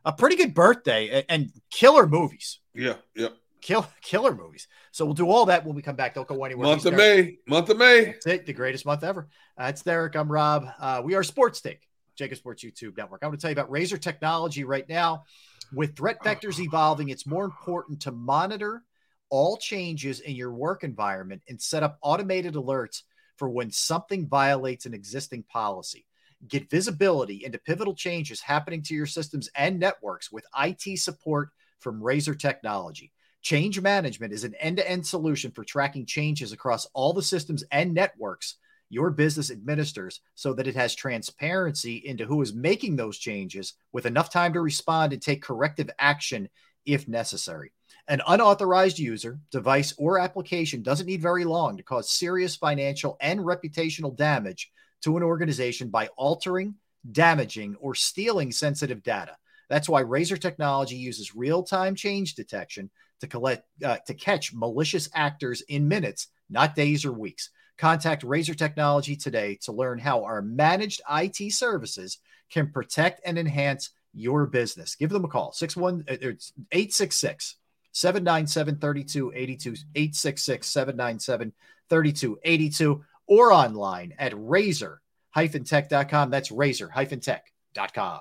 a pretty good birthday and, killer movies. Yeah, yeah. Kill killer movies. So we'll do all that when we come back. Don't go anywhere. Month of. May, month of May. That's it. The greatest month ever. Uh, it's Derrick. I'm Rob. Uh, we are Sports Take, JAKIB Sports YouTube Network. I'm going to tell you about Razor technology right now. With threat oh. vectors evolving, it's more important to monitor all changes in your work environment and set up automated alerts for when something violates an existing policy. Get visibility into pivotal changes happening to your systems and networks with IT support from Razor Technology. Change management is an end to end solution for tracking changes across all the systems and networks your business administers so that it has transparency into who is making those changes with enough time to respond and take corrective action if necessary. An unauthorized user, device, or application doesn't need very long to cause serious financial and reputational damage to an organization by altering, damaging, or stealing sensitive data. That's why Razor Technology uses real-time change detection to collect uh, to catch malicious actors in minutes, not days or weeks. Contact Razor Technology today to learn how our managed IT services can protect and enhance your business. Give them a call 61 uh, it's 866 797 3282 866 797 3282 or online at razor-tech.com. That's razor-tech.com.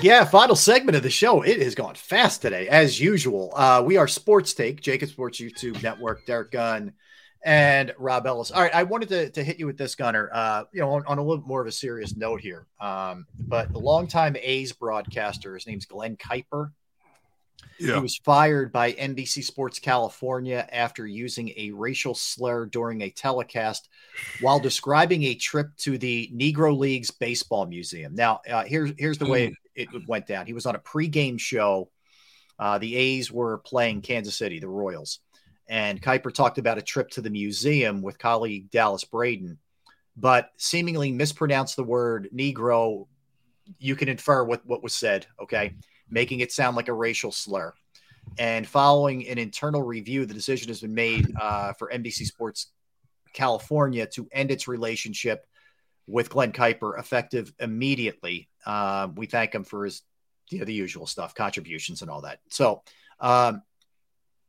Back. Yeah, final segment of the show. It has gone fast today, as usual. Uh, we are Sports Take, JAKIB Sports YouTube Network, Derrick Gunn, and Rob Ellis. All right, I wanted to, to hit you with this, Gunner. Uh, you know, on, on a little more of a serious note here. Um, but the longtime A's broadcaster, his name's Glenn Kuiper. Yeah. He was fired by NBC Sports California after using a racial slur during a telecast while describing a trip to the Negro Leagues Baseball Museum. Now, uh, here's here's the way it, went down. He was on a pregame show. Uh, the A's were playing Kansas City, the Royals, and Kuiper talked about a trip to the museum with colleague Dallas Braden, but seemingly mispronounced the word Negro. You can infer what what was said. Okay making it sound like a racial slur. And following an internal review, the decision has been made uh, for NBC Sports California to end its relationship with Glenn Kuiper effective immediately. Uh, we thank him for his, you know, the usual stuff, contributions and all that. So um,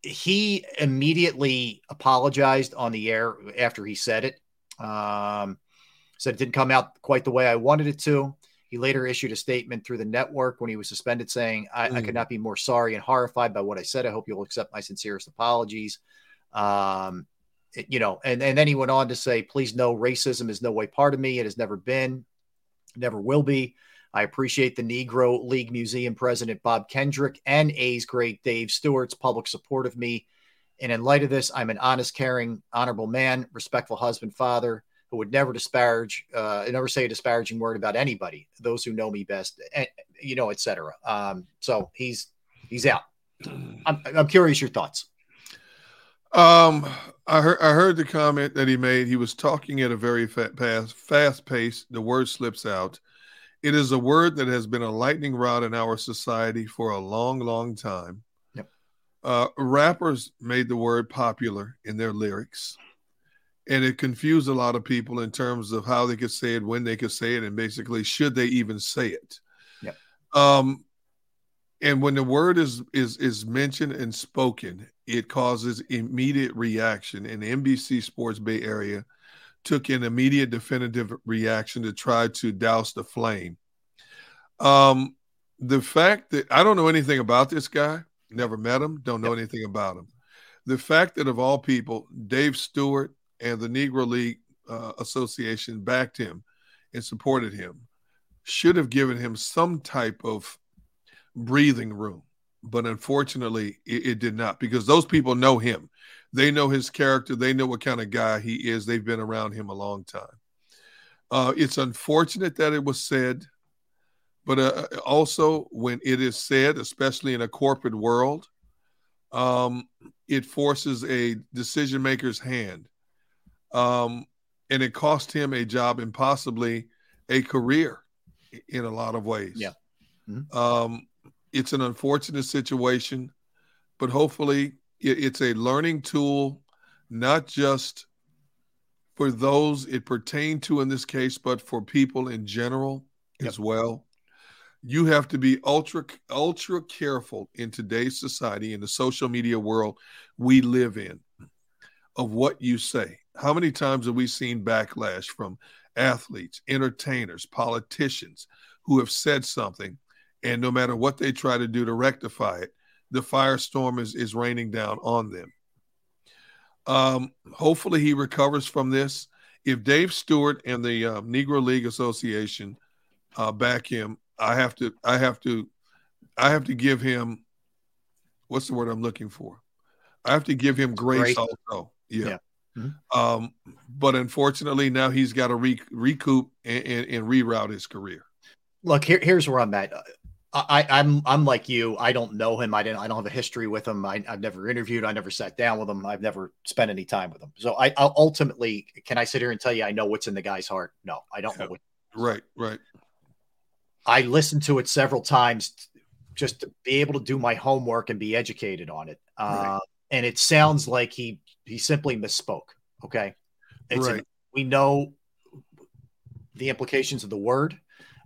he immediately apologized on the air after he said it. Um, said it didn't come out quite the way I wanted it to. He later issued a statement through the network when he was suspended saying, I, I could not be more sorry and horrified by what I said. I hope you'll accept my sincerest apologies. Um, it- you know, and, and then he went on to say, please know racism is no way part of me. It has never been, never will be. I appreciate the Negro League Museum president, Bob Kendrick, and A's great Dave Stewart's public support of me. And in light of this, I'm an honest, caring, honorable man, respectful husband, father, who would never disparage, uh, never say a disparaging word about anybody, those who know me best, and, you know, et cetera. Um, so he's he's out. I'm, I'm curious your thoughts. Um, I heard I heard the comment that he made. He was talking at a very fa- fast fast pace. The word slips out. It is a word that has been a lightning rod in our society for a long, long time. Yep. Uh, rappers made the word popular in their lyrics, and it confused a lot of people in terms of how they could say it, when they could say it, and basically should they even say it. Yep. Um, and when the word is is is mentioned and spoken, it causes immediate reaction. And NBC Sports Bay Area took an immediate definitive reaction to try to douse the flame. Um, the fact that I don't know anything about this guy, never met him, don't know anything about him. The fact that of all people, Dave Stewart and the Negro League uh, Association backed him and supported him should have given him some type of breathing room. But unfortunately, it, it did not because those people know him. They know his character. They know what kind of guy he is. They've been around him a long time. Uh, it's unfortunate that it was said, but uh, also when it is said, especially in a corporate world, um, it forces a decision maker's hand. Um, and it cost him a job and possibly a career in a lot of ways. Yeah. Um, it's an unfortunate situation, but hopefully it's a learning tool not just for those it pertained to in this case, but for people in general as well. You have to be ultra ultra careful in today's society in the social media world we live in of what you say. How many times have we seen backlash from athletes, entertainers, politicians who have said something and no matter what they try to do to rectify it, the firestorm is, is raining down on them. Um, hopefully, he recovers from this. If Dave Stewart and the uh, Negro League Association uh, back him, I have to, I have to, I have to give him. What's the word I'm looking for? I have to give him grace, also. Yeah. Yeah. Mhm. Um, but unfortunately, now he's got to re- recoup and, and, and reroute his career. look here, here's where i'm at I, I'm I'm like you. I don't know him. I didn't. I don't have a history with him. I, I've never interviewed. I never sat down with him. I've never spent any time with him. So I I'll ultimately can I sit here and tell you I know what's in the guy's heart? No, I don't know what. Right, right. I listened to it several times just to be able to do my homework and be educated on it. Uh, and it sounds like he he simply misspoke. Okay, it's an- Right. we know the implications of the word.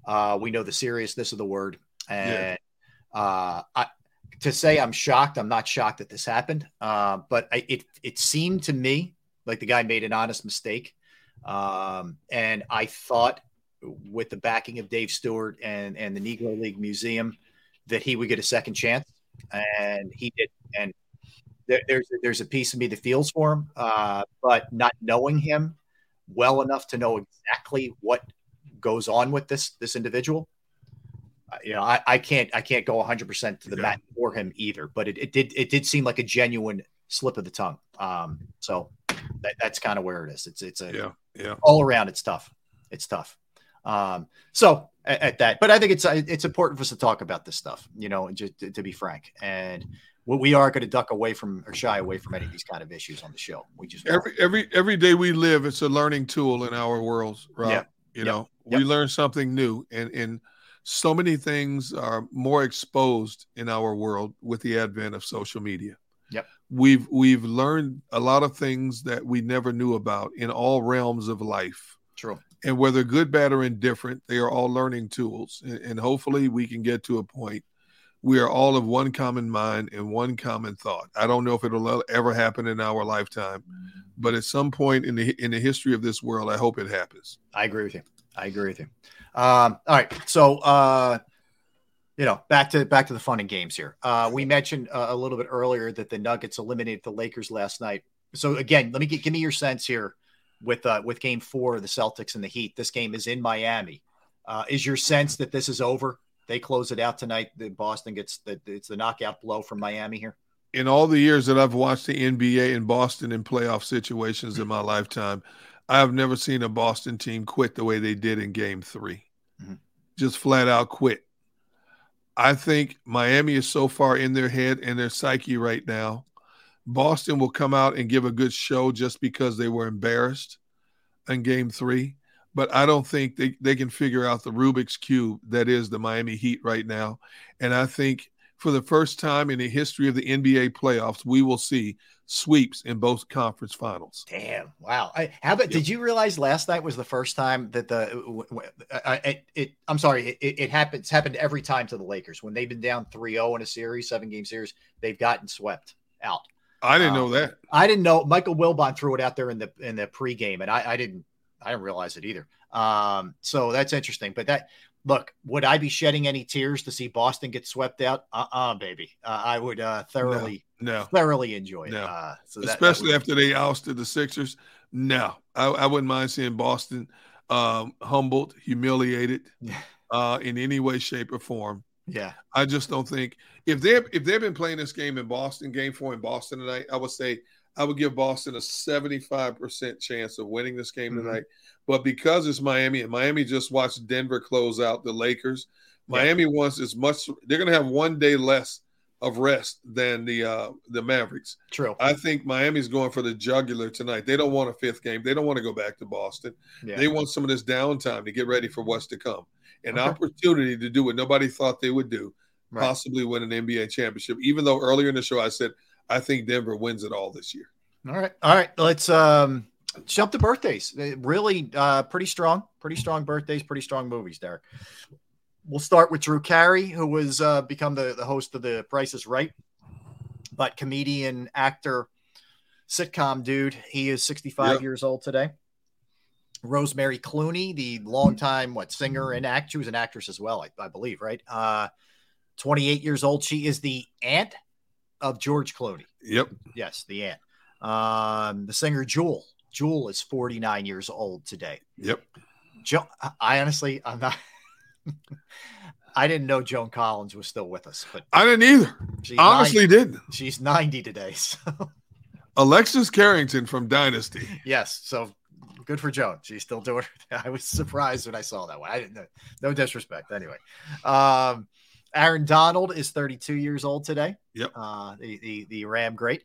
Uh, we know the seriousness of the word, and uh, I, to say I'm shocked, I'm not shocked that this happened. Uh, but I, it it seemed to me like the guy made an honest mistake, um, and I thought with the backing of Dave Stewart and and the Negro League Museum that he would get a second chance, and he did. And there, there's there's a piece of me that feels for him, uh, but not knowing him well enough to know exactly what goes on with this this individual. Uh, You know, I, I can't I can't go 100 percent to the mat for him either, but it, it did it did seem like a genuine slip of the tongue. Um, so that, that's kind of where it is. It's it's a Yeah, yeah. all around. It's tough. It's tough. Um, so at, at that, but I think it's it's important for us to talk about this stuff. You know, just to, to be frank, and we- we are going to duck away from or shy away from any of these kind of issues on the show. We just Every every every day we live, it's a learning tool in our worlds, Rob. Yeah. You Yep. know, we learn something new, and and so many things are more exposed in our world with the advent of social media. Yep. We've we've learned a lot of things that we never knew about in all realms of life. True. And whether good, bad, or indifferent, they are all learning tools. And, and hopefully, we can get to a point we are all of one common mind and one common thought. I don't know if it'll ever happen in our lifetime, mm-hmm. but at some point in the in the history of this world, I hope it happens. I agree with you. I agree with you. Um, all right, so uh, you know, back to back to the fun and games here. Uh, we mentioned uh, a little bit earlier that the Nuggets eliminated the Lakers last night. So again, let me get, give me your sense here with uh, with Game Four the Celtics and the Heat. This game is in Miami. Uh, is your sense that this is over? They close it out tonight. Boston gets the it's the knockout blow from Miami here. In all the years that I've watched the NBA in Boston in playoff situations in my lifetime, I have never seen a Boston team quit the way they did in Game 3 mm-hmm. Just flat out quit. I think Miami is so far in their head and their psyche right now. Boston will come out and give a good show just because they were embarrassed in game three. But I don't think they, they can figure out the Rubik's Cube that is the Miami Heat right now. And I think for the first time in the history of the NBA playoffs, we will see sweeps in both conference finals. Damn! Wow. I, how about? Did you realize last night was the first time that the w- w- I- it, it I'm sorry, it, it happens happened every time to the Lakers when they've been down 3-0 in a series, seven game series, they've gotten swept out. I didn't Um, know that. I didn't know Michael Wilbon threw it out there in the in the pregame, and I, I didn't I didn't realize it either. Um, so that's interesting. But that look, would I be shedding any tears to see Boston get swept out? Uh uh baby. Uh, I would uh, thoroughly no. thoroughly enjoy it. No. Uh, so that- that especially would- after they ousted the Sixers. No, I, I wouldn't mind seeing Boston um, humbled, humiliated uh, in any way, shape, or form. Yeah. I just don't think if they if they've been playing this game in Boston, game four in Boston tonight, I would say I would give Boston a 75% chance of winning this game Mhm. tonight. But because it's Miami and Miami just watched Denver close out the Lakers, Miami wants as much they're gonna have one day less of rest than the uh the Mavericks. True. I think Miami's going for the jugular tonight. They don't want a fifth game. They don't want to go back to Boston. Yeah. They want some of this downtime to get ready for what's to come. An Okay. opportunity to do what nobody thought they would do, Right. possibly win an NBA championship. Even though earlier in the show I said I think Denver wins it all this year. All right. All right. Let's um jump to birthdays. Really uh pretty strong, pretty strong birthdays, pretty strong movies, Derrick. We'll start with Drew Carey, who was uh become the, the host of the Price is Right. But comedian, actor, sitcom dude. He is 65 Yep. years old today. Rosemary Clooney, the longtime what singer and act, she was an actress as well, I, I believe, right? Uh 28 years old. She is the aunt of George Clooney. Yep. Yes, the aunt. Um, the singer Jewel. Jewel is 49 years old today. Yep. Jo- I honestly, I'm not. I didn't know Joan Collins was still with us, but I didn't either. Honestly, 90 didn't. She's 90 today. So Alexis Carrington from Dynasty. yes, so good for Joan. She's still doing. It. I was surprised when I saw that one. I didn't know. No disrespect. Anyway, um, Aaron Donald is 32 years old today. Yep. Uh, the, the the Ram great.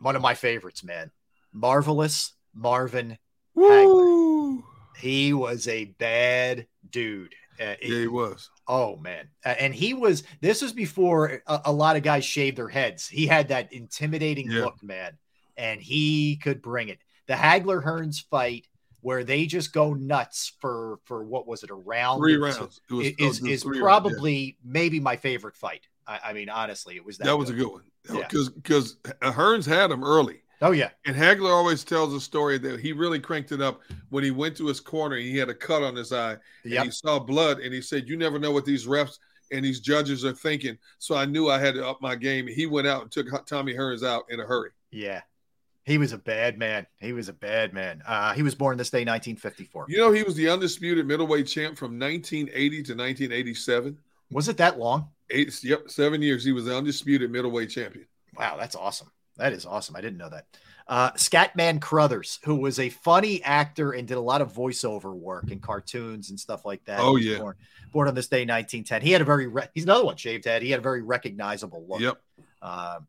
One of my favorites, man. Marvelous Marvin Hagler. He was a bad dude. Uh, Yeah, he was. Oh man, Uh, and he was. This was before a, a lot of guys shaved their heads. He had that intimidating Yeah. look, man, and he could bring it. The Hagler Hearns fight, where they just go nuts for for what was it a round? Three rounds. It was- is was is three rounds, yeah. probably maybe my favorite fight. I, I mean, honestly, it was that. That was a good one. Yeah. Because because Hearns had him early. Oh yeah. And Hagler always tells a story that he really cranked it up when he went to his corner and he had a cut on his eye and he saw blood and he said, "You never know what these refs and these judges are thinking." So I knew I had to up my game. He went out and took Tommy Hearns out in a hurry. Yeah. He was a bad man. He was a bad man. Uh, he was born this day, 1954. You know, he was the undisputed middleweight champ from 1980 to 1987. Was it that long? Eight, yep, seven years. He was the undisputed middleweight champion. Wow, that's awesome. That is awesome. I didn't know that. Uh, Scatman Crothers, who was a funny actor and did a lot of voiceover work in cartoons and stuff like that. Oh, yeah. Born, born on this day, 1910. He had a very, re- he's another one, shaved head. He had a very recognizable look. Yep. Uh,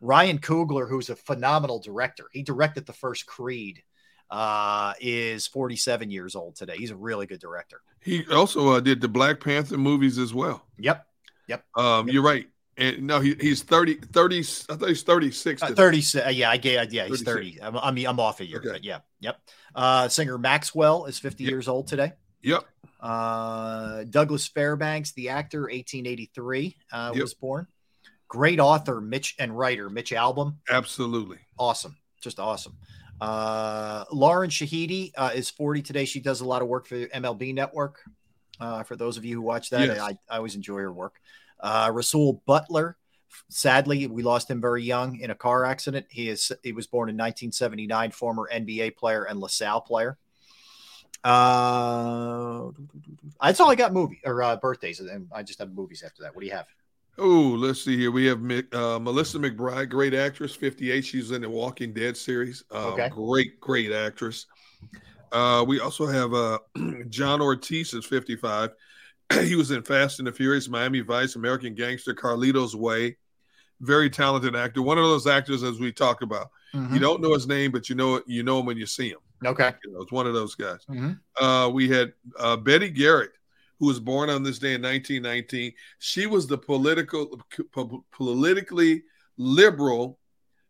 Ryan Coogler, who's a phenomenal director, he directed the first Creed, uh, is 47 years old today. He's a really good director. He also uh, did the Black Panther movies as well. Yep. Yep. Um, You're right. And no, he, he's 30, 30, I thought he's 36. Uh, today. 30 uh, yeah i gave yeah he's 36. 30 I'm, I'm i'm off a year but yeah yep uh singer maxwell is 50 years old today Yep. uh douglas fairbanks the actor 1883 uh Yep. was born great author mitch and writer mitch albom Absolutely. awesome just awesome uh lauren shehadi uh, is 40 today she does a lot of work for mlb network uh for those of you who watch that Yes. I, I always enjoy her work uh rasual butler sadly we lost him very young in a car accident he is he was born in 1979 former nba player and lasalle player uh that's all i got movie or uh birthdays and i just have movies after that what do you have Oh, let's see here. We have uh, Melissa McBride, great actress, 58. She's in the Walking Dead series. Um, Okay. Great, great actress. Uh, we also have uh, John Ortiz is 55. he was in Fast and the Furious, Miami Vice, American Gangster, Carlito's Way. Very talented actor. One of those actors, as we talked about. Mhm. You don't know his name, but you know you know him when you see him. okay You know, it's one of those guys. Mhm. Uh, we had uh, Betty Garrett, who was born on this day in 1919. She was the political, po- politically liberal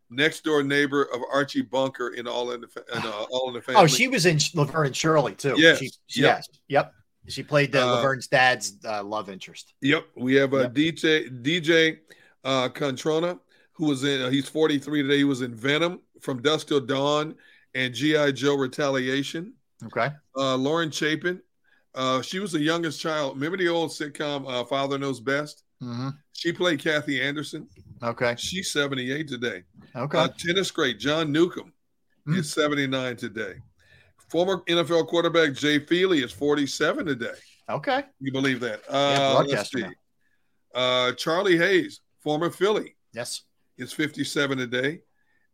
next door neighbor of Archie Bunker in All in the in, uh, All in the Family. Oh, she was in Laverne and Shirley too. Yes, She, yep. Yes. Yep. She played the Uh, Laverne's dad's uh, love interest. Yep, we have a DJ DJ uh, Cotrona, who was in. Uh, he's 43 today. He was in Venom, From Dusk Till Dawn, and GI Joe Retaliation. Okay. Uh, Lauren Chapin, uh, she was the youngest child. Remember the old sitcom uh, Father Knows Best? Mm-hmm. She played Kathy Anderson. Okay. She's 78 today. Okay. Uh, tennis great John Newcombe Hmm. is 79 today. Former NFL quarterback Jay Feely is 47 today. Okay. You believe that? Yeah, Uh, let's see. Uh, Charlie Hayes, former Philly, Yes. is 57 today.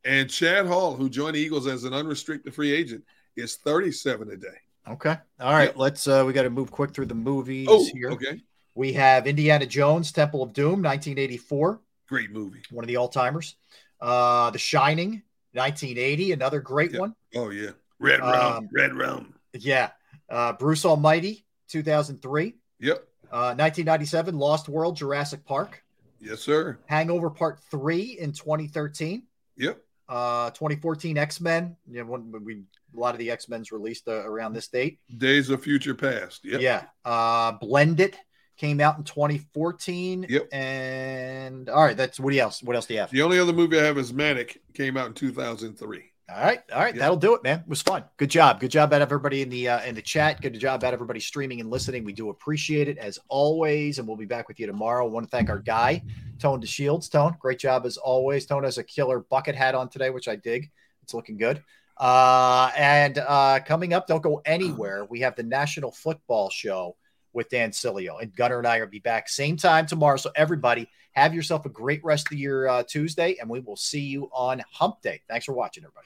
And Chad Hall, who joined the Eagles as an unrestricted free agent, is 37 today. Okay. All right. Let's. uh We got to move quick through the movies Oh, here. okay. We have Indiana Jones, Temple of Doom, 1984, Great movie. one of the all timers. Uh The Shining, 1980, another great one. Oh, yeah. Red Um, Red Rum. Yeah. Uh Bruce Almighty, 2003. Yep. Uh 1997, Lost World, Jurassic Park. Yes, sir. Hangover Part 3 in 2013. Yep. Uh, 2014 X Men. You know, when we a lot of the X Men's released uh, around this date. Days of Future Past. Yep. Yeah. Uh, Blended came out in 2014. Yep. And all right, that's what else? What else do you have? The only other movie I have is Manic. Came out in 2003. All right, all right, that'll do it, man. It was fun. Good job, good job at everybody in the uh, in the chat. Good job at everybody streaming and listening. We do appreciate it as always, and we'll be back with you tomorrow. I want to thank our guy, Tone to DeShields. Tone, great job as always. Tone has a killer bucket hat on today, which I dig. It's looking good. Uh, and uh, coming up, don't go anywhere. We have the National Football Show with Dan Sileo, and Gunner and I will be back same time tomorrow. So everybody, have yourself a great rest of your uh, Tuesday, and we will see you on Hump Day. Thanks for watching, everybody.